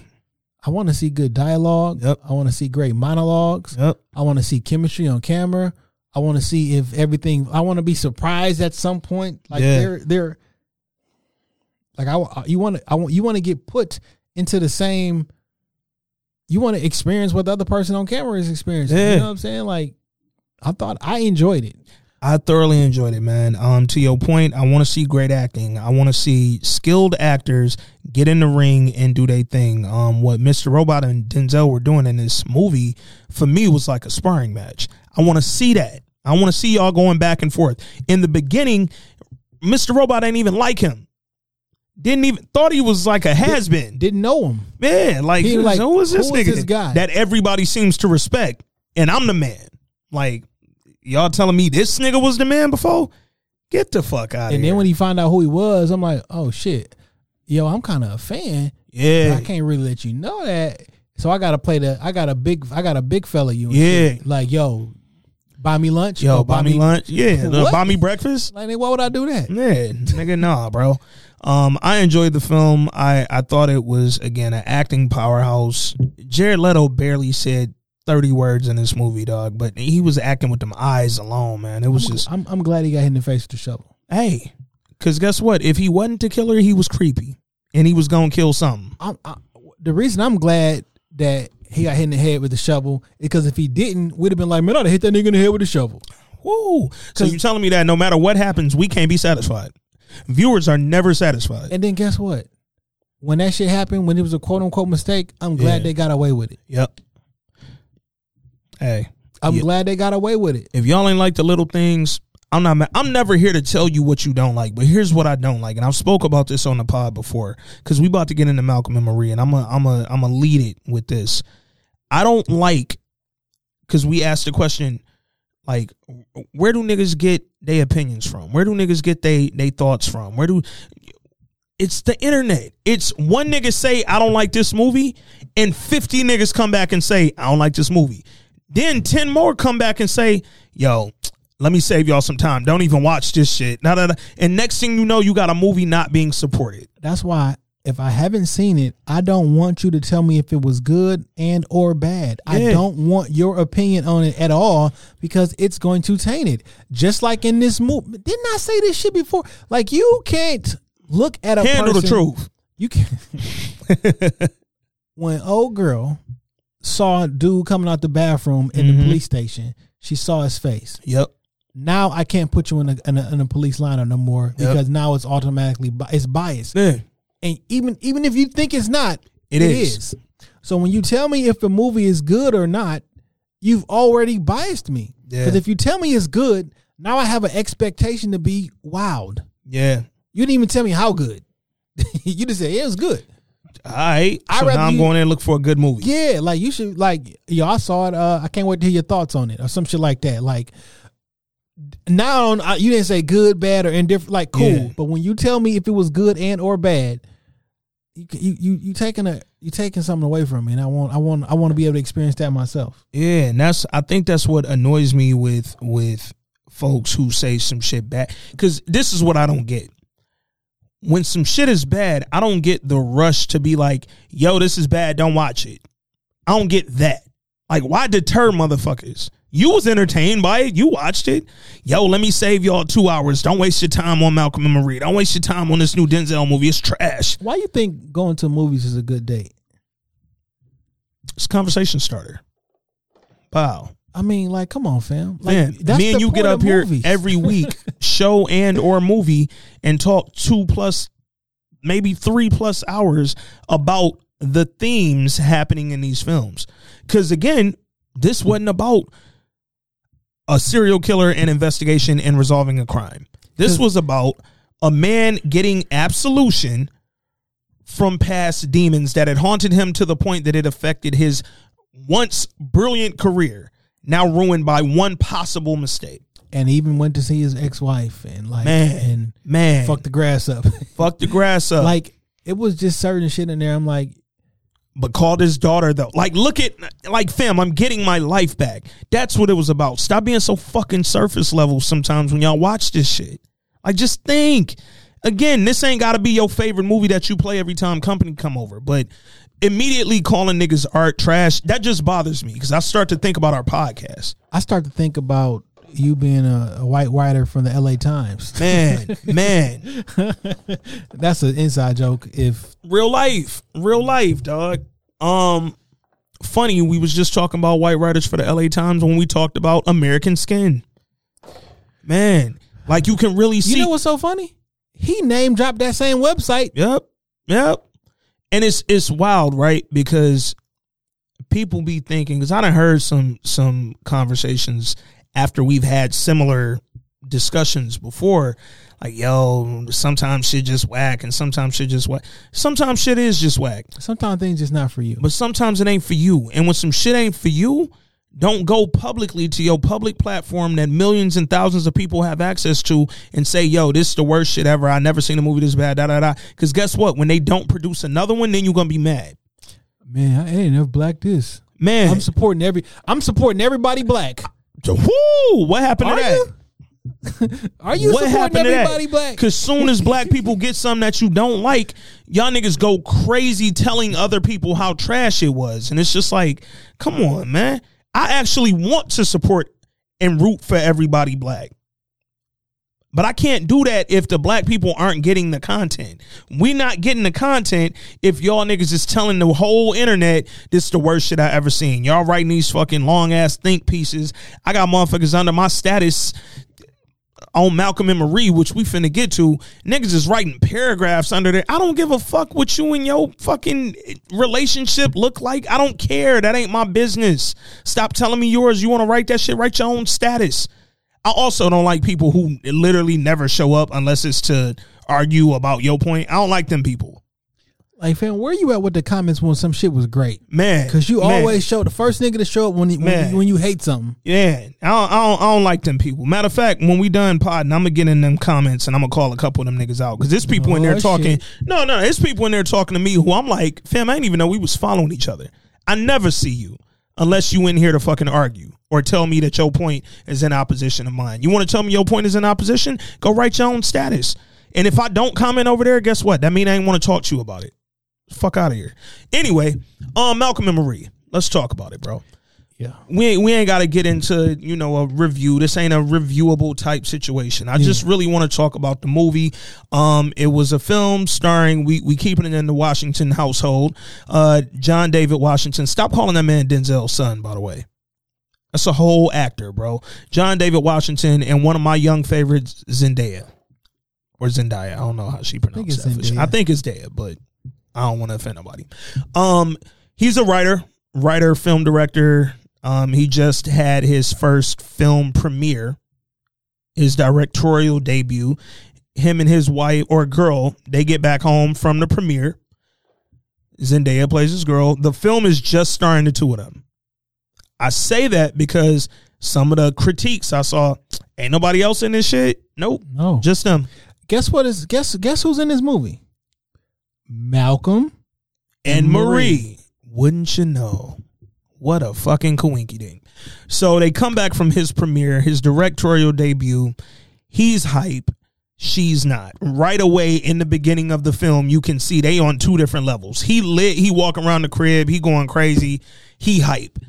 I want to see good dialogue. Yep. I want to see great monologues. Yep. I want to see chemistry on camera. I want to see if everything. I want to be surprised at some point. Like Yeah. they're they're like I you want to I want you want to get put into the same. You want to experience what the other person on camera is experiencing. Yeah. You know what I'm saying? Like I thought I enjoyed it. I thoroughly enjoyed it, man. Um, to your point, I want to see great acting. I want to see skilled actors get in the ring and do their thing. Um, what Mr. Robot and Denzel were doing in this movie for me was like a sparring match. I want to see that. I want to see y'all going back and forth. In the beginning, Mr. Robot ain't even like him. Didn't even thought he was like a has been. Didn't know him. Man, like, He was like, who is this who is nigga this guy? that everybody seems to respect? And I'm the man. Like, y'all telling me this nigga was the man before? Get the fuck out of And here. then when he found out who he was, I'm like, oh shit, yo, I'm kind of a fan. yeah, I can't really let you know that. So I gotta play the. I got a big. I got a big fella. You. Yeah. shit. Like yo, buy me lunch. yo, Or buy me lunch. Yeah, (laughs) buy me breakfast. Like, why would I do that? Yeah, nigga, nah, bro. Um, I enjoyed the film. I I thought it was again an acting powerhouse. Jared Leto barely said thirty words in this movie, dog, but he was acting with them eyes alone, man. It was just I'm, I'm glad he got hit in the face with the shovel. hey, because guess what? If he wasn't the killer, he was creepy, and he was gonna kill something. I'm, I, the reason I'm glad that he got hit in the head with the shovel is because if he didn't, we'd have been like, man, I'd have hit that nigga in the head with the shovel. Woo! So you're telling me that no matter what happens, we can't be satisfied. Viewers are never satisfied. And then guess what? When that shit happened, when it was a quote unquote mistake, I'm glad Yeah. they got away with it. Yep. Hey, I'm Yeah. glad they got away with it. if y'all ain't like the little things, I'm not. I'm never here to tell you what you don't like, but here's what I don't like, and I've spoke about this on the pod before because we about to get into Malcolm and Marie, and I'm a, I'm a, I'm a lead it with this. I don't like because we asked the question like, where do niggas get their opinions from? Where do niggas get they they thoughts from? Where do it's the internet. It's one nigga say I don't like this movie, and fifty niggas come back and say I don't like this movie. Then ten more come back and say, "Yo, let me save y'all some time. Don't even watch this shit." Nah, nah, nah. And next thing you know, you got a movie not being supported. That's why if I haven't seen it, I don't want you to tell me if it was good and or bad. I don't want your opinion on it at all because it's going to taint it. Just like in this movie. Didn't I say this shit before? Like you can't look at a Handle the truth. You can't. (laughs) when old girl saw a dude coming out the bathroom in Mm-hmm. the police station, she saw his face. Yep. Now I can't put you in a in a, in a police lineup no more Yep. because now it's automatically bi- it's biased Yeah. And even even if you think it's not, It it is. is. So when you tell me if a movie is good or not, you've already biased me. Yeah. Because if you tell me it's good, now I have an expectation to be wowed. Yeah. You didn't even tell me how good. (laughs) you just said yeah, it was good. All right. I'd So now I'm you- going in and look for a good movie. Yeah, like you should like yo, I saw it. Uh, I can't wait to hear your thoughts on it or some shit like that. Like now you didn't say good, bad, or indifferent. Like cool, Yeah. but when you tell me if it was good and or bad, you you you, taking a you taking something away from me, and I want I want I want to be able to experience that myself. Yeah, and that's I think that's what annoys me with with folks who say some shit bad cuz this is what I don't get. When some shit is bad, I don't get the rush to be like, "Yo, this is bad, don't watch it." I don't get that. Like why deter motherfuckers? You was entertained by it. You watched it. Yo, let me save y'all 2 hours. Don't waste your time on Malcolm and Marie. Don't waste your time on this new Denzel movie. It's trash. Why you think going to movies is a good date? It's a conversation starter. Wow. I mean, like, come on, fam. Like, Man, that's me and you get up here movies. every (laughs) week, show and or movie, and talk two plus, maybe three plus hours about the themes happening in these films. Because again, this wasn't about a serial killer and investigation and resolving a crime. This was about a man getting absolution from past demons that had haunted him to the point that it affected his once brilliant career, now ruined by one possible mistake. and he even went to see his ex wife and like Man, and man, fuck the grass up. fuck the grass up. (laughs) like it was just certain shit in there. I'm like, but called his daughter though. Like, look at like fam, I'm getting my life back. That's what it was about. Stop being so fucking surface level sometimes when y'all watch this shit. Like, just think. Again, this ain't gotta be your favorite movie that you play every time company come over, but immediately calling niggas art trash, that just bothers me because I start to think about our podcast. I start to think about you being a, a white writer from the L.A. Times. Man, (laughs) man. That's an inside joke. If real life, real life, dog. Um, funny, we was just talking about white writers for the LA Times when we talked about American Skin. Man, like you can really see. you know what's so funny, he name dropped that same website. Yep, yep. And it's it's wild, right? Because people be thinking. Because I done heard some some conversations after we've had similar discussions before. Like, yo, sometimes shit just whack, and sometimes shit just whack. Sometimes shit is just whack. Sometimes things just not for you. But sometimes it ain't for you. And when some shit ain't for you, don't go publicly to your public platform that millions and thousands of people have access to and say, yo, this is the worst shit ever. I never seen a movie this bad, da da da. Because guess what? When they don't produce another one, then you're gonna be mad. Man, I ain't never black this. Man, I'm supporting every. I'm supporting everybody black. Whoo, what happened Are to that? you? (laughs) Are you what supporting happened to everybody that? black? Because soon as black people get something that you don't like, y'all niggas go crazy telling other people how trash it was, and it's just like, come on, man. I actually want to support and root for everybody black. But I can't do that if the black people aren't getting the content. We not getting the content if y'all niggas is telling the whole internet this is the worst shit I ever seen. Y'all writing these fucking long ass think pieces. I got motherfuckers under my status on Malcolm and Marie, which we finna get to, niggas is writing paragraphs under there. I don't give a fuck what you and your fucking relationship look like. I don't care. That ain't my business. Stop telling me yours. You want to write that shit? Write your own status. I also don't like people who literally never show up unless it's to argue about your point. I don't like them people. Like, fam, where you at with the comments when some shit was great? Man, Because you man. always show the first nigga to show up when you, when you when you hate something. Yeah, I don't, I don't, I don't like them people. Matter of fact, when we done podding, I'm gonna get in them comments and I'm gonna call a couple of them niggas out because there's people in there Oh, talking. shit. No, no, there's people in there talking to me who I'm like, fam, I didn't even know we was following each other. I never see you unless you in here to fucking argue or tell me that your point is in opposition of mine. You want to tell me your point is in opposition? Go write your own status. And if I don't comment over there, guess what? That mean I ain't want to talk to you about it. Fuck out of here. Anyway, um, Malcolm and Marie, let's talk about it, bro Yeah. we ain't, we ain't got to get into you know a review. This ain't a reviewable type situation. I just really want to talk about the movie. Um, it was a film starring we we keeping it in the Washington household. Uh, John David Washington. Stop calling that man Denzel's son. By the way, that's a whole actor, bro. John David Washington and one of my young favorites, Zendaya or Zendaya. I don't know how she pronounced it's that. for sure. Zendaya. I think it's Daya, but I don't want to offend nobody. Um, he's a writer, writer, film director. Um, he just had his first film premiere, his directorial debut. Him and his wife or girl, they get back home from the premiere. Zendaya plays his girl. The film is just starring the two of them. I say that because some of the critiques I saw, ain't nobody else in this shit. Nope, No. just them. guess what is guess guess who's in this movie? Malcolm. and And Marie. Marie. Wouldn't you know? What a fucking coinky dink. So they come back from his premiere, his directorial debut. He's hype. She's not. Right away in the beginning of the film, you can see they on two different levels. He lit, he walking around the crib, he going crazy, he hype.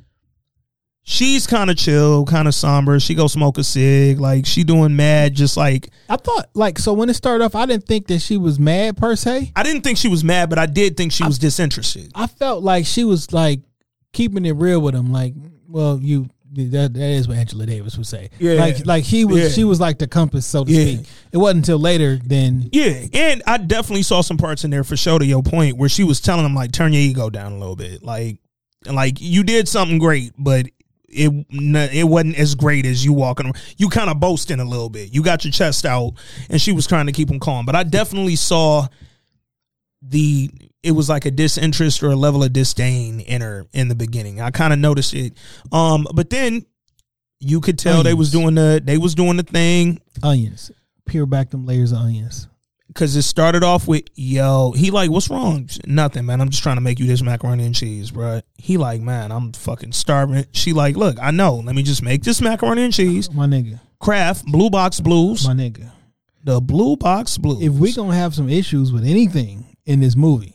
She's kind of chill, kind of somber. She go smoke a cig, like she doing mad, just like I thought like so when it started off, I didn't think that she was mad per se. I didn't think she was mad, but I did think she was disinterested. I felt like she was like keeping it real with him. Like, well, you That that is what Angela Davis would say. Yeah. like like he was Yeah. she was like the compass, so to Yeah. speak. It wasn't until later then. Yeah, and I definitely saw some parts in there for show to your point where she was telling him like turn your ego down a little bit, like like you did something great, but it it wasn't as great as you walking. around. You kind of boasting a little bit. You got your chest out, and she was trying to keep him calm. But I definitely saw the it was like a disinterest or a level of disdain in her in the beginning. I kind of noticed it, um, but then you could tell they was doing the they was doing the thing. Onions, peel back them layers of onions. because it started off with yo he like what's wrong? Nothing man. I'm just trying to make you this macaroni and cheese bro he like man i'm fucking starving. She like look i know. Let me just make this macaroni and cheese. My nigga, Kraft blue box blues. My nigga. the blue box blues. If we gonna have some issues with anything in this movie,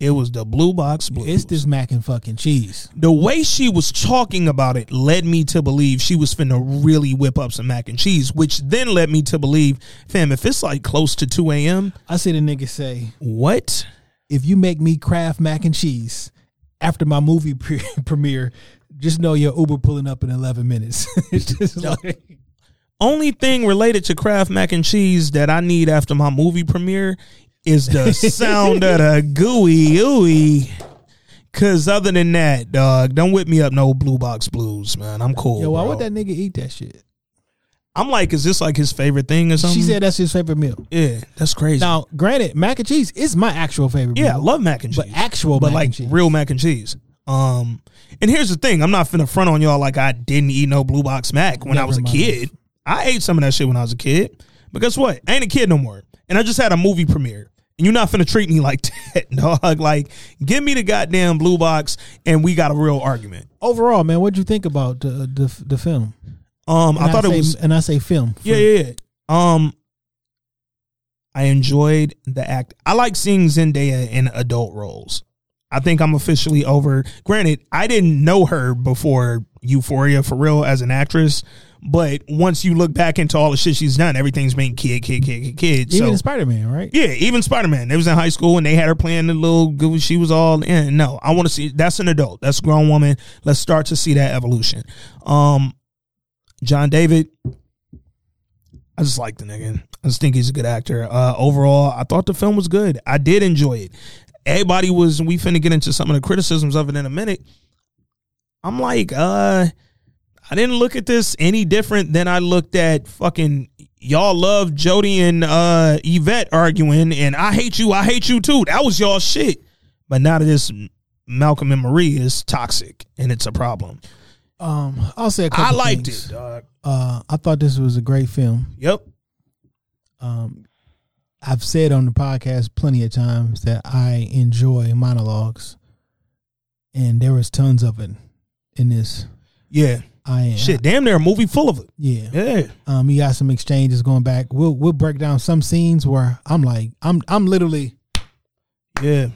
it was the blue box blues it's this mac and fucking cheese. the way she was talking about it led me to believe she was finna really whip up some mac and cheese which then led me to believe fam if it's like close to 2 a.m I see the nigga say, what if you make me Kraft mac and cheese after my movie pre- (laughs) premiere, just know your Uber pulling up in eleven minutes. (laughs) it's just like only thing related to Kraft mac and cheese that I need after my movie premiere is the sound of the gooey ooey. Cause other than that, dog, don't whip me up no blue box blues, man. I'm cool. Yo, why bro. would that nigga eat that shit? I'm like, is this like his favorite thing or something? She said that's his favorite meal. yeah, that's crazy. Now, granted, mac and cheese is my actual favorite yeah, I love mac and cheese, But actual but mac like and cheese. real mac and cheese. Um, and here's the thing: I'm not finna front on y'all like I didn't eat no blue box mac when I was a kid. I ate some of that shit when I was a kid. But guess what? I ain't a kid no more. And I just had a movie premiere. And you're not finna treat me like (laughs) that, dog. Like, give me the goddamn blue box and we got a real argument. Overall, man, what'd you think about the the, the film? Um, And I thought it say, was and I say film. Yeah, yeah, yeah. Um, I enjoyed the act. I like seeing Zendaya in adult roles. I think I'm officially over. Granted, I didn't know her before Euphoria for real as an actress, but once you look back into all the shit she's done, everything's been kid, kid, kid, kid, kid. Even so, Spider Man, right? yeah, even Spider Man. They was in high school and they had her playing the little. She was all in. No, I want to see. That's an adult. That's a grown woman. Let's start to see that evolution. Um, John David. I just like the nigga. I just think he's a good actor. Uh, overall, I thought the film was good. I did enjoy it. Everybody was. We finna get into some of the criticisms of it in a minute. I'm like, uh, I didn't look at this any different than I looked at fucking y'all love Jody and uh Yvette arguing and I hate you, I hate you too. That was y'all shit. But now that this Malcolm and Marie is toxic and it's a problem. Um, I'll say a couple. I liked things. it, dog. Uh, I thought this was a great film. Yep. Um, I've said on the podcast plenty of times that I enjoy monologues, and there was tons of it in this. Yeah. I am Shit, damn near a movie full of it. Yeah. Yeah. Um, you got some exchanges going back. We'll we'll break down some scenes where I'm like I'm I'm literally Yeah.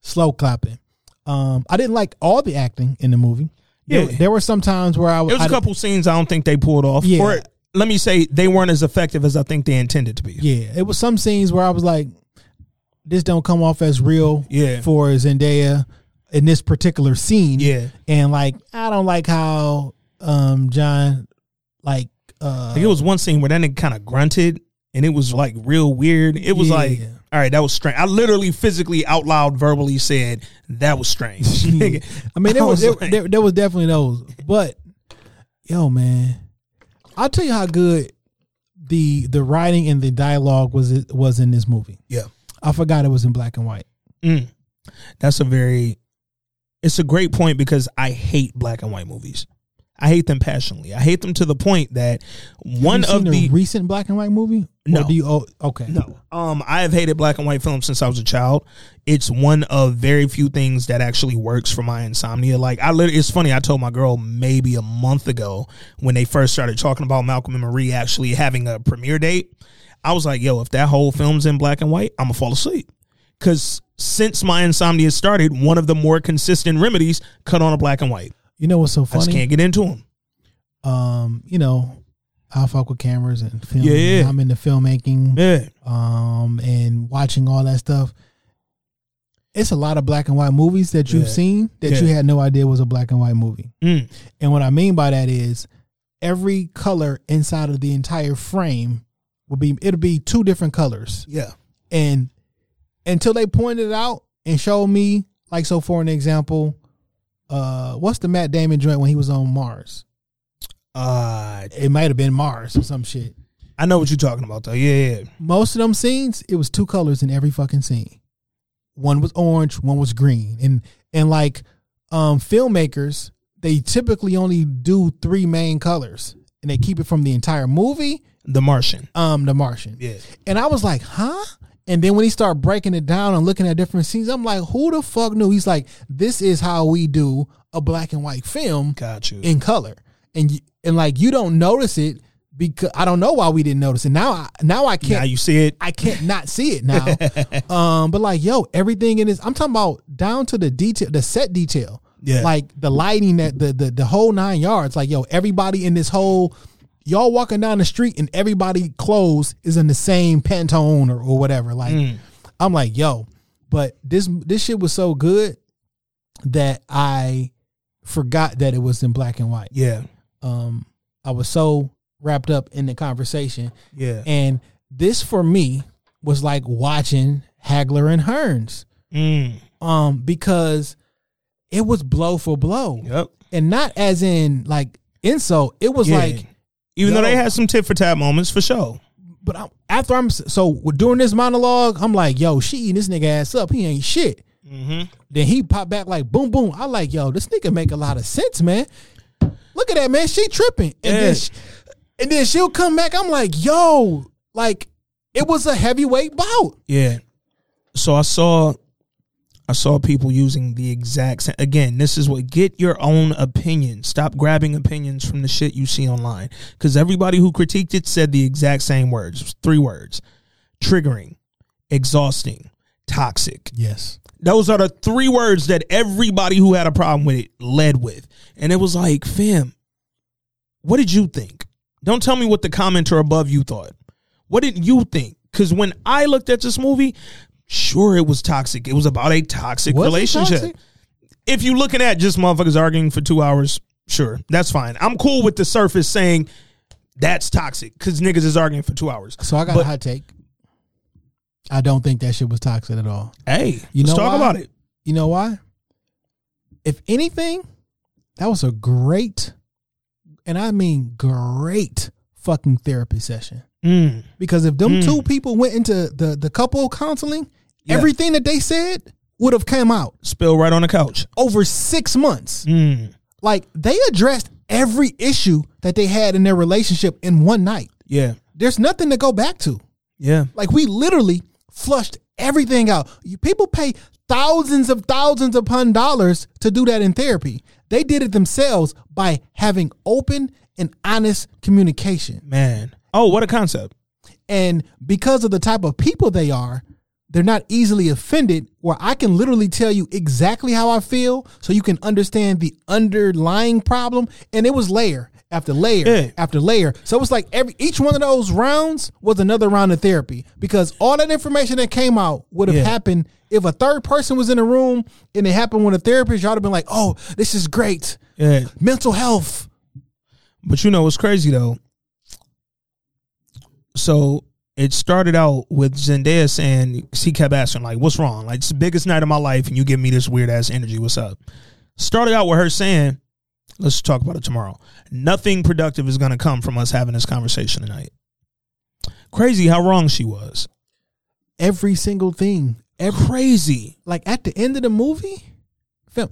slow clapping. Um, I didn't like all the acting in the movie. There, Yeah. there were some times where I was. There was a a couple scenes I don't think they pulled off. Yeah. Or let me say they weren't as effective as I think they intended to be. Yeah, it was some scenes where I was like, this don't come off as real. Yeah. For Zendaya in this particular scene. Yeah. and like I don't like how um John like uh Like it was one scene where that nigga kind of grunted and it was like real weird. It was Yeah. like, all right, that was strange. I literally physically out loud verbally said that was strange. (laughs) I mean, (laughs) there I was, there, like- there, there was definitely those, but yo, man, I'll tell you how good the the writing and the dialogue was it was in this movie. Yeah. I forgot it was in black and white. Mm. That's a very it's a great point because I hate black and white movies. I hate them passionately. I hate them to the point that one of the recent black and white movie. Or No. do you? Oh, okay. No. Um, I have hated black and white films since I was a child. It's one of very few things that actually works for my insomnia. Like I literally, it's funny. I told my girl maybe a month ago when they first started talking about Malcolm and Marie actually having a premiere date. I was like, yo, if that whole film's in black and white, I'm gonna fall asleep. Cause since my insomnia started, one of the more consistent remedies cut on a black and white. You know what's so funny? I just can't get into them. um, you know, I fuck with cameras and film. Yeah, yeah. I'm into filmmaking. Yeah. Um, and watching all that stuff. it's a lot of black and white movies that you've Yeah. seen that Yeah. you had no idea was a black and white movie. Mm. And what I mean by that is every color inside of the entire frame will be it'll be two different colors. Yeah. And until they pointed it out and showed me, like so for an example, uh what's the Matt Damon joint when he was on Mars? Uh, It might have been Mars or some shit. I know what you're talking about though. Yeah, yeah. Most of them scenes, it was two colors in every fucking scene. One was orange, one was green. And and like um filmmakers, they typically only do three main colors. And they keep it from the entire movie, The Martian. um, The Martian. Yeah. And I was like, huh? And then when he started breaking it down and looking at different scenes, I'm like, who the fuck knew? He's like, this is how we do a black and white film Got you. in color. And and like you don't notice it because I don't know why we didn't notice it. Now I now I can't now you see it. I can't not see it now. (laughs) um, but like, yo, everything in this, I'm talking about down to the detail, the set detail. Yeah. Like the lighting, that the the the whole nine yards. Like, yo, everybody in this whole, y'all walking down the street and everybody clothes is in the same Pantone or, or whatever. Like, Mm. I'm like, yo, but this this shit was so good that I forgot that it was in black and white. Yeah. Um, I was so wrapped up in the conversation. Yeah. And this for me was like watching Hagler and Hearns. Mm. Um, because it was blow for blow. Yep. And not as in like insult. It was Yeah. like Even though they had some tit for tat moments for sure. but I'm, after I'm so during this monologue, I'm like, yo, she eating this nigga ass up. He ain't shit. Mm-hmm. Then he pop back like boom boom. I like, yo, this nigga make a lot of sense, man. Look at that, man. She tripping. And Yeah. then she, and then she'll come back. I'm like, yo, like it was a heavyweight bout. Yeah. So I saw I saw people using the exact same again, this is what get your own opinion. Stop grabbing opinions from the shit you see online. Cause everybody who critiqued it said the exact same words. Three words. Triggering, exhausting, toxic. Yes. Those are the three words that everybody who had a problem with it led with. And it was like, fam, what did you think? Don't tell me what the commenter above you thought. What did you think? Because when I looked at this movie, sure, it was toxic. It was about a toxic Was relationship. toxic? If you're looking at just motherfuckers arguing for two hours, sure, that's fine. I'm cool with the surface saying that's toxic because niggas is arguing for two hours. So I got But- a hot take. I don't think that shit was toxic at all. Hey, You let's know talk why? about it. You know why? If anything, that was a great, and I mean great fucking therapy session. Mm. Because if them Mm. two people went into the the couple counseling, Yeah. everything that they said would have come out Spill right on the couch. over six months. Mm. Like they addressed every issue that they had in their relationship in one night. Yeah. There's nothing to go back to. Yeah. Like we literally flushed everything out. You, people pay thousands of thousands upon dollars to do that in therapy. They did it themselves by having open and honest communication. Man. Oh, what a concept. And because of the type of people they are, they're not easily offended where I can literally tell you exactly how I feel so you can understand the underlying problem and it was layer after layer Yeah. after layer. So it was like every each one of those rounds was another round of therapy because all that information that came out would have Yeah. happened if a third person was in the room and it happened with a therapist, y'all would have been like, "Oh, this is great. Yeah. Mental health." But you know what's crazy though? So it started out with Zendaya saying she kept asking like, "What's wrong? Like it's the biggest night of my life, and you give me this weird ass energy. What's up?" Started out with her saying, "Let's talk about it tomorrow. Nothing productive is going to come from us having this conversation tonight." Crazy how wrong she was. Every single thing. Every Crazy, like at the end of the movie, fam,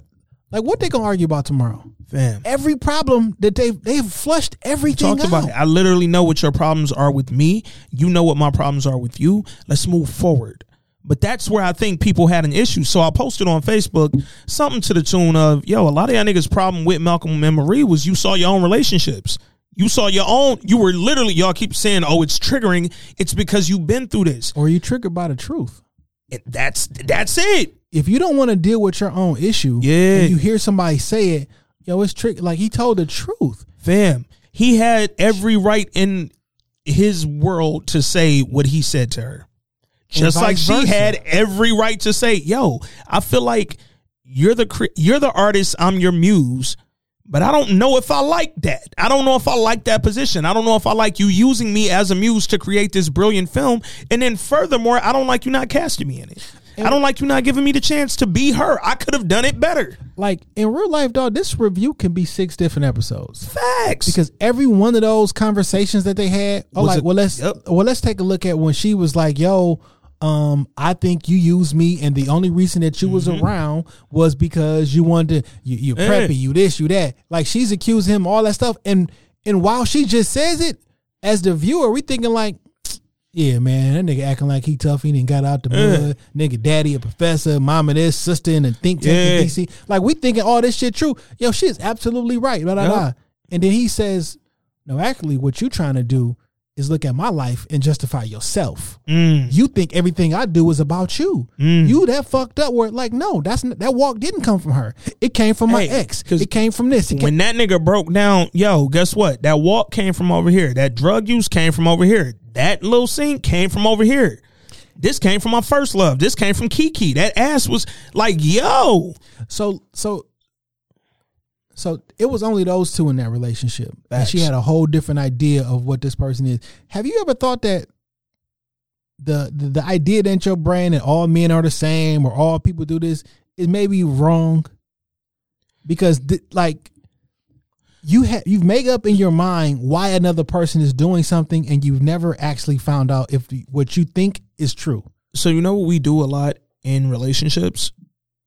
like what they gonna argue about tomorrow? fam. Every problem that they they've flushed everything talked about out. it. I literally know what your problems are with me. You know what my problems are with you. Let's move forward. But that's where I think people had an issue. So I posted on Facebook something to the tune of, yo, a lot of y'all niggas' problem with Malcolm and Marie was you saw your own relationships. You saw your own, you were literally, y'all keep saying, oh, it's triggering. It's because you've been through this. Or you triggered by the truth. And that's that's it. If you don't want to deal with your own issue, Yeah. and you hear somebody say it, yo, it's trick. Like he told the truth. Fam, he had every right in his world to say what he said to her. just like vice she had every right to say, "Yo, I feel like you're the you're the artist, I'm your muse." But I don't know if I like that. I don't know if I like that position. I don't know if I like you using me as a muse to create this brilliant film. And then furthermore, I don't like you not casting me in it. I don't like you not giving me the chance to be her. I could have done it better. Like in real life, dog, this review can be six different episodes. Facts. Because every one of those conversations that they had, oh, Was like, it- well, let's Yep. well, let's take a look at when she was like, "Yo, um, I think you used me, and the only reason that you was around was because you wanted to, you, you Mm-hmm. Preppy, you this, you that." Like she's accusing him all that stuff, and and while she just says it, as the viewer, we thinking like. Yeah, man, that nigga acting like he tough. He didn't got out the mud. Nigga, daddy a professor, mama this, sister in a think tank in DC. Like we thinking all this shit true. Yo, she is absolutely right. Blah, blah, Yep. blah. And then he says, "No, actually, what you trying to do is look at my life and justify yourself. Mm. You think everything I do is about you. You that fucked up. Where like, no, that's that walk didn't come from her. It came from my Hey, ex. 'cause It came from this. Came, when that nigga broke down, yo, guess what? That walk came from over here. That drug use came from over here. That little scene came from over here. This came from my first love. This came from Kiki. That ass was like, yo. So so so it was only those two in that relationship. And she had a whole different idea of what this person is. Have you ever thought that the the, the idea that your brain that all men are the same or all people do this is maybe wrong? Because th- like you have you've made up in your mind why another person is doing something and you've never actually found out if the, what you think is true. So you know what we do a lot in relationships?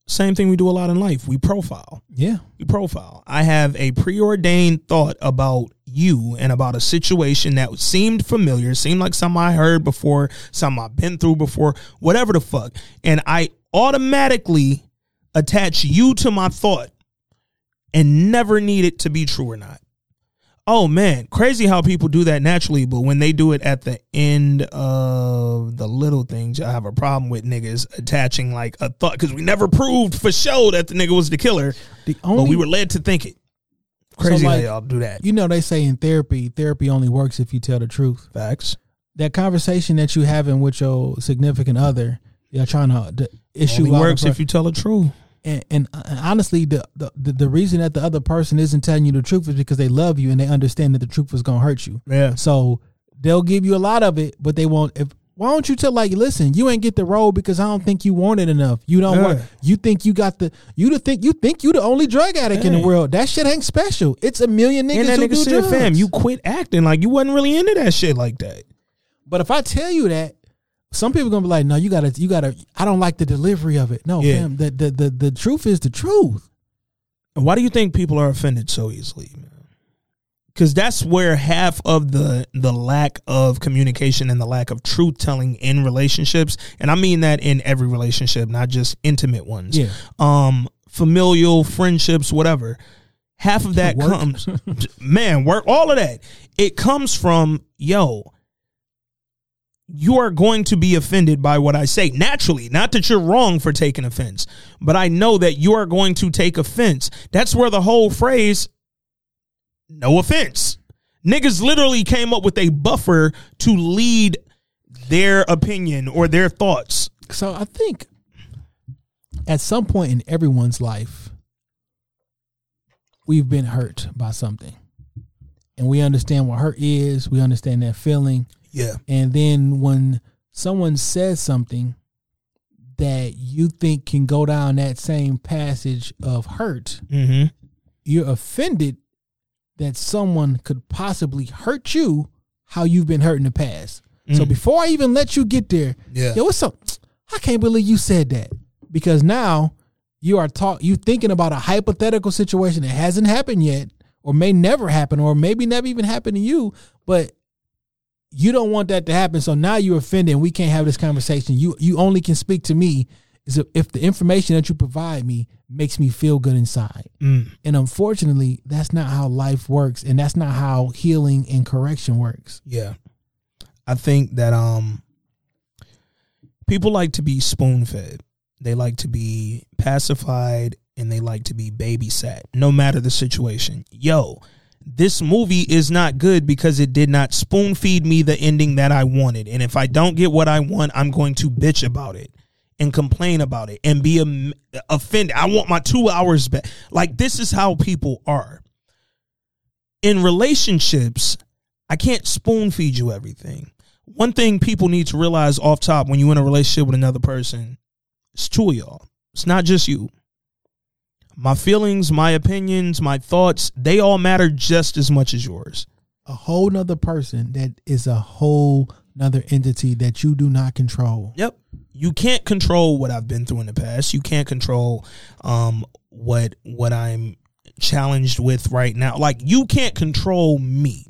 Same thing we do a lot in life. We profile. Yeah. We profile. I have a preordained thought about you and about a situation that seemed familiar, seemed like something I heard before, something I've been through before, whatever the fuck. And I automatically attach you to my thought and never need it to be true or not. Oh man, crazy how people do that naturally, but when they do it at the end of the little things, I have a problem with niggas attaching like a thought because we never proved for sure that the nigga was the killer, The but we were led to think it. Crazy like, how y'all do that. You know they say in therapy, therapy only works if you tell the truth. Facts. That conversation that you having with your significant other, you're trying to issue Only works if you tell the truth. And, and uh, honestly, the, the the reason that the other person isn't telling you the truth is because they love you and they understand that the truth was gonna hurt you. Yeah. So they'll give you a lot of it, but they won't. If why don't you tell like, listen, you ain't get the role because I don't think you want it enough. You don't Yeah. want. You think you got the. You to think you think you the only drug addict in the world. That shit ain't special. It's a million niggas And that who nigga do said, drugs. fam, you quit acting like you wasn't really into that shit like that. But if I tell you that, some people gonna be like, "No, you gotta, you gotta." I don't like the delivery of it. No, Yeah. fam. The, the the the truth is the truth. And Why do you think people are offended so easily. Because that's where half of the the lack of communication and the lack of truth telling in relationships, and I mean that in every relationship, not just intimate ones. Yeah. Um, familial friendships, whatever. Half of that Work. comes, (laughs) man, work all of that. It comes from yo. You are going to be offended by what I say naturally. Not that you're wrong for taking offense, but I know that you are going to take offense. That's where the whole phrase no offense. Niggas literally came up with a buffer to lead their opinion or their thoughts. So I think at some point in everyone's life, we've been hurt by something. And we understand what hurt is, we understand that feeling. Yeah. And then when someone says something that you think can go down that same passage of hurt, Mm-hmm. you're offended that someone could possibly hurt you how you've been hurt in the past. So before I even let you get there, Yeah. yo, what's up? I can't believe you said that because now you are talk you thinking about a hypothetical situation that hasn't happened yet, or may never happen, or maybe never even happen to you, but you don't want that to happen. So now you're offended, and we can't have this conversation. You you only can speak to me is if, the information that you provide me makes me feel good inside. Mm. And unfortunately, that's not how life works, and that's not how healing and correction works. Yeah. I think that um people like to be spoon fed. They like to be pacified and they like to be babysat, no matter the situation. Yo, this movie is not good because it did not spoon feed me the ending that I wanted. And if I don't get what I want, I'm going to bitch about it and complain about it and be offended. I want my two hours back. Like, this is how people are. In relationships, I can't spoon feed you everything. One thing people need to realize off top when you're in a relationship with another person, it's two of y'all. It's not just you. My feelings, my opinions, my thoughts, they all matter just as much as yours. A whole nother person that is a whole nother entity that you do not control. Yep. You can't control what I've been through in the past. You can't control um what what I'm challenged with right now. Like you can't control me.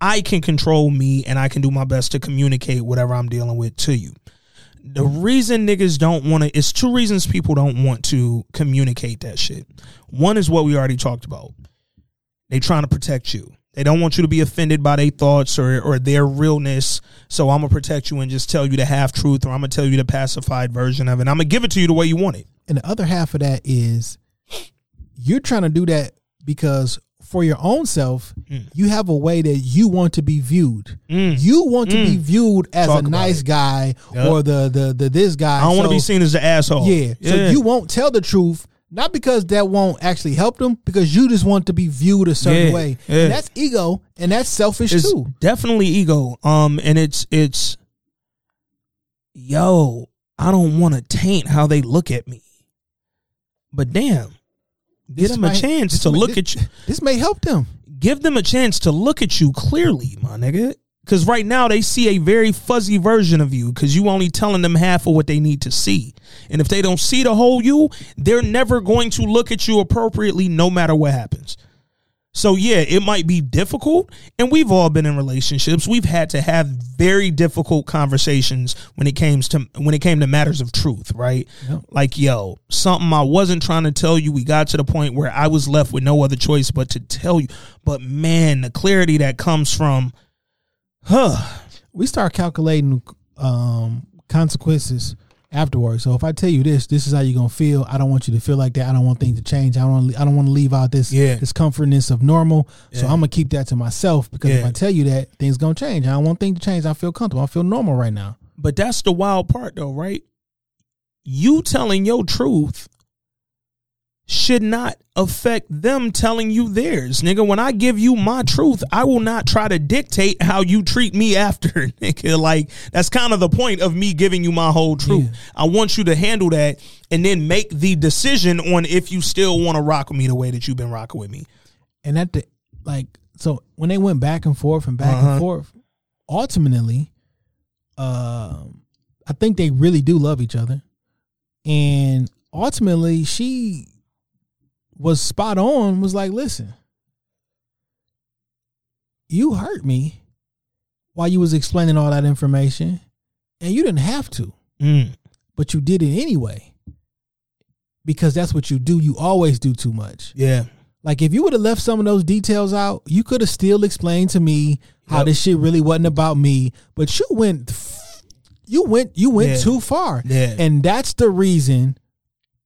I can control me and I can do my best to communicate whatever I'm dealing with to you. The reason niggas don't want to it's two reasons people don't want to communicate that shit. One is what we already talked about. They trying to protect you. They don't want you to be offended by their thoughts or, or their realness. So I'm gonna protect you and just tell you the half truth, or I'm gonna tell you the pacified version of it. I'm gonna give it to you the way you want it. And the other half of that is you're trying to do that because for your own self, Mm. you have a way that you want to be viewed. You want to be viewed as Talk a nice it. guy Yep. or the the the this guy. I don't want to be seen as the asshole. Yeah. So you won't tell the truth, not because that won't actually help them, because you just want to be viewed a certain Yeah, way. yeah. And that's ego and that's selfish it's too. definitely ego. Um, and it's it's yo, I don't want to taint how they look at me. But damn, give This them might- a chance to may- look this- at you. This may help them. Give them a chance to look at you clearly, my nigga. Because right now they see a very fuzzy version of you because you only telling them half of what they need to see. And if they don't see the whole you, they're never going to look at you appropriately no matter what happens. So yeah, it might be difficult, and we've all been in relationships. We've had to have very difficult conversations when it came to when it came to matters of truth, right? Like, yo, something I wasn't trying to tell you. We got to the point where I was left with no other choice but to tell you. But man, the clarity that comes from, huh? we start calculating um, consequences afterwards. So if I tell you this, this is how you're gonna feel. I don't want you to feel like that. I don't want things to change. I don't. I don't want to leave out this Yeah. this comfortness of normal. So I'm gonna keep that to myself because if I tell you that things gonna change, I don't want things to change. I feel comfortable. I feel normal right now. But that's the wild part, though, right? You telling your truth should not affect them telling you theirs. Nigga, when I give you my truth, I will not try to dictate how you treat me (laughs) after. Nigga, like that's kind of the point of me giving you my whole truth. I want you to handle that and then make the decision on if you still want to rock with me the way that you've been rocking with me. And at the like, so when they went back and forth and back Uh-huh. and forth, ultimately, um, I think they really do love each other, and ultimately, she was spot on. Was like, listen, you hurt me while you was explaining all that information, and you didn't have to, Mm. but you did it anyway because that's what you do. You always do too much. Yeah. Like if you would have left some of those details out, you could have still explained to me how Yep. this shit really wasn't about me. But you went, you went, you went Yeah. too far, Yeah. and that's the reason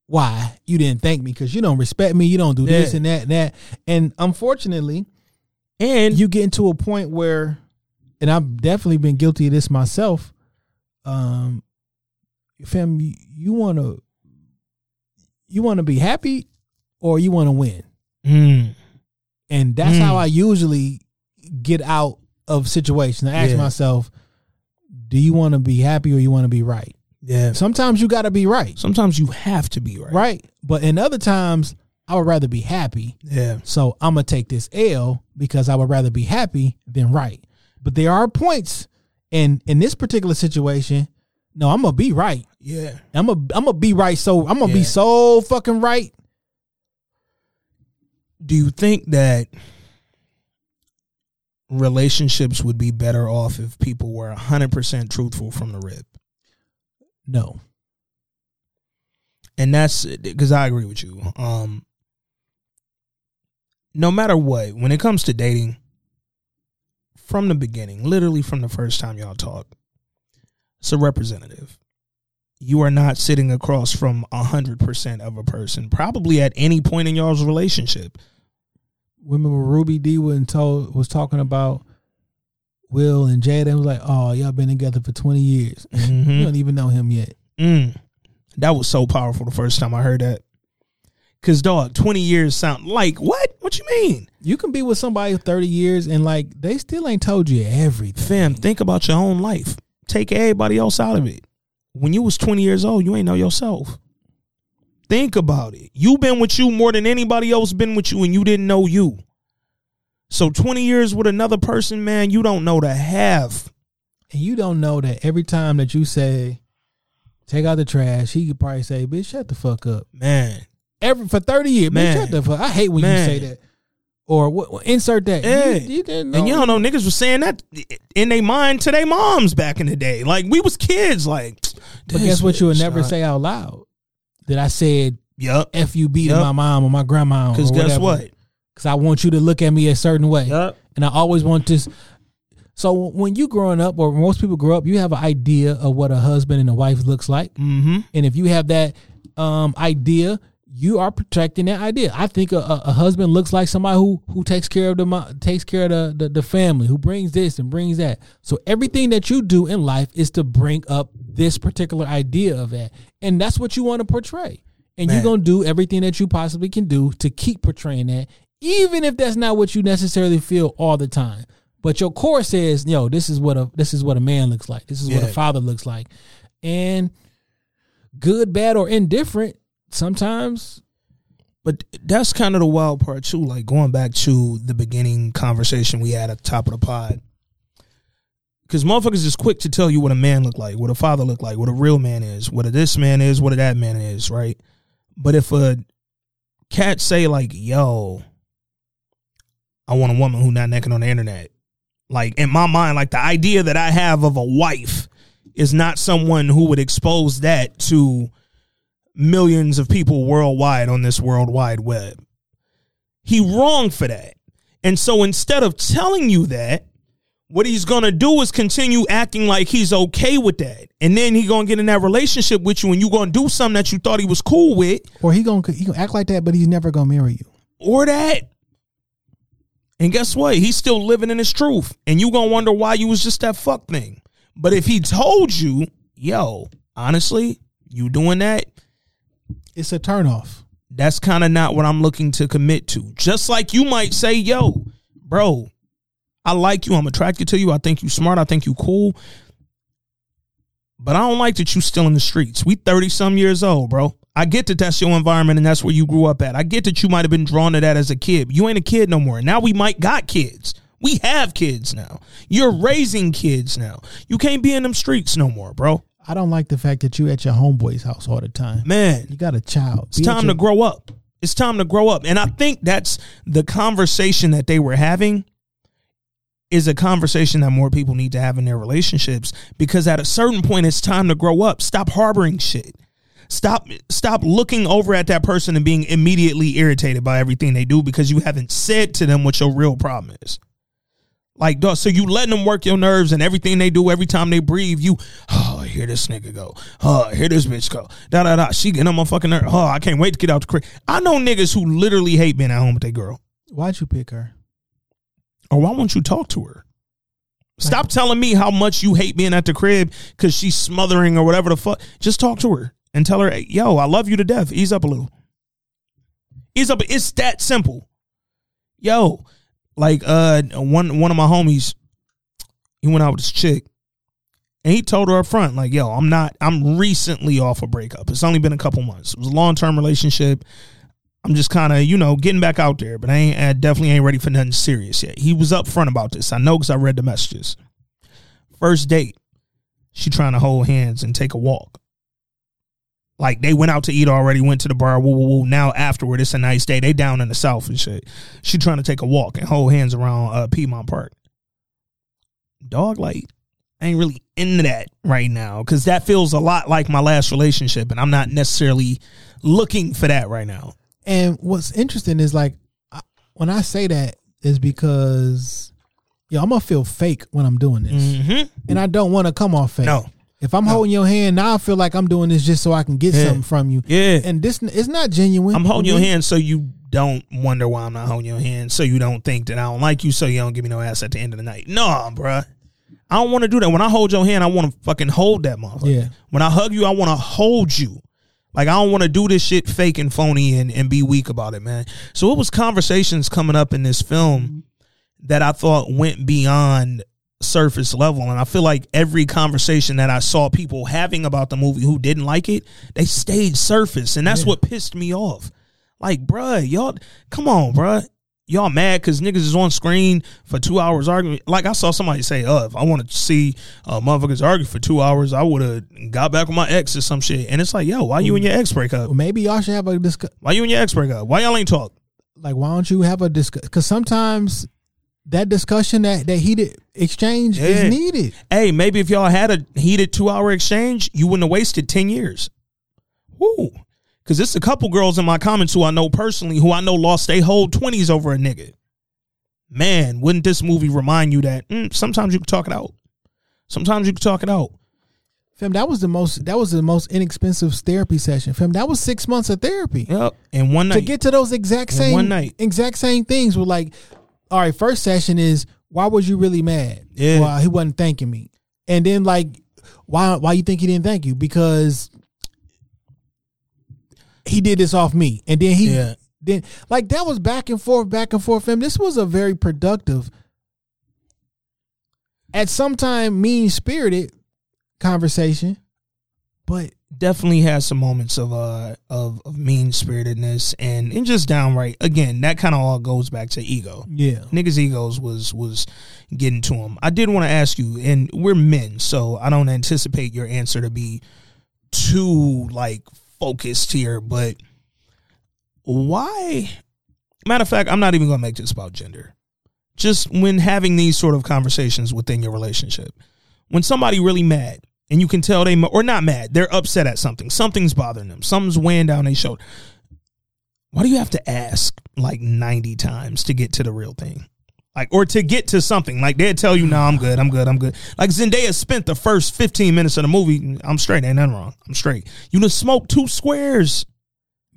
why you didn't thank me because you don't respect me. You don't do this Yeah. and that and that. And unfortunately, And you get into a point where, and I've definitely been guilty of this myself. Um, fam, you, you want to, you want to be happy, or you want to win. Mm. And that's Mm. how I usually get out of situations. I ask Yeah. myself, do you want to be happy or you want to be right? Yeah. Sometimes you got to be right, Sometimes you have to be right. right? But in other times, I would rather be happy. Yeah. So I'm to take this L because I would rather be happy than right. But there are points in in this particular situation, no, I'm to be right. Yeah. I'm to I'm to be right so I'm to Yeah. be so fucking right. do you think that relationships would be better off if people were 100% truthful from the rip No. and that's because i agree with you. Um no matter what when it comes to dating from the beginning literally from the first time y'all talk it's a representative. You are not sitting across from a 100% of a person probably at any point in y'all's relationship. Remember Ruby Dee told was talking about Will and Jada was like, "Oh, y'all been together for twenty years. (laughs) you don't even know him yet." Mm. That was so powerful the first time I heard that. Cause dog, twenty years sound like what? What you mean? You can be with somebody thirty years and like they still ain't told you everything. Fam, think about your own life. Take everybody else out of it. When you was twenty years old, you ain't know yourself. Think about it. You been with you more than anybody else been with you, and you didn't know you. So twenty years with another person, man, you don't know the half. And you don't know that every time that you say, "Take out the trash," he could probably say, "Bitch, shut the fuck up." Man, Every for thirty years, man, Man. shut the fuck. Up. I hate when Man. you say that. Or what? Insert that. Yeah. You, you didn't and you don't know niggas was saying that in their mind to their moms back in the day. Like we was kids. Like, (tsk) But guess what? You would never say out loud that I said Yup. "fub" to Yup. my mom or my grandma. Because guess what? Because I want you to look at me a certain way, Yup. and I always want this. So when you growing up, or most people grow up, you have an idea of what a husband and a wife looks like, Mm-hmm. and if you have that um, idea, you are protecting that idea. I think a, a, husband looks like somebody who who takes care of the takes care of the, the the family, who brings this and brings that. So everything that you do in life is to bring up this particular idea of that, and that's what you want to portray. And you're gonna do everything that you possibly can do to keep portraying that, even if that's not what you necessarily feel all the time. But your core says, "Yo, this is what a this is what a man looks like. This is what a father looks like," and good, bad, or indifferent, sometimes But that's kind of the wild part too. Like going back to the beginning conversation we had at the top of the pod. Because motherfuckers is quick to tell you what a man look like, what a father look like, what a real man is, what a this man is, what a that man is, right? But if a cat say like, "Yo, I want a woman who not naked on the internet," like in my mind, like the idea that I have of a wife is not someone who would expose that to millions of people worldwide on this world wide web. He wrong for that. And so instead of telling you that, what he's gonna do is continue acting like he's okay with that. And then he gonna get in that relationship with you and you gonna do something that you thought he was cool with, or he gonna he gonna act like that, but he's never gonna marry you. or that. And guess what? He's still living in his truth. And you gonna wonder why you was just that fuck thing. But if he told you, yo, honestly, you doing that, It's a turnoff. that's kind of not what I'm looking to commit to. Just like you might say, yo, bro, I like you. I'm attracted to you. I think you smart. I think you cool. But I don't like that you still in the streets. We 30 some years old, bro. I get that that's your environment and that's where you grew up at. I get that you might have been drawn to that as a kid. You ain't a kid no more. Now we might got kids. We have kids now. You're raising kids now. You can't be in them streets no more, bro. I don't like the fact that you at your homeboy's house all the time. Man, You got a child. It's Be time your- to grow up. It's time to grow up. And I think that's the conversation that they were having is a conversation that more people need to have in their relationships because at a certain point it's time to grow up. Stop harboring shit. Stop stop looking over at that person and being immediately irritated by everything they do because you haven't said to them what your real problem is. Like, dog, so you letting them work your nerves and everything they do every time they breathe, you, oh, here this nigga go. Oh, here this bitch go. Da da da. She getting on my fucking nerve. Oh, I can't wait to get out the crib. I know niggas who literally hate being at home with their girl. Why'd you pick her? Or why won't you talk to her? Stop telling me how much you hate being at the crib because she's smothering or whatever the fuck. Just talk to her and tell her, yo, I love you to death. Ease up a little. Ease up. It's that simple. Yo, like uh one one of my homies, he went out with this chick. And he told her up front, like, yo, I'm not, I'm recently off a breakup. It's only been a couple months. It was a long term relationship. I'm just kind of, you know, getting back out there, but I ain't, I definitely ain't ready for nothing serious yet. He was upfront about this. I know because I read the messages. First date, she trying to hold hands and take a walk. Like they went out to eat already, went to the bar, woo woo woo. Now afterward, it's a nice day. They down in the south and shit. She trying to take a walk and hold hands around uh, Piedmont Park. Dog, like, I ain't really into that right now because that feels a lot like my last relationship, and I'm not necessarily looking for that right now. And what's interesting is like I- when I say that is because yo, I'm gonna feel fake when I'm doing this, Mm-hmm. and I don't want to come off fake. No. If I'm holding your hand now, I feel like I'm doing this just so I can get Yeah. something from you. Yeah. And this it's not genuine. I'm holding your hand so you don't wonder why I'm not holding your hand. So you don't think that I don't like you. So you don't give me no ass at the end of the night. No, bruh. I don't want to do that. When I hold your hand, I want to fucking hold that motherfucker. Yeah. When I hug you, I want to hold you. Like I don't want to do this shit fake and phony and, and be weak about it, man. So it was conversations coming up in this film that I thought went beyond surface level. And I feel like every conversation that I saw people having about the movie who didn't like it, they stayed surface. And that's what pissed me off. Like, bruh, y'all, come on, bruh. Y'all mad because niggas is on screen for two hours arguing. Like I saw somebody say, "Oh, if I wanted to see uh, motherfuckers argue for two hours, I would have got back with my ex or some shit." And it's like, yo, why you and your ex break up? Well, maybe y'all should have a discuss. Why you and your ex break up? Why y'all ain't talk? Like, why don't you have a discuss? Because sometimes that discussion, that that heated exchange, Yeah. is needed. Hey, maybe if y'all had a heated two hour exchange, you wouldn't have wasted 10 years. Woo. Because there's a couple girls in my comments who I know personally who I know lost their whole 20s over a nigga. Man, wouldn't this movie remind you that mm, sometimes you can talk it out? Sometimes you can talk it out. Fam, that was the most. That was the most inexpensive therapy session. Fam, that was six months of therapy. Yep. And one night to get to those exact same one night. exact same things were like, all right, first session is why was you really mad? Yeah. Well, he wasn't thanking me. And then like, why why you think he didn't thank you? Because he did this off me. And then he Yeah. then like that was back and forth, back and forth. Fam, this was a very productive at some time mean spirited conversation. But definitely has some moments of uh of, of mean spiritedness and and just downright again that kind of all goes back to ego. Yeah. niggas egos was was getting to him i did want to ask you and we're men so i don't anticipate your answer to be too like focused here but why matter of fact i'm not even gonna make this about gender. Just when having these sort of conversations within your relationship when somebody really mad and you can tell they or not mad they're upset at something. Something's bothering them. Something's weighing down their shoulder. Why do you have to ask like 90 times to get to the real thing? Like or to get to something. Like they'll tell you no i'm good i'm good i'm good. Like zendaya spent the first 15 minutes of the movie i'm straight ain't nothing wrong i'm straight. You done smoked two squares.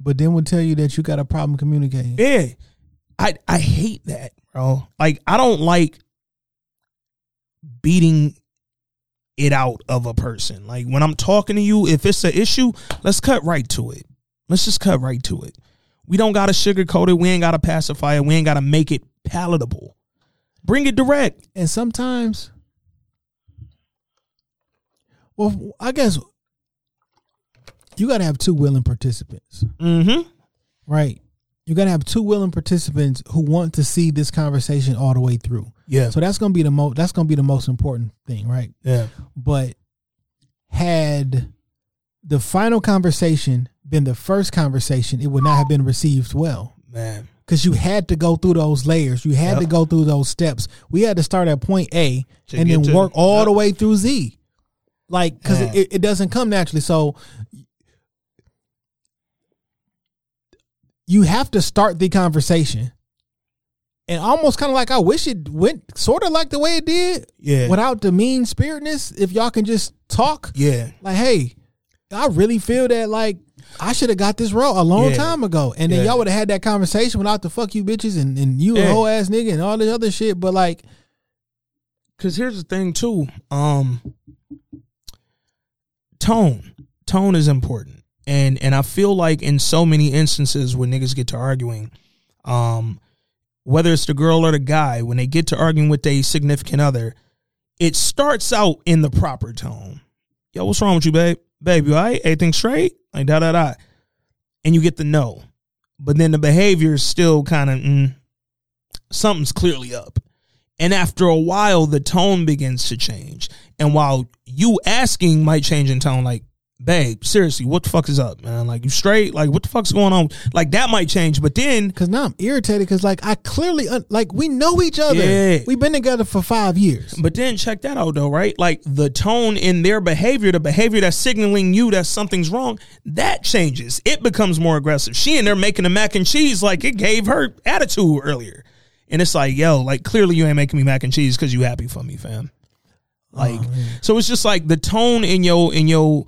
But then would tell you that you got a problem communicating. yeah. I i hate that bro. Like i don't like beating it out of a person. Like when i'm talking to you if it's an issue let's cut right to it. Let's just cut right to it. We don't gotta sugarcoat it. We ain't gotta pacify it. We ain't gotta make it palatable. Bring it direct. And sometimes, well, I guess you got to have two willing participants, mm-hmm. Right? You got to have two willing participants who want to see this conversation all the way through. Yeah So that's gonna be the most. That's gonna be the most important thing, right? yeah But had the final conversation been the first conversation, it would not have been received well. man because you had to go through those layers. You had Yep. to go through those steps. We had to start at point A To and then work all yep. the way through Z. Like, because it, it doesn't come naturally. So you have to start the conversation. And almost kind of like I wish it went sort of like the way it did yeah without the mean spiritness. If y'all can just talk, yeah like, hey, I really feel that like I should have got this role a long Yeah. time ago. And then Yeah. y'all would have had that conversation without the fuck you bitches and, and you a whole ass nigga and all this other shit. But like, Cause here's the thing too. Um tone. Tone is important. And and I feel like in so many instances when niggas get to arguing, um, whether it's the girl or the guy, when they get to arguing with a significant other, it starts out in the proper tone. Yo, what's wrong with you, babe? Babe, you all right? Everything straight? Like da da da. And you get the no. But then the behavior is still kind of mm, something's clearly up. And after a while, the tone begins to change. And while you asking might change in tone, like, babe, seriously, what the fuck is up, man? Like, you straight? Like, what the fuck's going on? Like, that might change. But then, cause now I'm irritated because like I clearly un- like we know each other. Yeah. We've been together for five years. but then check that out though, right? Like, the tone in their behavior, the behavior that's signaling you that something's wrong, that changes. It becomes more aggressive. She in there making the mac and cheese like it gave her attitude earlier. And it's like, yo, like, clearly you ain't making me mac and cheese because you happy for me, fam. Like, oh, so it's just like the tone in your in your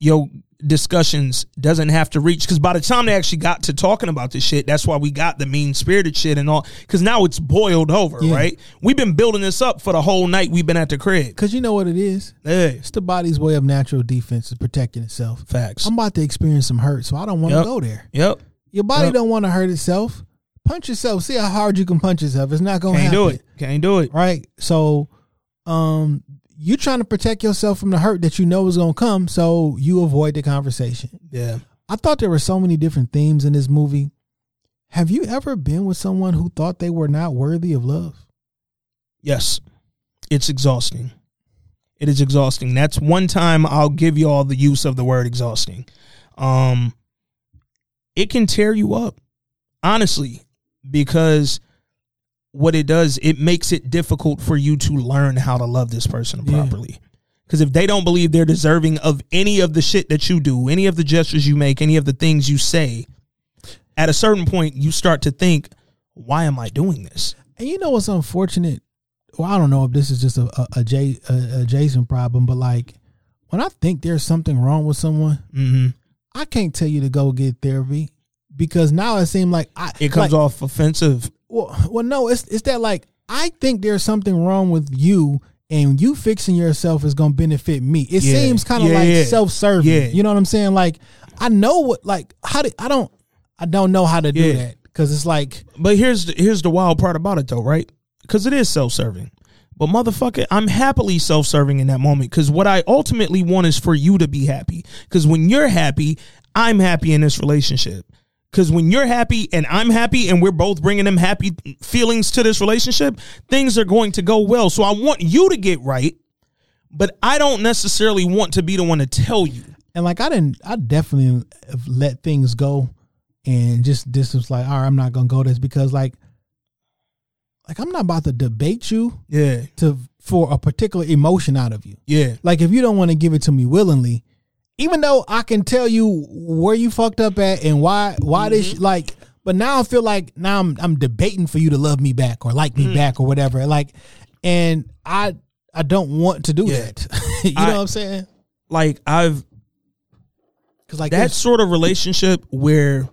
your discussions doesn't have to reach because by the time they actually got to talking about this shit, that's why we got the mean spirited shit and all. Because now it's boiled over, Yeah. right? We've been building this up for the whole night we've been at the crib. Because you know what it is? Hey, It's the body's way of natural defense is protecting itself. facts. I'm about to experience some hurt, so I don't want to Yep. go there. Yep. Your body Yep. don't want to hurt itself. Punch yourself. See how hard you can punch yourself. It's not gonna Can't happen. do it. Can't do it. Right. So um you trying to protect yourself from the hurt that you know is gonna come, so you avoid the conversation. Yeah. I thought there were so many different themes in this movie. Have you ever been with someone who thought they were not worthy of love? Yes. It's exhausting. It is exhausting. That's one time I'll give you all the use of the word exhausting. Um it can tear you up. Honestly, because what it does, it makes it difficult for you to learn how to love this person Yeah. properly. Because if they don't believe they're deserving of any of the shit that you do, any of the gestures you make, any of the things you say, at a certain point, you start to think, why am I doing this? And you know what's unfortunate? Well, I don't know if this is just a a, a, J, a, a Jason problem, but like when I think there's something wrong with someone, Mm-hmm. I can't tell you to go get therapy because now it seems like I It comes like, off offensive. Well, well, no, it's it's that like I think there's something wrong with you, and you fixing yourself is gonna benefit me. It Yeah. seems kind of Yeah, like yeah. self serving. Yeah. You know what I'm saying? Like I know what like how do I don't I don't know how to do that because it's like But here's the, here's the wild part about it though, right? Because it is self serving. But motherfucker, I'm happily self serving in that moment because what I ultimately want is for you to be happy. Because when you're happy, I'm happy in this relationship. Because when you're happy and I'm happy and we're both bringing them happy feelings to this relationship, things are going to go well. So I want you to get right, but I don't necessarily want to be the one to tell you. and like I didn't I definitely let things go and just this was like all right I'm not gonna go this because like like I'm not about to debate you Yeah, to for a particular emotion out of you. yeah, Like if you don't want to give it to me willingly, even though I can tell you where you fucked up at and why why this mm-hmm. like but now I feel like now I'm I'm debating for you to love me back or like me mm. back or whatever. Like and I I don't want to do Yeah. that. (laughs) you know I- what I'm saying? like I've Cuz like that sort of relationship where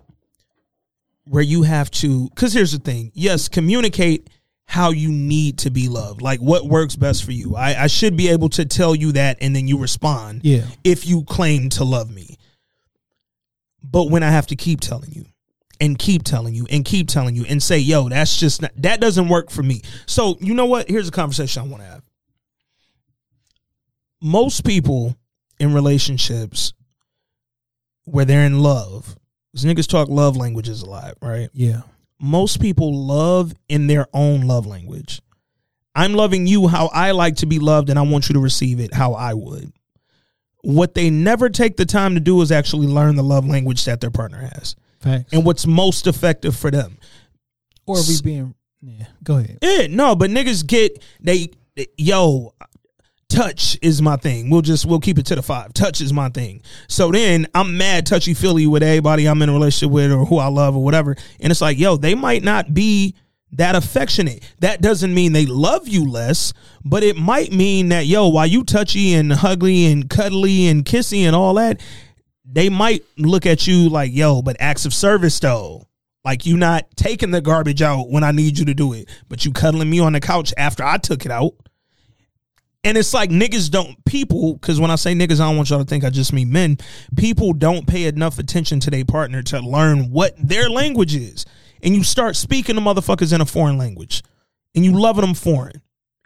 where you have to because here's the thing yes communicate how you need to be loved like what works best for you I, I should be able to tell you that and then you respond Yeah. if you claim to love me but when i have to keep telling you and keep telling you and keep telling you and say yo that's just not, that doesn't work for me so you know what here's a conversation i want to have most people in relationships where they're in love. Because niggas talk love languages a lot, right? yeah. Most people love in their own love language. I'm loving you how I like to be loved, and I want you to receive it how I would. What they never take the time to do is actually learn the love language that their partner has Facts. and what's most effective for them. or we being yeah, go ahead. Yeah, no, but niggas get they yo, touch is my thing. We'll just we'll keep it to the five. Touch is my thing. So then I'm mad touchy feely with everybody I'm in a relationship with or who I love or whatever. And it's like, yo, they might not be that affectionate. That doesn't mean they love you less, but it might mean that yo, while you touchy and hugly and cuddly and kissy and all that, they might look at you like, yo, but acts of service though. Like you not taking the garbage out when I need you to do it, but you cuddling me on the couch after I took it out. And it's like niggas don't people because when I say niggas, I don't want y'all to think I just mean men. People don't pay enough attention to their partner to learn what their language is, and you start speaking to motherfuckers in a foreign language, and you loving them foreign,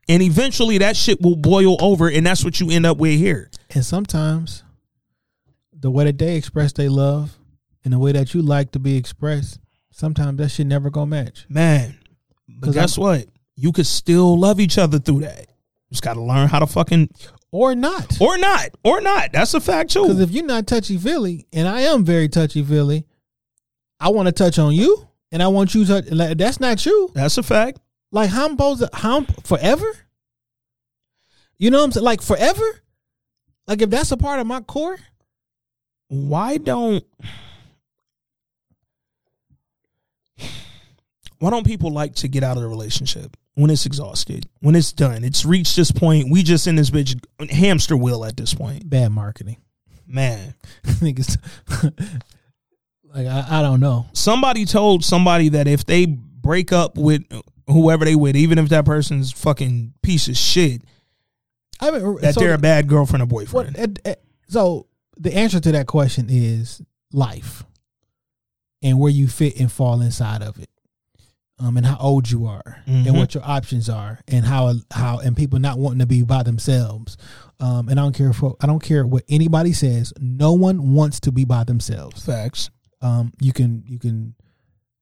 and eventually that shit will boil over, and that's what you end up with here. And sometimes the way that they express their love and the way that you like to be expressed, sometimes that shit never gonna match. Man, but guess I'm- what? You could still love each other through that. Just got to learn how to fucking Or not. or not or not. That's a fact too. Because if you're not touchy feely, and I am very touchy feely, I want to touch on you, and I want you to. Like, that's not you. That's a fact. Like how I'm supposed to? How I'm, forever? You know what I'm saying? Like forever? Like if that's a part of my core, Why don't why don't people like to get out of the relationship when it's exhausted, when it's done? It's reached this point. We just in this bitch hamster wheel at this point. bad marketing. man. (laughs) Niggas, (laughs) like I, I don't know. Somebody told somebody that if they break up with whoever they with, even if that person's fucking piece of shit, I mean, that so they're a bad girlfriend or boyfriend. What, eh, eh, so the answer to that question is life, and where you fit and fall inside of it, um, and how old you are, Mhm. and what your options are, and how how and people not wanting to be by themselves. Um, and I don't care for I don't care what anybody says. No one wants to be by themselves. Facts. Um, you can you can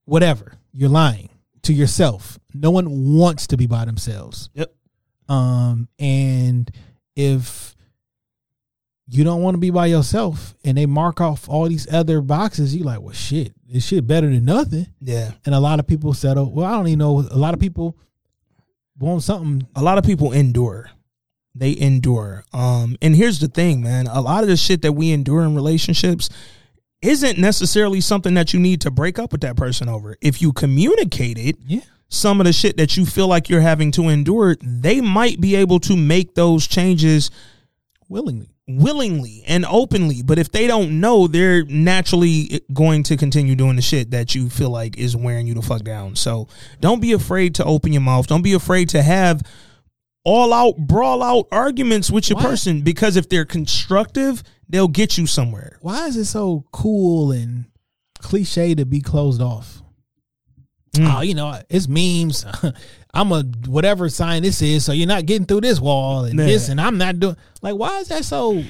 whatever you're lying to yourself. No one wants to be by themselves. Yep. Um, and if you don't want to be by yourself and they mark off all these other boxes, you like, well, shit, this shit better than nothing. Yeah. And a lot of people settle. Well, I don't even know. A lot of people want something. A lot of people endure. They endure. Um, and here's the thing, man. A lot of the shit that we endure in relationships isn't necessarily something that you need to break up with that person over. If you communicate it, Yeah. some of the shit that you feel like you're having to endure, they might be able to make those changes Willingly. Willingly and openly. But if they don't know, they're naturally going to continue doing the shit that you feel like is wearing you the fuck down. So don't be afraid to open your mouth. Don't be afraid to have all out, brawl out arguments with your Why? person because if they're constructive, they'll get you somewhere. Why is it so cool and cliche to be closed off? Mm. Oh, you know, it's memes. (laughs) I'm a whatever sign this is, so you're not getting through this wall and Yeah. this, and I'm not doing. Like, why is that so?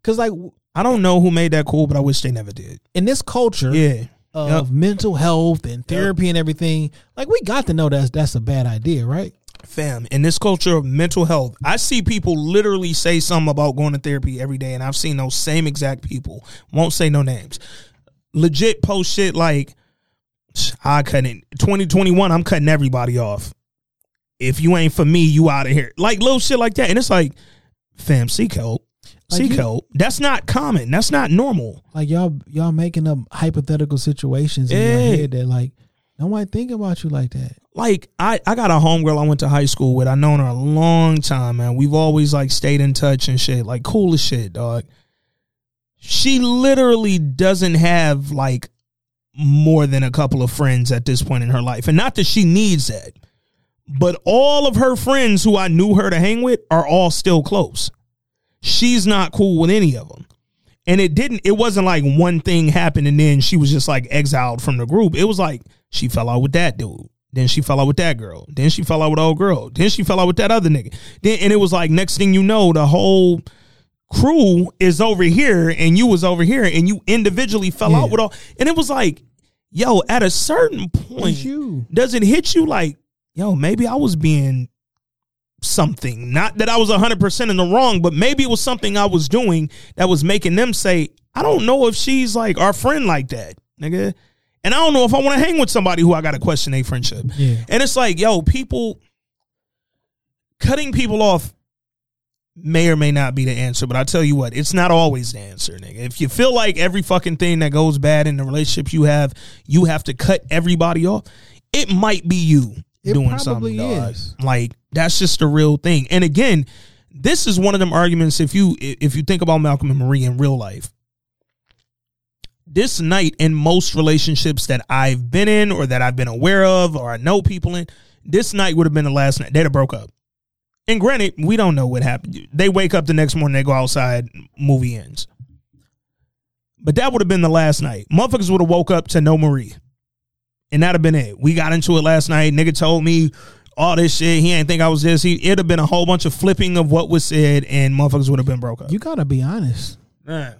Because like I don't know who made that cool, but I wish they never did. in this culture Yeah. of Yep. mental health and therapy and everything, like we got to know that's that's a bad idea, right? fam in this culture of mental health i see people literally say something about going to therapy every day and i've seen those same exact people won't say no names legit post shit like i couldn't 2021 i'm cutting everybody off if you ain't for me you out of here like little shit like that and it's like fam seek help Like seek you- help that's not common that's not normal Like y'all y'all making up hypothetical situations in Yeah. your head that like nobody think about you like that. like I, I got a homegirl I went to high school with. I known her a long time, man. We've always like stayed in touch and shit. Like cool as shit, dog. She literally doesn't have like more than a couple of friends at this point in her life. And not that she needs that. But all of her friends who I knew her to hang with are all still close. She's not cool with any of them. And it didn't, it wasn't like one thing happened and then she was just like exiled from the group. It was like she fell out with that dude. Then she fell out with that girl. Then she fell out with old girl. Then she fell out with that other nigga. Then and it was like next thing you know, the whole crew is over here and you was over here and you individually fell Yeah. out with all and it was like, yo, at a certain point, you. does it hit you like, yo, maybe I was being something. Not that I was 100% in the wrong, but maybe it was something I was doing that was making them say, I don't know if she's like our friend like that, nigga. And I don't know if I want to hang with somebody who I got to question a friendship. Yeah. And it's like, yo, people cutting people off may or may not be the answer, but I tell you what, it's not always the answer, nigga. If you feel like every fucking thing that goes bad in the relationship you have, you have to cut everybody off, it might be you It doing probably something. dog. is. Like that's just the real thing. And again, this is one of them arguments. If you if you think about Malcolm and Marie in real life, this night in most relationships that I've been in or that I've been aware of or I know people in, this night would have been the last night. They'd have broke up. And granted, we don't know what happened. They wake up the next morning, they go outside, movie ends. But that would have been the last night. Motherfuckers would have woke up to no Marie. And that'd have been it. We got into it last night. Nigga told me all this shit. He ain't think I was this. He, it'd have been a whole bunch of flipping of what was said, and motherfuckers would have been broke up. You gotta be honest. Yeah.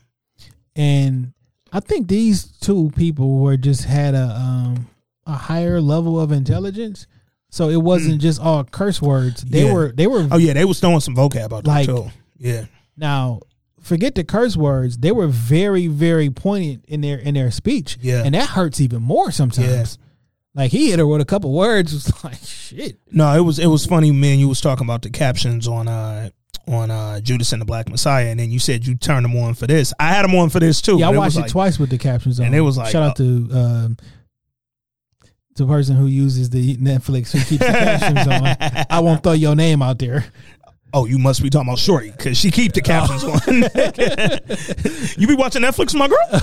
And I think these two people were just had a um a higher level of intelligence. So it wasn't just all curse words. They Mm. Yeah. were they were Oh yeah, they was throwing some vocab out there Like- too. Yeah. now forget the curse words. They were very, very poignant in their in their speech. Yeah. And that hurts even more sometimes. Like he hit her with a couple words, (laughs) it was like shit. No, it was it was funny, man. You was talking about the captions on uh on uh Judas and the Black Messiah, and then you said you turned them on for this. I had them on for this too. yeah, I watched it like- twice with the captions on. and it was like, shout out to um the person who uses the Netflix who keeps the captions on. (laughs) I won't throw your name out there. Oh, you must be talking about Shorty because she keep the captions on. (laughs) you be watching Netflix, my girl?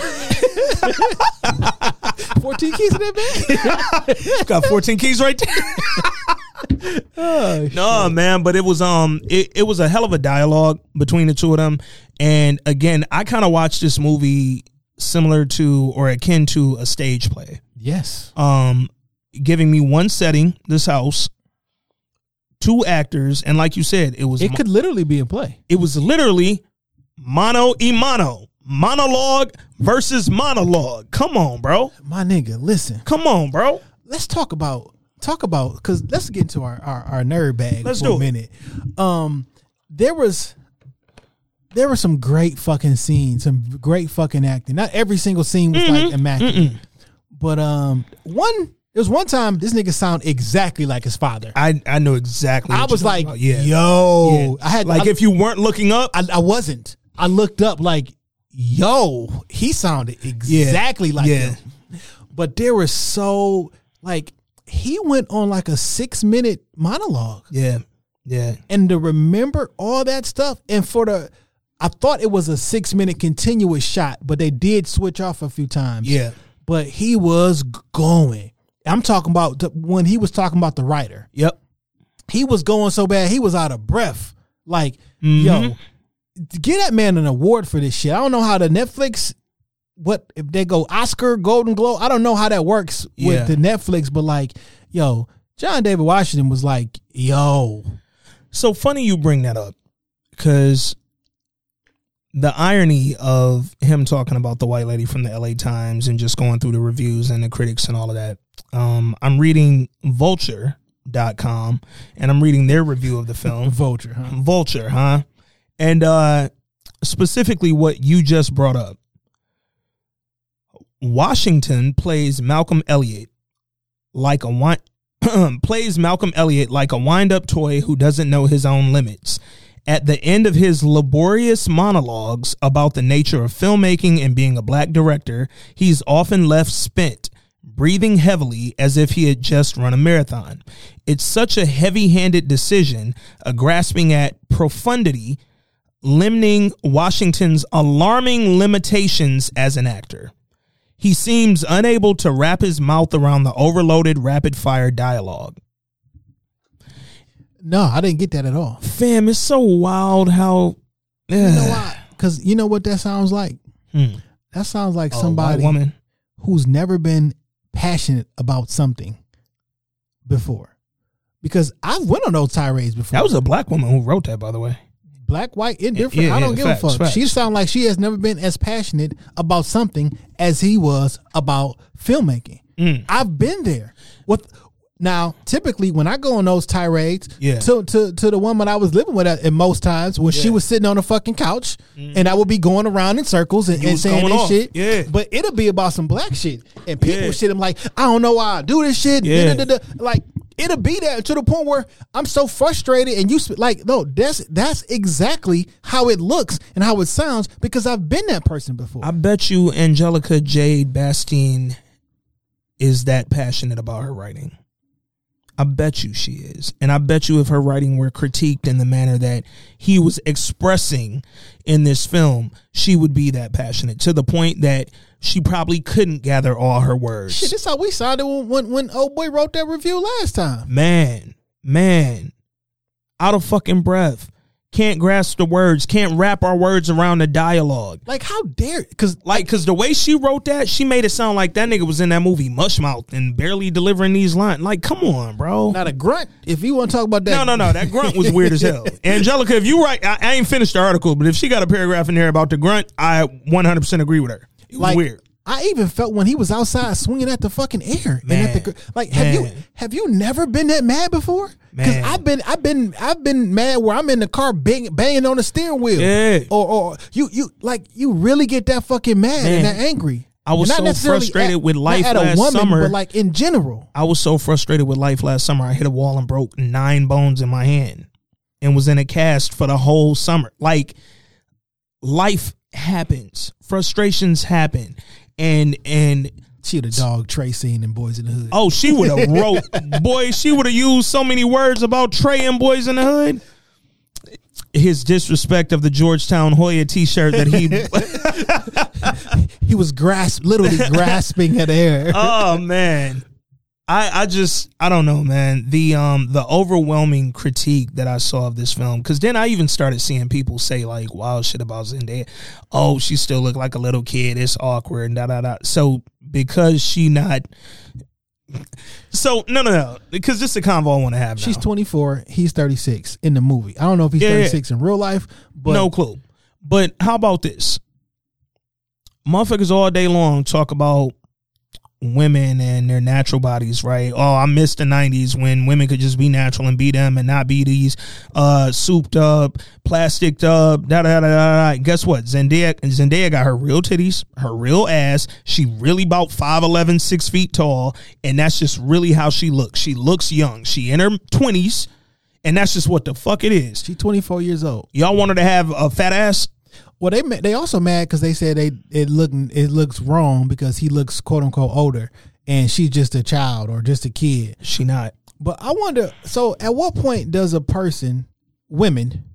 (laughs) 14 keys in that bag? (laughs) Got 14 keys right there. Oh, no, man, but it was um it, it was a hell of a dialogue between the two of them. And again, I kind of watched this movie similar to or akin to a stage play. Yes. Um giving me one setting, this house, two actors, and like you said, it was It could literally be a play. it was literally mono e mono. Monologue versus monologue. Come on, bro. My nigga, listen. Come on, bro. Let's talk about talk about because let's get into our, our our nerd bag Let's for do a it. minute. Um, there was there were some great fucking scenes, some great fucking acting. Not every single scene was like immaculate, but um, one there was one time this nigga sound exactly like his father. I I know exactly. I was like, yeah, yo, Yeah. I had like I, if you weren't looking up, I, I wasn't. I looked up like, yo, he sounded exactly like Yeah. him. But there was so like he went on like a six minute monologue, yeah, yeah, and to remember all that stuff, and for the, I thought it was a six minute continuous shot, but they did switch off a few times. yeah, but he was going. I'm talking about the, when he was talking about the writer yep. he was going so bad he was out of breath. Like, Mm-hmm. yo, get that man an award for this shit. I don't know how the Netflix what if they go Oscar, Golden Globe. I don't know how that works Yeah. with the Netflix, but like, yo, John David Washington was like, yo, So funny you bring that up because the irony of him talking about the white lady from the LA Times and just going through the reviews and the critics and all of that. Um, I'm reading vulture.com and I'm reading their review of the film. Vulture, huh? Vulture, huh? And uh specifically what you just brought up. Washington plays Malcolm Elliott like a wi- (clears throat) plays Malcolm Elliott like a wind-up toy who doesn't know his own limits. At the end of his laborious monologues about the nature of filmmaking and being a black director, he's often left spent, breathing heavily as if he had just run a marathon. It's such a heavy-handed decision, a grasping at profundity, limiting Washington's alarming limitations as an actor. He seems unable to wrap his mouth around the overloaded rapid fire dialogue. No, I didn't get that at all. Fam, it's so wild how You know why? Because you know what that sounds like? Hmm. That sounds like Oh, somebody woman. who's never been passionate about something before. Because I've went on those tirades before. That was a black woman who wrote that, by the way. black, white, indifferent. Yeah, I don't yeah, give facts, a fuck. facts. She sounds like she has never been as passionate about something as he was about filmmaking. Mm. I've been there. With now, typically when I go on those tirades, Yeah. to to to the woman I was living with at, at most times when she was sitting on a fucking couch, mm. and I would be going around in circles and, and saying this off. shit. Yeah. but it'll be about some black shit, and people Yeah. shit. I'm like, I don't know why I do this shit. Yeah. Like it'll be that to the point where I'm so frustrated, and you sp- like, no, that's that's exactly how it looks and how it sounds because I've been that person before. I bet you Angelica Jade Bastién is that passionate about her writing. I bet you she is. And I bet you if her writing were critiqued in the manner that he was expressing in this film, she would be that passionate to the point that she probably couldn't gather all her words. Shit, this how we sounded when, when when old boy wrote that review last time. man, man, out of fucking breath. Can't grasp the words, can't wrap our words around the dialogue. Like, how dare? Because Like, cause the way she wrote that, she made it sound like that nigga was in that movie Mushmouth and barely delivering these lines. Like, come on, bro. not a grunt. If you want to talk about that, No, no, no. That grunt was weird as hell. (laughs) Angelica, if you write, I, I ain't finished the article, but if she got a paragraph in there about the grunt, I 100% agree with her. It was like weird. I even felt when he was outside swinging at the fucking air and at the Man. like. Have you have you never been that mad before? Because I've been I've been I've been mad where I'm in the car bang, banging on the steering wheel. Yeah. Or or you you like you really get that fucking mad and that angry. I was not so necessarily frustrated at- with life at a last woman, summer. but like in general. I was so frustrated with life last summer. I hit a wall and broke nine bones in my hand and was in a cast for the whole summer. Like life happens. Frustrations happen. And and She the dog Trey scene in Boyz n the Hood. oh, she would have (laughs) wrote boy, she would have used so many words about Trey and Boyz n the Hood. his disrespect of the Georgetown Hoya T-shirt that he. (laughs) He was grasp, literally (laughs) grasping at air. oh man, I I just I don't know, man. The um the overwhelming critique that I saw of this film, because then I even started seeing people say like wild shit about Zendaya. Oh, she still looked like a little kid. It's awkward and da da da. So because she not. So no no no because this is a convo I want to have. She's 24. He's 36 in the movie. I don't know if he's Yeah, yeah. 36 in real life, but no clue. But how about this? Motherfuckers all day long talk about women and their natural bodies, right? Oh, I miss the '90s when women could just be natural and be them and not be these uh, souped up, plasticed up. Da da da da. da. Guess what? Zendaya Zendaya got her real titties, her real ass. She really about 5'11", 6 feet tall, and that's just really how she looks. She looks young. She in her twenties, and that's just what the fuck it is. she's 24 years old. Y'all want her to have a fat ass? Well, they they also mad because they said they it look it looks wrong because he looks quote unquote older and she's just a child or just a kid. She not. But I wonder. So, at what point does a person, women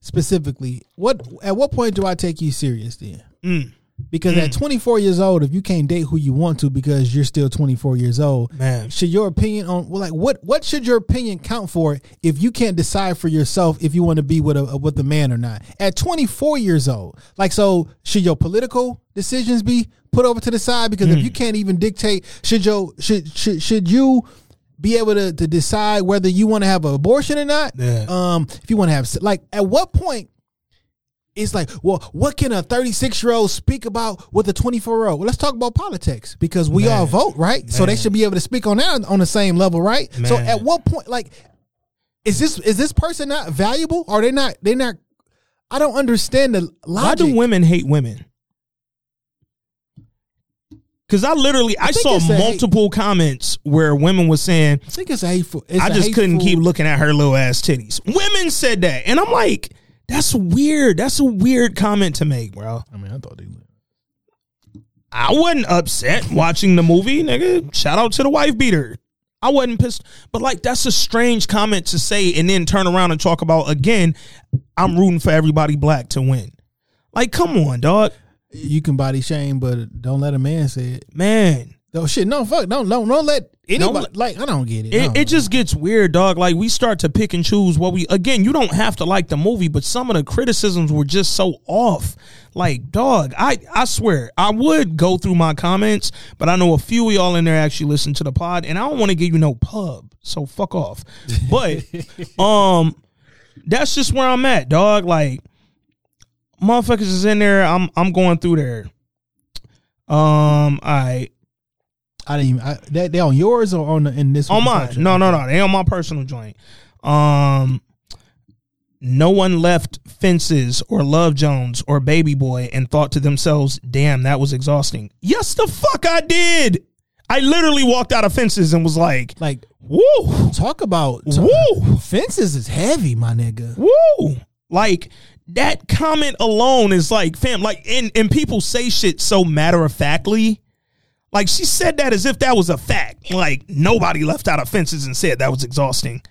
specifically, what at what point do I take you serious then? Mm. Because at 24 years old, if you can't date who you want to because you're still 24 years old, Man. should your opinion on well, like what what should your opinion count for if you can't decide for yourself if you want to be with a with a man or not? At 24 years old, like so, should your political decisions be put over to the side? Because Hmm. if you can't even dictate, should your should should should you be able to, to decide whether you want to have an abortion or not? Yeah. Um, if you want to have like at what point it's like, well, what can a 36 year old speak about with a 24 year old? Well, let's talk about politics because we all vote, right? So they should be able to speak on that on the same level, right? So at what point, like, is this is this person not valuable? Are they not? They not? I don't understand the logic. Why do women hate women? Because I literally I, think saw a hate- multiple comments where women were saying I think it's hateful. It's I just couldn't keep looking at her little ass titties. Women said that, and I'm like, that's weird. That's a weird comment to make, bro. I mean, I thought they. I wasn't upset watching the movie, nigga. Shout out to the wife beater. I wasn't pissed, but like that's a strange comment to say and then turn around and talk about again. I'm rooting for everybody black to win. Like, come on, dog, You can body shame, but don't let a man say it. man. Oh shit! No, fuck! Don't don't don't let anybody. let- like I don't get it. It, don't it just gets weird, dog. Like we start to pick and choose what we. Again, you don't have to like the movie, but some of the criticisms were just so off. Like, dog, I I swear I would go through my comments, but I know a few of y'all in there actually listen to the pod, and I don't want to give you no pub, so fuck off. (laughs) But um, that's just where I'm at, dog. Like, motherfuckers is in there. I'm I'm going through there. Um, I I didn't even. I, they they on yours or on the, in this on mine. No, no, no. They on my personal joint. Um, no one left fences or Love Jones or Baby Boy and thought to themselves, "Damn, that was exhausting." Yes, the fuck I did. I literally walked out of fences and was like, Like "Woo, talk about woo, fences is heavy, my nigga. woo!" Like that comment alone is like, fam. Like, and and people say shit so matter of factly. Like she said that as if that was a fact. Like nobody left out of fences and said that was exhausting.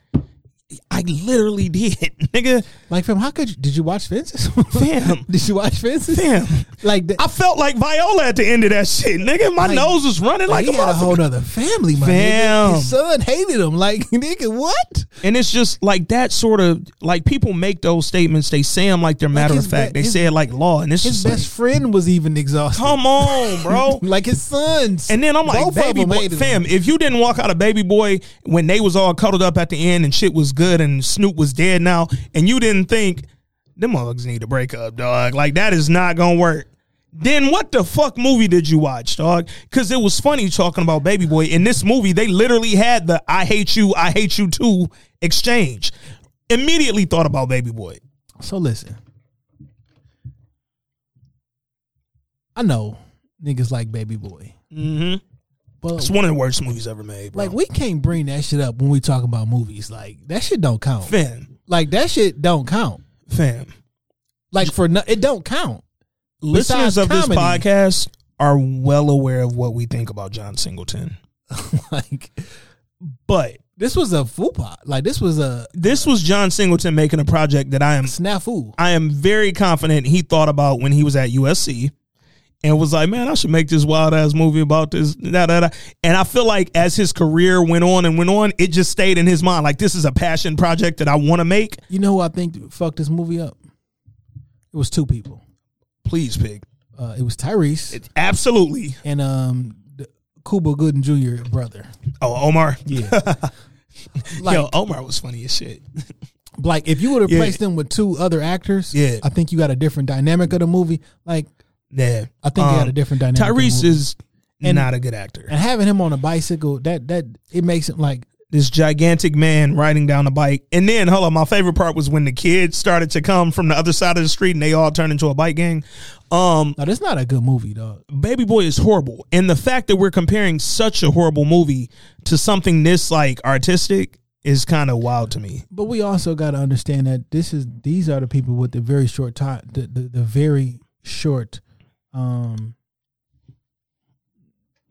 I literally did, (laughs) nigga. Like, fam, how could you? Did you watch fences? Fam. (laughs) did you watch fences? Fam. like, the, I felt like Viola at the end of that shit, nigga. My Like- nose was running like, he a had a whole other family, my Fam. nigga. His son hated him. Like, (laughs) nigga, what? And it's just like that sort of like people make those statements. They say them like they're matter his of fact. be- they his- say it like law, and it's His best friend was even exhausted. come on, bro. like his sons. And then I'm like, baby boy, fam, him. if you didn't walk out of baby boy when they was all cuddled up at the end and shit was good and Snoop was dead now, and you didn't think them motherfuckers need to break up, dog. Like that is not gonna work. Then what the fuck movie did you watch, dog? Because it was funny talking about Baby Boy. In this movie, they literally had the "I hate you, I hate you too" exchange. Immediately thought about Baby Boy. So listen, I know niggas like Baby Boy, Mm-hmm. But It's one of the worst movies ever made, bro. like we can't bring that shit up when we talk about movies. Like that shit don't count. fam, Like that shit don't count. fam. Like for no, it don't count. listeners Besides of this podcast are well aware of what we think about John Singleton. (laughs) like But This was a fupa. Like this was a This was John Singleton making a project that I am snafu. I am very confident he thought about when he was at USC and was like, man, I should make this wild ass movie about this. Da, da, da. And I feel like as his career went on and went on, it just stayed in his mind. Like, this is a passion project that I want to make. You know who I think fucked this movie up? It was two people. Please, Pig. Uh, it was Tyrese Absolutely. and um Cuba Gooding Jr. brother. Oh, Omar. Yeah. (laughs) Like, Yo, Omar was funny as shit. Like if you would have Yeah. placed them with two other actors, Yeah. I think you got a different dynamic of the movie. Like Yeah. I think they had a different dynamic Tyrese is And- not a good actor. and having him on a bicycle, that that it makes it like this gigantic man riding down a bike. And then, hold on, my favorite part was when the kids started to come from the other side of the street and they all turned into a bike gang. Um, no, that's not a good movie, dog. Baby Boy is horrible. And the fact that we're comparing such a horrible movie to something this like artistic is kind of wild to me. But we also got to understand that this is these are the people with the very short time, the the, the very short um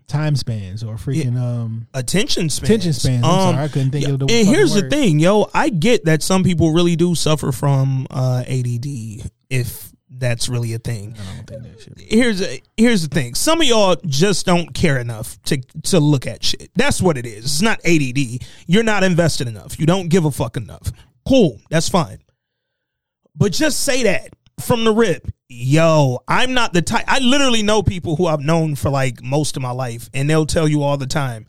time spans or freaking um Attention spans. attention spans. I'm Um, sorry, I couldn't think yeah, of the. And here's the thing, yo, I get that some people really do suffer from uh, ADD, if that's really a thing. I don't think that shit. here's here's the thing. Some of y'all just don't care enough to to look at shit. That's what it is. It's not ADD. You're not invested enough. You don't give a fuck enough. Cool. That's fine. But just say that from the rip. Yo, I'm not the type. I literally know people who I've known for like most of my life, and they'll tell you all the time,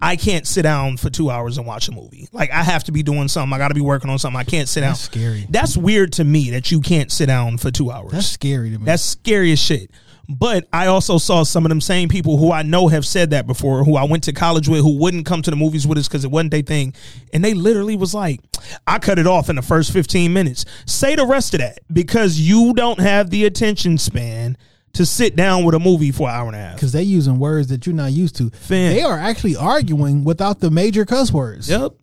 I can't sit down for two hours and watch a movie. Like I have to be doing something. I got to be working on something. I can't sit That's down. scary. That's weird to me that you can't sit down for two hours. That's scary to me. That's scary as shit. But I also saw some of them same people who I know have said that before, who I went to college with, who wouldn't come to the movies with us because it wasn't their thing. And they literally was like, I cut it off in the first 15 minutes. Say the rest of that because you don't have the attention span to sit down with a movie for an hour and a half. because they using words that you're not used to. They are actually arguing without the major cuss words. Yep.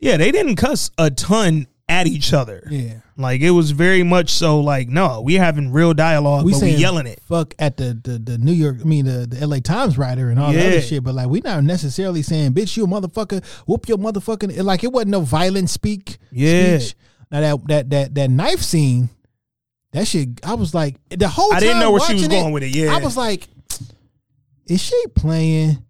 Yeah, they didn't cuss a ton at each other. Yeah. Like it was very much so like, no, we having real dialogue, We but we yelling it. fuck at the, the the New York, I mean the, the L.A. Times writer and all that other shit, but like we not necessarily saying bitch you a motherfucker, whoop your motherfucking like it wasn't no violent speak. Yeah. speech. Now that that that that knife scene, that shit, I was like the whole. I didn't know where she was going with it, yeah. I was like, is she playing?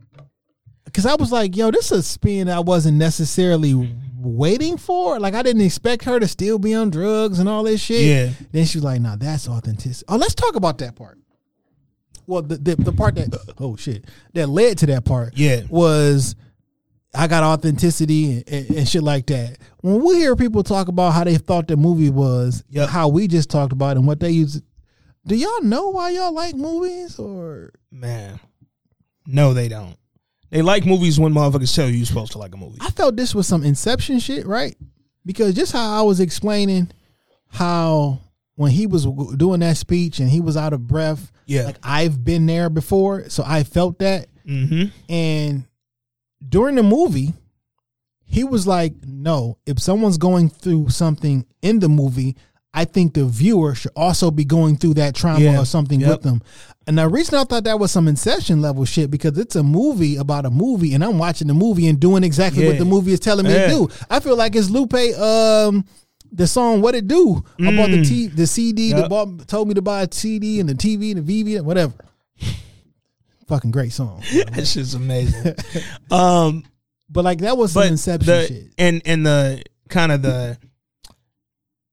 Because I was like, yo, this is a spin I wasn't necessarily waiting for. Like I didn't expect her to still be on drugs and all this shit. Yeah. Then she was like, nah, that's authenticity. Oh, let's talk about that part. Well, the, the the part that (laughs) oh shit that led to that part Yeah. was I got authenticity and, and, shit like that. When we hear people talk about how they thought the movie was, Yep. how we just talked about and what they use, do y'all know why y'all like movies or Man. No, they don't. They like movies when motherfuckers tell you you're supposed to like a movie. I felt this was some Inception shit, right? Because just how I was explaining how when he was doing that speech and he was out of breath, Yeah. like I've been there before, so I felt that. Mm-hmm. And during the movie, he was like, "No, if someone's going through something in the movie, I think the viewer should also be going through that trauma Yeah. or something Yep. with them." And the reason I thought that was some Inception level shit because it's a movie about a movie, and I'm watching the movie and doing exactly what the movie is telling me Yeah. to do. I feel like it's Lupe, um, the song "What It Do" about the T, the CD, the Mm. Yep. bought, told me to buy a CD and the TV and the VV, and whatever. Fucking great song. (laughs) That shit's amazing. (laughs) um, But like that was some Inception the shit. and and the kind of the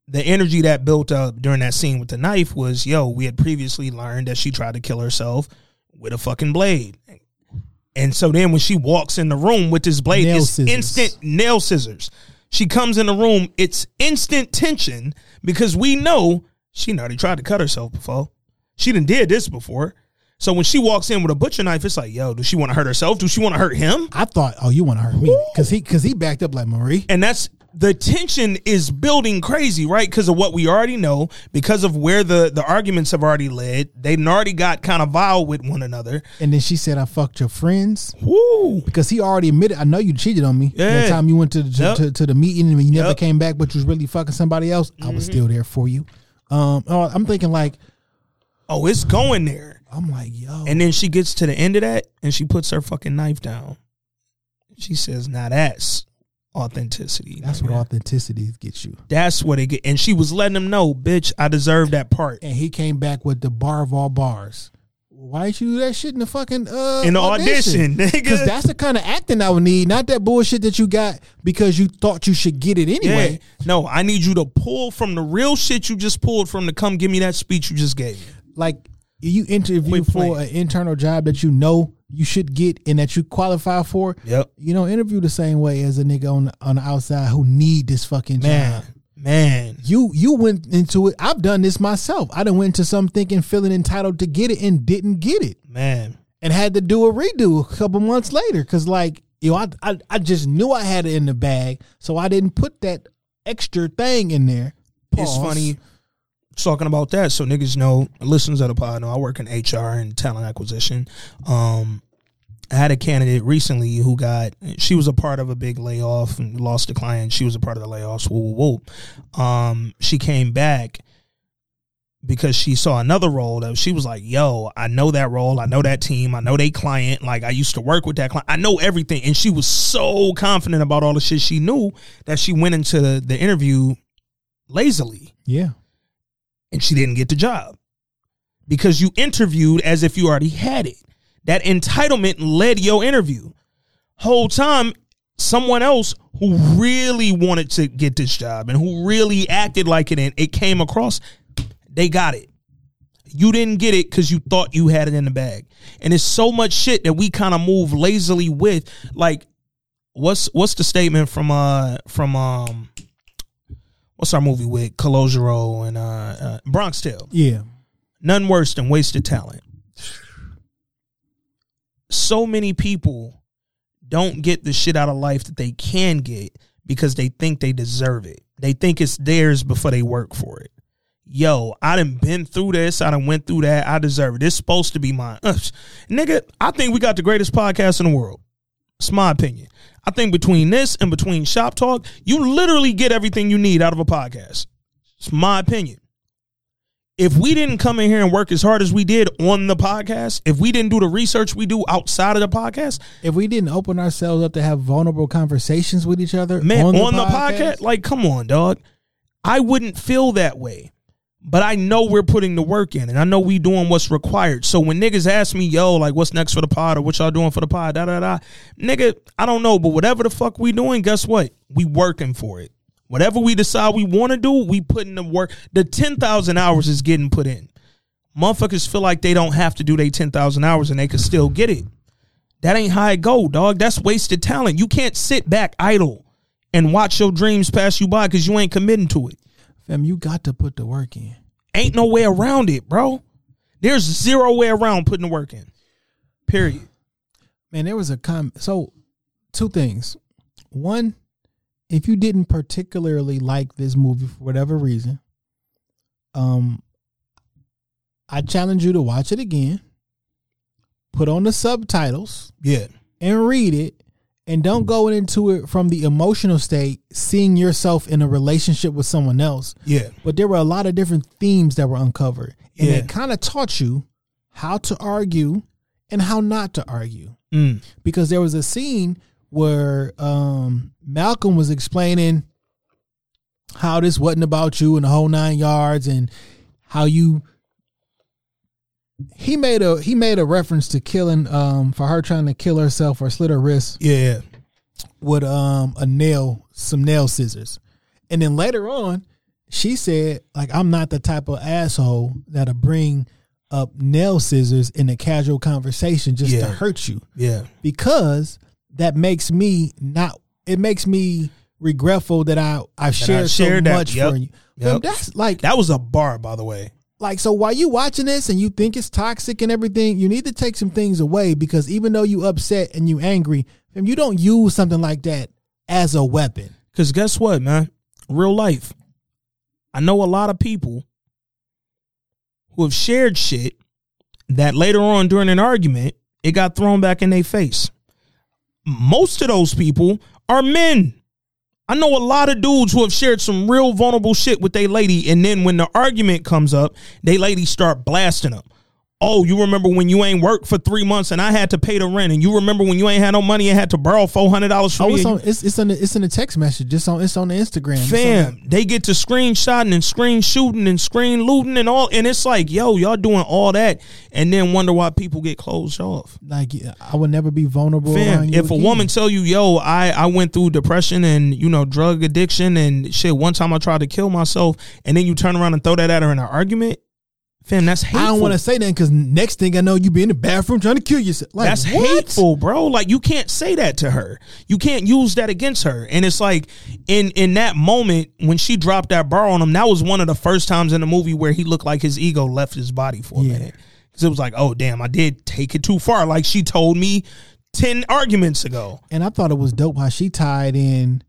the energy that built up during that scene with the knife was yo. We had previously learned that she tried to kill herself with a fucking blade. And so then when she walks in the room with this blade, Nail it's scissors. instant nail scissors. She comes in the room, it's instant tension because we know she already tried to cut herself before. She didn't did this before. So when she walks in with a butcher knife, it's like, yo, does she want to hurt herself? Does she want to hurt him? I thought, oh, you want to hurt me because he because he backed up like Marie. And that's the tension is building crazy, right? Because of what we already know, because of where the the arguments have already led. They'd already got kind of vile with one another. And then she said, "I fucked your friends." Woo! Because he already admitted, I know you cheated on me. Yeah. That time you went to to, Yep. to, to the meeting and you never Yep. came back, but you was really fucking somebody else. I was still there for you. Um, oh, I'm thinking like, Oh, it's going there. I'm like, yo, And then she gets to the end of that and she puts her fucking knife down. She says, "Not that's authenticity. That's what authenticity gets you. That's what it get. And she was letting him know, bitch, I deserve that part. And he came back with the bar of all bars. Why didn't you do that shit in the fucking uh In the audition, nigga. Because that's the kind of acting I would need, not that bullshit that you got because you thought you should get it anyway. Yeah. No, I need you to pull from the real shit you just pulled from to come give me that speech you just gave. Like you interview for an internal job that you know you should get and that you qualify for. Yep. You know, interview the same way as a nigga on the, on the outside who need this fucking Man, job. man. You you went into it. I've done this myself. I done went into some thinking feeling entitled to get it and didn't get it. Man. and had to do a redo a couple months later because like you know I, I I just knew I had it in the bag, so I didn't put that extra thing in there. It's funny talking about that. So niggas know, listeners of the pod know I work in HR and talent acquisition. Um, I had a candidate recently who got she was a part of a big layoff and lost a client. She was a part of the layoffs. Woo woo woo. Um, she came back because she saw another role that she was like, "Yo, I know that role. I know that team. I know they client. Like I used to work with that client. I know everything." And she was so confident about all the shit she knew that she went into the interview lazily Yeah, and she didn't get the job because you interviewed as if you already had it. That entitlement led your interview. Whole time, someone else who really wanted to get this job and who really acted like it and it came across, they got it. You didn't get it because you thought you had it in the bag. And it's so much shit that we kind of move lazily with. Like, what's what's the statement from uh from um what's our movie with Calogero and uh, uh Bronx Tale? yeah. None worse than wasted talent. So many people don't get the shit out of life that they can get because they think they deserve it. They think it's theirs before they work for it. Yo, I done been through this. I done went through that. I deserve it. It's supposed to be mine. Ugh. Nigga, I think we got the greatest podcast in the world. It's my opinion. I think between this and between Shop Talk, you literally get everything you need out of a podcast. It's my opinion if we didn't come in here and work as hard as we did on the podcast, if we didn't do the research we do outside of the podcast, If we didn't open ourselves up to have vulnerable conversations with each other man, on on the, the, podcast, like, come on, dog. I wouldn't feel that way. But I know we're putting the work in and I know we doing what's required. So when niggas ask me, yo, like what's next for the pod or what y'all doing for the pod, da da da, nigga, I don't know. But whatever the fuck we doing, guess what? We working for it. Whatever we decide we want to do, we put in the work. The 10,000 hours is getting put in. Motherfuckers feel like they don't have to do their 10,000 hours and they can still get it. That ain't it go, dog. That's wasted talent. You can't sit back idle and watch your dreams pass you by because you ain't committing to it. Fam, you got to put the work in. Ain't no way around it, bro. There's zero way around putting the work in. Period. Man, there was a com. So, two things. One, if you didn't particularly like this movie for whatever reason, um, I challenge you to watch it again. Put on the subtitles Yeah. and read it, and don't go into it from the emotional state, seeing yourself in a relationship with someone else. Yeah. But there were a lot of different themes that were uncovered, and Yeah. it kind of taught you how to argue and how not to argue Mm. because there was a scene where um, Malcolm was explaining how this wasn't about you and the whole nine yards and how you he made a he made a reference to killing um for her trying to kill herself or slit her wrist Yeah. with um a nail some nail scissors and then later on she said like i'm not the type of asshole that'll bring up nail scissors in a casual conversation just to hurt you Yeah. because that makes me not it makes me regretful that I I shared, shared so that. much Yep. for you. Yep. That's like That was a bar, by the way. Like so while you watching this and you think it's toxic and everything, you need to take some things away because even though you upset and you angry, and you don't use something like that as a weapon. Because guess what, man? Real life. I know a lot of people who have shared shit that later on during an argument, it got thrown back in their face. Most of those people are men. I know a lot of dudes who have shared some real vulnerable shit with their lady, and then when the argument comes up, they lady start blasting them. Oh, you remember when you ain't worked for three months and I had to pay the rent, and you remember when you ain't had no money and had to borrow four hundred dollars from Oh, it's on. It's it's on. The, it's in the text message. It's on. It's on the Instagram. On Fam, they get to screenshotting and screen shooting and screen looting and all, and it's like, yo, y'all doing all that, and then wonder why people get closed off. like I would never be vulnerable. Fam, if a woman tell you, yo, I I went through depression and you know drug addiction and shit. One time I tried to kill myself, and then you turn around and throw that at her in an argument, fam, that's hateful. I don't want to say that because next thing I know, you be in the bathroom trying to kill yourself. Like That's what? hateful, bro. Like you can't say that to her. You can't use that against her. And it's like in in that moment when she dropped that bar on him, that was one of the first times in the movie where he looked like his ego left his body for a Yeah. minute. Cuz it was like, "Oh damn, I did take it too far." Like she told me 10 arguments ago. And I thought it was dope how she tied in.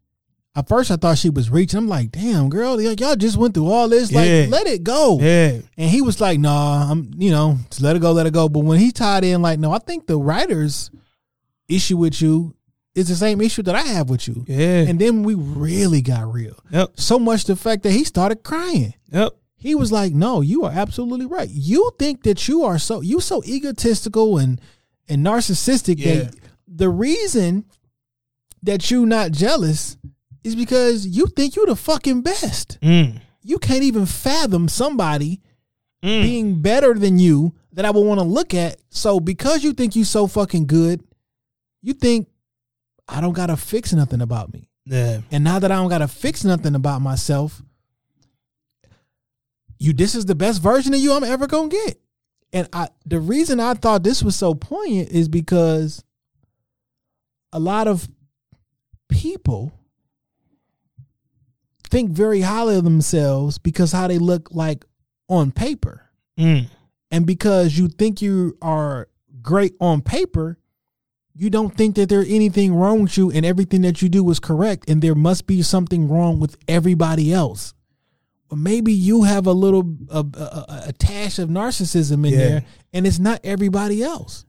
At first, I thought she was reaching. I'm like, damn, girl, y- y'all just went through all this. Like, Yeah. let it go. Yeah. And he was like, nah, I'm, you know, just let it go, let it go. But when he tied in, like, no, I think the writer's issue with you is the same issue that I have with you. Yeah. And then we really got real. Yep. So much the fact that he started crying. Yep. He was like, "No, you are absolutely right. You think that you are so you so egotistical and and narcissistic Yeah. that the reason that you not jealous is because you think you're the fucking best. Mm. You can't even fathom somebody Mm. being better than you that I would want to look at. So because you think you're so fucking good, you think I don't gotta fix nothing about me. Yeah. And now that I don't gotta fix nothing about myself, you this is the best version of you I'm ever gonna get. And I the reason I thought this was so poignant is because a lot of people think very highly of themselves because how they look like on paper. Mm. And because you think you are great on paper, you don't think that there's anything wrong with you and everything that you do is correct and there must be something wrong with everybody else. Or maybe you have a little a, a, a, tash of narcissism in Yeah. there and it's not everybody else.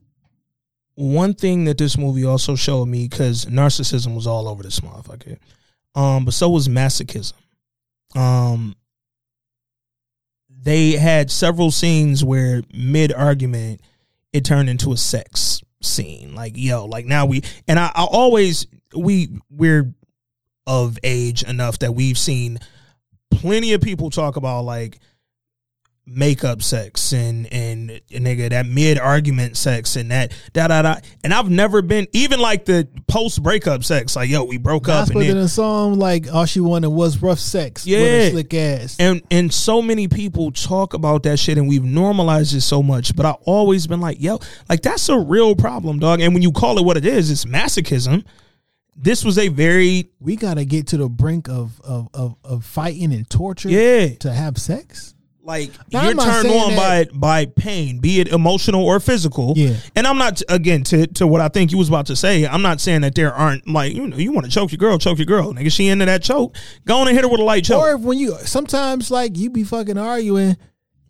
one thing that this movie also showed me because narcissism was all over this motherfucker um but so was masochism. Um they had several scenes where mid argument it turned into a sex scene. Like yo like now we and I, I always we we're of age enough that we've seen plenty of people talk about like makeup sex and and, nigga that mid argument sex and that da da da and I've never been even like the post breakup sex like yo we broke up and in then, a song like all she wanted was rough sex with Yeah. a slick ass. and and so many people talk about that shit and we've normalized it so much but I've always been like yo like that's a real problem dog and when you call it what it is it's masochism this was a very we gotta get to the brink of of of, of fighting and torture Yeah. to have sex. Like you're turned on that- by by pain, be it emotional or physical. Yeah. And I'm not again to to what I think you was about to say. I'm not saying that there aren't like you know you want to choke your girl, choke your girl, nigga. She into that choke, go on and hit her with a light choke. Or if when you sometimes like you be fucking arguing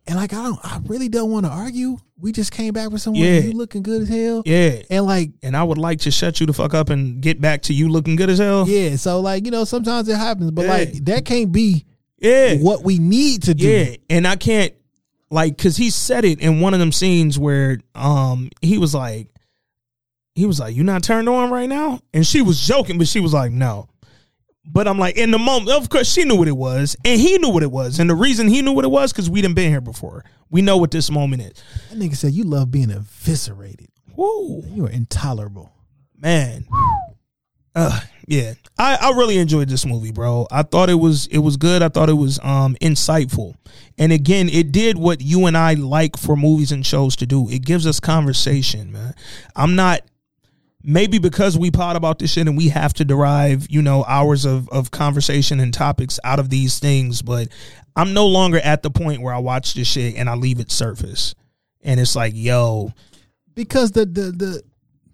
and like I don't I really don't want to argue. We just came back with someone Yeah. you looking good as hell. yeah, And like and I would like to shut you the fuck up and get back to you looking good as hell. yeah, so like, you know, sometimes it happens, but Yeah. like that can't be yeah. what we need to do. Yeah, and I can't like because he said it in one of them scenes where um he was like he was like you not turned on right now and she was joking but she was like no but i'm like in the moment of course she knew what it was and he knew what it was and the reason he knew what it was because we didn't been here before we know what this moment is That nigga said you love being eviscerated. Woo. You are intolerable. man uh yeah. I, I really enjoyed this movie bro. I thought it was it was good. I thought it was um insightful. And again it did what you and i like for movies and shows to do. It gives us conversation man. I'm not maybe because we pot about this shit and we have to derive you know hours of of conversation and topics out of these things but i'm no longer at the point where i watch this shit and i leave it surface. And it's like yo. Because the the the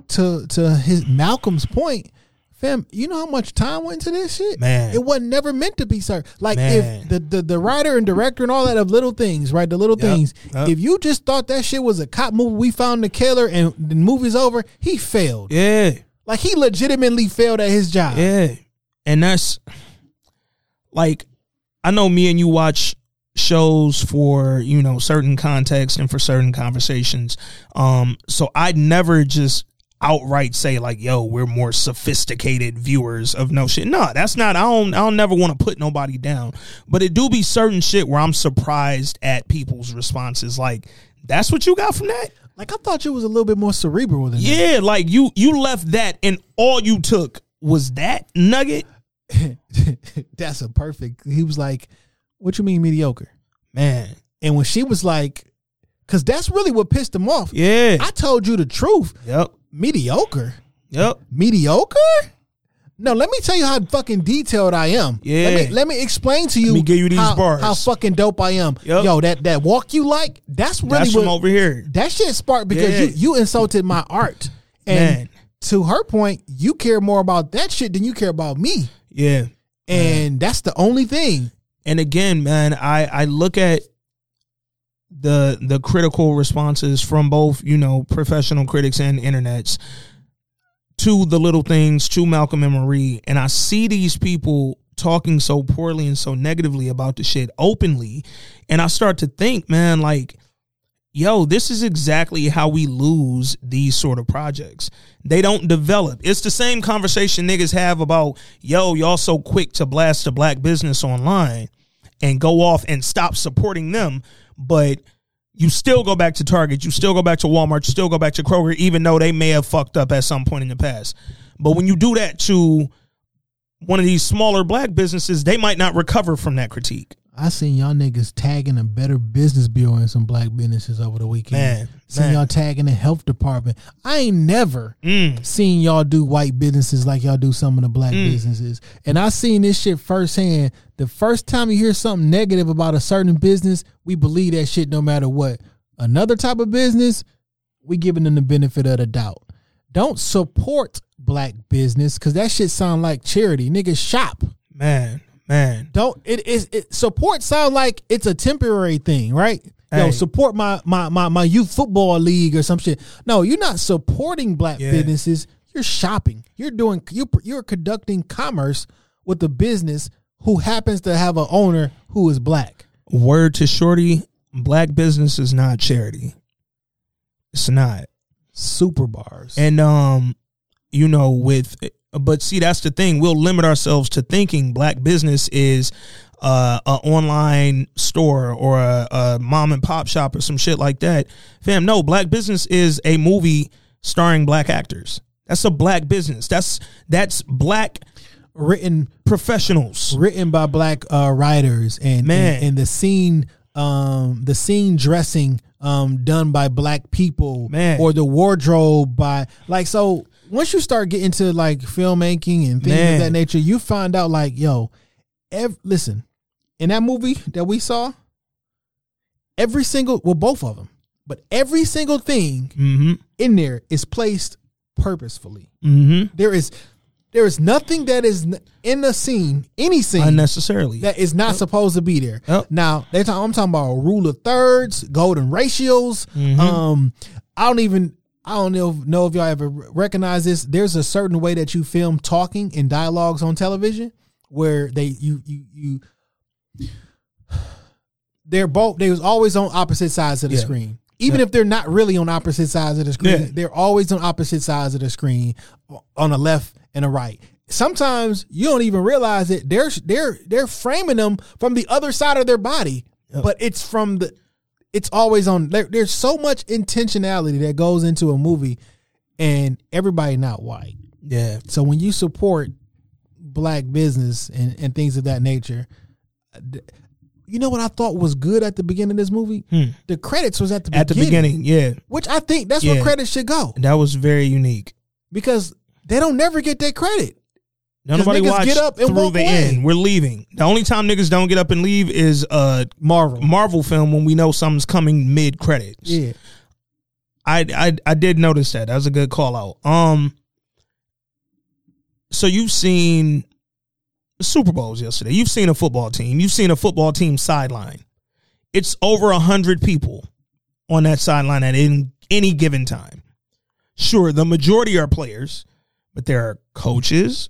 to to his Malcolm's point, fam, you know how much time went into this shit? Man. It wasn't never meant to be sir. Like Man. if the, the the writer and director and all that of little things, right? The little Yep. things. Yep. If you just thought that shit was a cop movie, we found the killer and the movie's over, he failed. yeah Like he legitimately failed at his job. Yeah. And that's like I know me and you watch shows for you know certain context and for certain conversations. Um, so I'd never just outright say like, "Yo, we're more sophisticated viewers of no shit." No, that's not. I don't. I don't never want to put nobody down, but it do be certain shit where I'm surprised at people's responses. Like, that's what you got from that. Like I thought you was a little bit more cerebral than that. Yeah, like you you left that and all you took was that nugget. (laughs) That's a perfect. He was like, "What you mean mediocre?" Man, And when she was like, "Cause that's really what pissed him off." yeah. I told you the truth. Yep. Mediocre. Yep. Mediocre. No, let me tell you how fucking detailed I am. Yeah. Let me, let me explain to you. me give you these how, bars. How fucking dope I am. Yep. Yo, that that walk you like. That's really That's what from over here. that shit sparked because Yeah. you you insulted my art. And Man. to her point, you care more about that shit than you care about me. Yeah. And that's the only thing. and again, man, I I look at the the critical responses from both you know professional critics and internets to the little things to Malcolm and Marie, and I see these people talking so poorly and so negatively about the shit openly, and I start to think, man, like. Yo, this is exactly how we lose these sort of projects. They don't develop. It's the same conversation niggas have about, yo, y'all so quick to blast a black business online and go off and stop supporting them, but you still go back to Target, you still go back to Walmart, you still go back to Kroger, even though they may have fucked up at some point in the past. But when you do that to one of these smaller black businesses, they might not recover from that critique. I seen y'all niggas tagging a better business bureau in some black businesses over the weekend. Man, seen y'all tagging the health department. I ain't never Mm. seen y'all do white businesses like y'all do some of the black businesses. And I seen this shit firsthand. The first time you hear something negative about a certain business, we believe that shit no matter what. Another type of business, we giving them the benefit of the doubt. Don't support black business because that shit sound like charity. Niggas shop. Man, man. Don't it is it support sound like it's a temporary thing, right? Yo, Hey. support my my my my youth football league or some shit. No, you're not supporting black Yeah. businesses. You're shopping. You're doing you you're conducting commerce with a business who happens to have an owner who is black. Word to Shorty, black business is not charity. It's not. Super bars. And um, you know, with but see, that's the thing. We'll limit ourselves to thinking black business is uh, a online store or a, a mom and pop shop or some shit like that. Fam, no, black business is a movie starring black actors. That's a black business. That's that's black written professionals. written by black uh, writers and, Man. and and the scene um the scene dressing um done by black people Man. or the wardrobe by like so once you start getting to like filmmaking and things Man. of that nature you find out like yo ev- listen in that movie that we saw every single well both of them but every single thing Mm-hmm. in there is placed purposefully Mm-hmm. there is there is nothing that is in the scene any scene Unnecessarily. that is not supposed to be there. Yep. Now they talk, I'm talking about rule of thirds, golden ratios. Mm-hmm. Um, I don't even I don't know know if y'all ever recognize this. There's a certain way that you film talking and dialogues on television where they you you you they're both they was always on opposite sides of the Yeah. screen. Even if they're not really on opposite sides of the screen, Yeah. they're always on opposite sides of the screen, uh, on the left and the right. Sometimes you don't even realize it. They're they're they're framing them from the other side of their body, but it's from the. It's always on. There, there's so much intentionality that goes into a movie, and everybody not white. yeah. So when you support black business and, and things of that nature, you know what I thought was good at the beginning of this movie? The credits was at the Hmm. At the beginning, yeah. which I think that's Yeah. where credits should go That was very unique. because they don't never get that credit. Nobody watched get up and through the away. end. We're leaving. The only time niggas don't get up and leave is a Marvel, Marvel film when we know something's coming mid credits. yeah, I, I I did notice that. That was a good call out. Um so you've seen Super Bowls yesterday. You've seen a football team. You've seen a football team sideline. It's over a hundred people on that sideline at any, any given time. Sure, the majority are players, but there are coaches,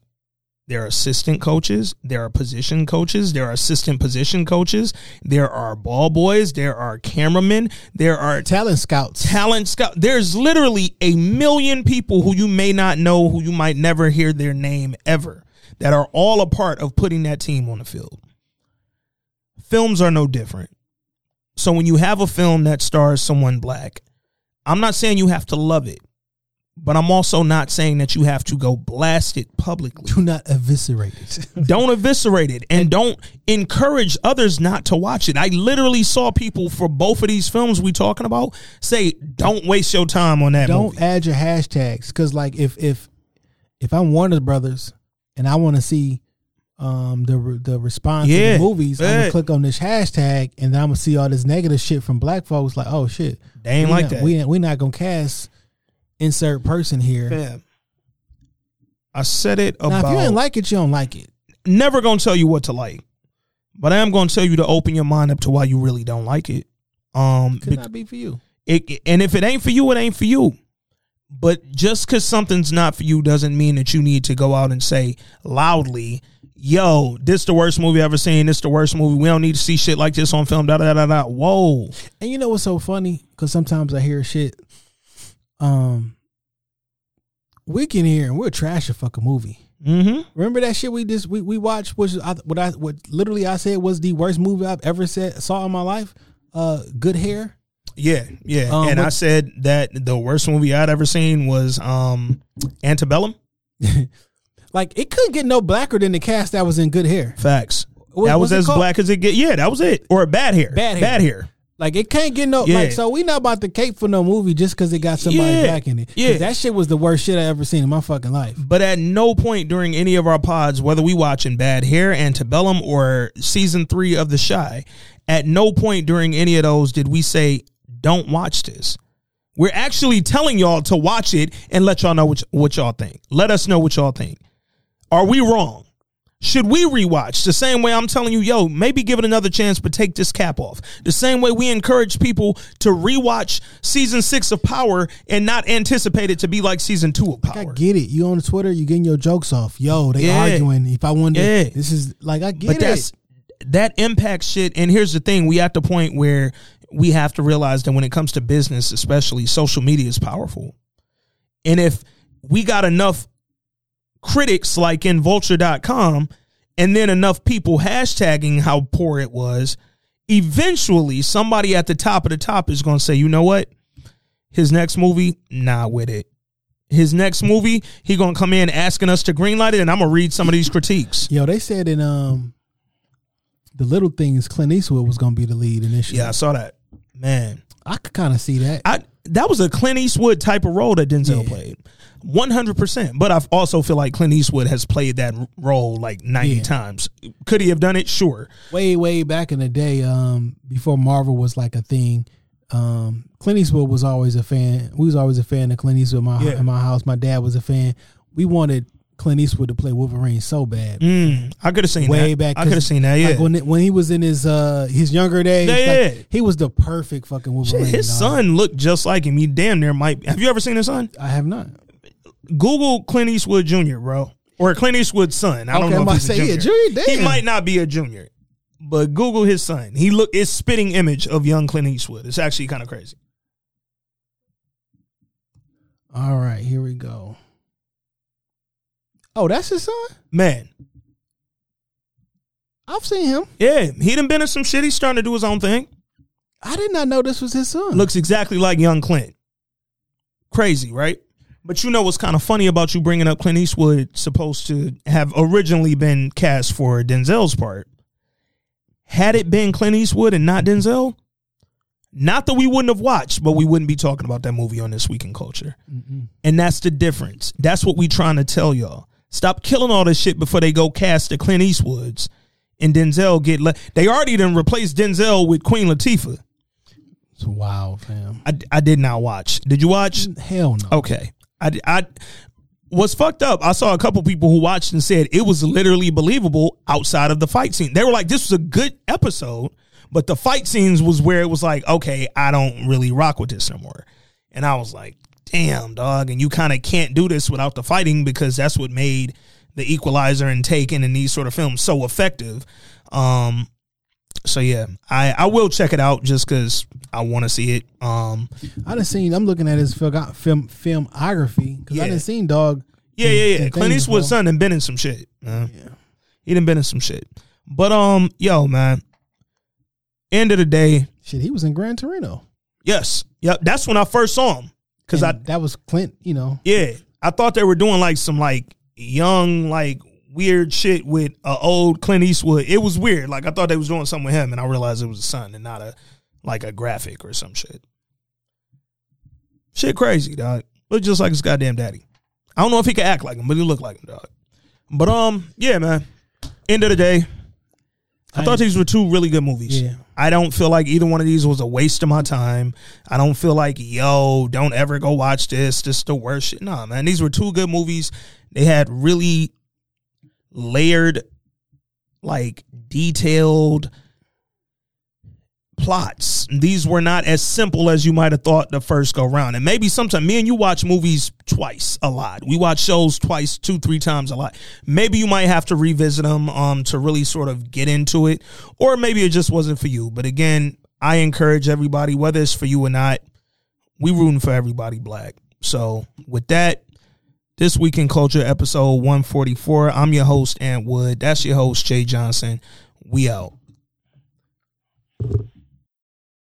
There are assistant coaches. There are position coaches. There are assistant position coaches. There are ball boys. There are cameramen. There are Talent scouts. talent scout. There's literally a million people who you may not know, who you might never hear their name ever, that are all a part of putting that team on the field. Films are no different. So when you have a film that stars someone black, I'm not saying you have to love it, but I'm also not saying that you have to go blast it publicly. Do not eviscerate it. (laughs) don't eviscerate it and don't encourage others not to watch it. I literally saw people for both of these films we talking about say, "Don't waste your time on that Don't movie." add your hashtags because, like, if if if I'm Warner Brothers and I want to see um the the response to the movies, I'm gonna click on this hashtag and then I'm gonna see all this negative shit from black folks. Like, oh shit, They ain't we like not, that. We ain't, we not gonna cast insert person here. Fam, I said it Now, about. if you ain't like it, you don't like it. never gonna tell you what to like, but I am gonna tell you to open your mind up to why you really don't like it. Um, Could bec- not be for you. it, and if it ain't for you, it ain't for you. But just because something's not for you doesn't mean that you need to go out and say loudly, "Yo, this the worst movie I've ever seen. This the worst movie. We don't need to see shit like this on film." Da da da da. da. Whoa, And you know what's so funny? Because sometimes I hear shit. Um, we can hear and we'll trash a fucking movie. mm-hmm. Remember that shit we just we, we watched, which I, what I what literally I said was the worst movie I've ever said saw in my life. Uh, Good Hair. yeah, yeah. Um, and I said that the worst movie I'd ever seen was um, Antebellum. (laughs) Like it couldn't get no blacker than the cast that was in Good Hair. Facts. What- that was it as black as it get. Yeah, that was it. Or bad hair. Bad hair. Bad hair. Like it can't get no Yeah. like so we not about to cape for no movie just because it got somebody Yeah. black in it. Yeah. that shit was the worst shit I ever seen in my fucking life. But at no point during any of our pods, whether we watching Bad Hair, Antebellum, or season three of The Chi, at no point during any of those did we say, don't watch this. We're actually telling y'all to watch it and let y'all know what, what y'all think. Let us know what y'all think. Are we wrong? Should we rewatch the same way I'm telling you, yo, maybe give it another chance, but take this cap off? The same way we encourage people to rewatch season six of Power and not anticipate it to be like season two of power. I get it. You on Twitter, you getting your jokes off. Yo, they Yeah. arguing. If I wanted, Yeah. this is like I get but it. that's that impacts shit. And here's the thing: we at the point where we have to realize that when it comes to business, especially social media, is powerful. And if we got enough critics like in Vulture.com, and then enough people hashtagging how poor it was, eventually somebody at the top of the top is going to say, you know what? His next movie, not with it. His next movie, he gonna come in asking us to greenlight it, and I'm gonna read some of these critiques. Yo, they said in um the little things, Clint Eastwood was gonna be the lead initially. Yeah, I saw that. Man, I could kind of see that. I that was a Clint Eastwood type of role that Denzel Yeah. played, one hundred percent. But I also feel like Clint Eastwood has played that role like ninety Yeah. times. Could he have done it? Sure. way way back in the day um before marvel was like a thing um clint eastwood was always a fan we was always a fan of clint eastwood in my, Yeah. in my house my dad was a fan we wanted clint eastwood to play wolverine so bad Mm, I could have seen way that. back I could have seen that. Yeah. like when it- when he was in his uh his younger days Yeah, like, he was the perfect fucking wolverine Shit, his dog. son looked just like him. He damn near might. Have you ever seen his son? i have not Google Clint Eastwood Jr., bro, or Clint Eastwood's son. I don't Okay, know if he's a junior. junior, He might not be a junior, but Google his son. He look it's spitting image of young Clint Eastwood. It's actually kind of crazy. all right here we go oh that's his son Man, i've seen him yeah, he done been in some shit. He's starting to do his own thing. i did not know this was his son Looks exactly like young Clint. Crazy, right? But you know what's kind of funny about you bringing up Clint Eastwood supposed to have originally been cast for Denzel's part. Had it been Clint Eastwood and not Denzel, not that we wouldn't have watched, but we wouldn't be talking about that movie on This Week in Culture. And that's the difference. That's what we trying to tell y'all. Stop killing all this shit before they go cast the Clint Eastwoods and Denzel get le- they already done replaced Denzel with Queen Latifah. it's wild fam I, I did not watch. Did you watch? hell no Okay. I, I was fucked up. I saw a couple people who watched and said it was literally believable outside of the fight scene. They were like, this was a good episode, but the fight scenes was where it was like, okay, I don't really rock with this no more. And I was like, damn, dog. And you kind of can't do this without the fighting because that's what made The Equalizer and Taken and these sort of films so effective. Um, so yeah, I I will check it out just because I want to see it. Um, I done seen. I'm looking at his film film filmography because I didn't seen dog. yeah, yeah, yeah. Clint Eastwood's son and been in some shit. Man. Yeah, he done been in some shit. But um, yo, man. End of the day, Shit, he was in Gran Torino. yes, yep. That's when I first saw him because I that was Clint. You know, Yeah, I thought they were doing like some like young like weird shit with a old Clint Eastwood. It was weird. Like I thought they was doing something with him, and I realized it was a son and not a like a graphic or some shit. Shit, crazy dog. Look just like his goddamn daddy. I don't know if he could act like him, but he looked like him, dog. But um, yeah, man. End of the day, I, thought these were two really good movies. Yeah. I don't feel like either one of these was a waste of my time. I don't feel like, yo, don't ever go watch this. This is the worst shit. Nah, man. These were two good movies. They had really layered, like detailed plots. These were not as simple as you might have thought the first go round. And maybe sometimes me and you watch movies twice a lot. We watch shows twice, two, three times a lot. Maybe you might have to revisit them um to really sort of get into it. Or maybe it just wasn't for you. But again, I encourage everybody, whether it's for you or not, we rooting for everybody black. So with that, this week in culture episode 144. I'm your host, Ant Wood. That's your host, Jay Johnson. We out.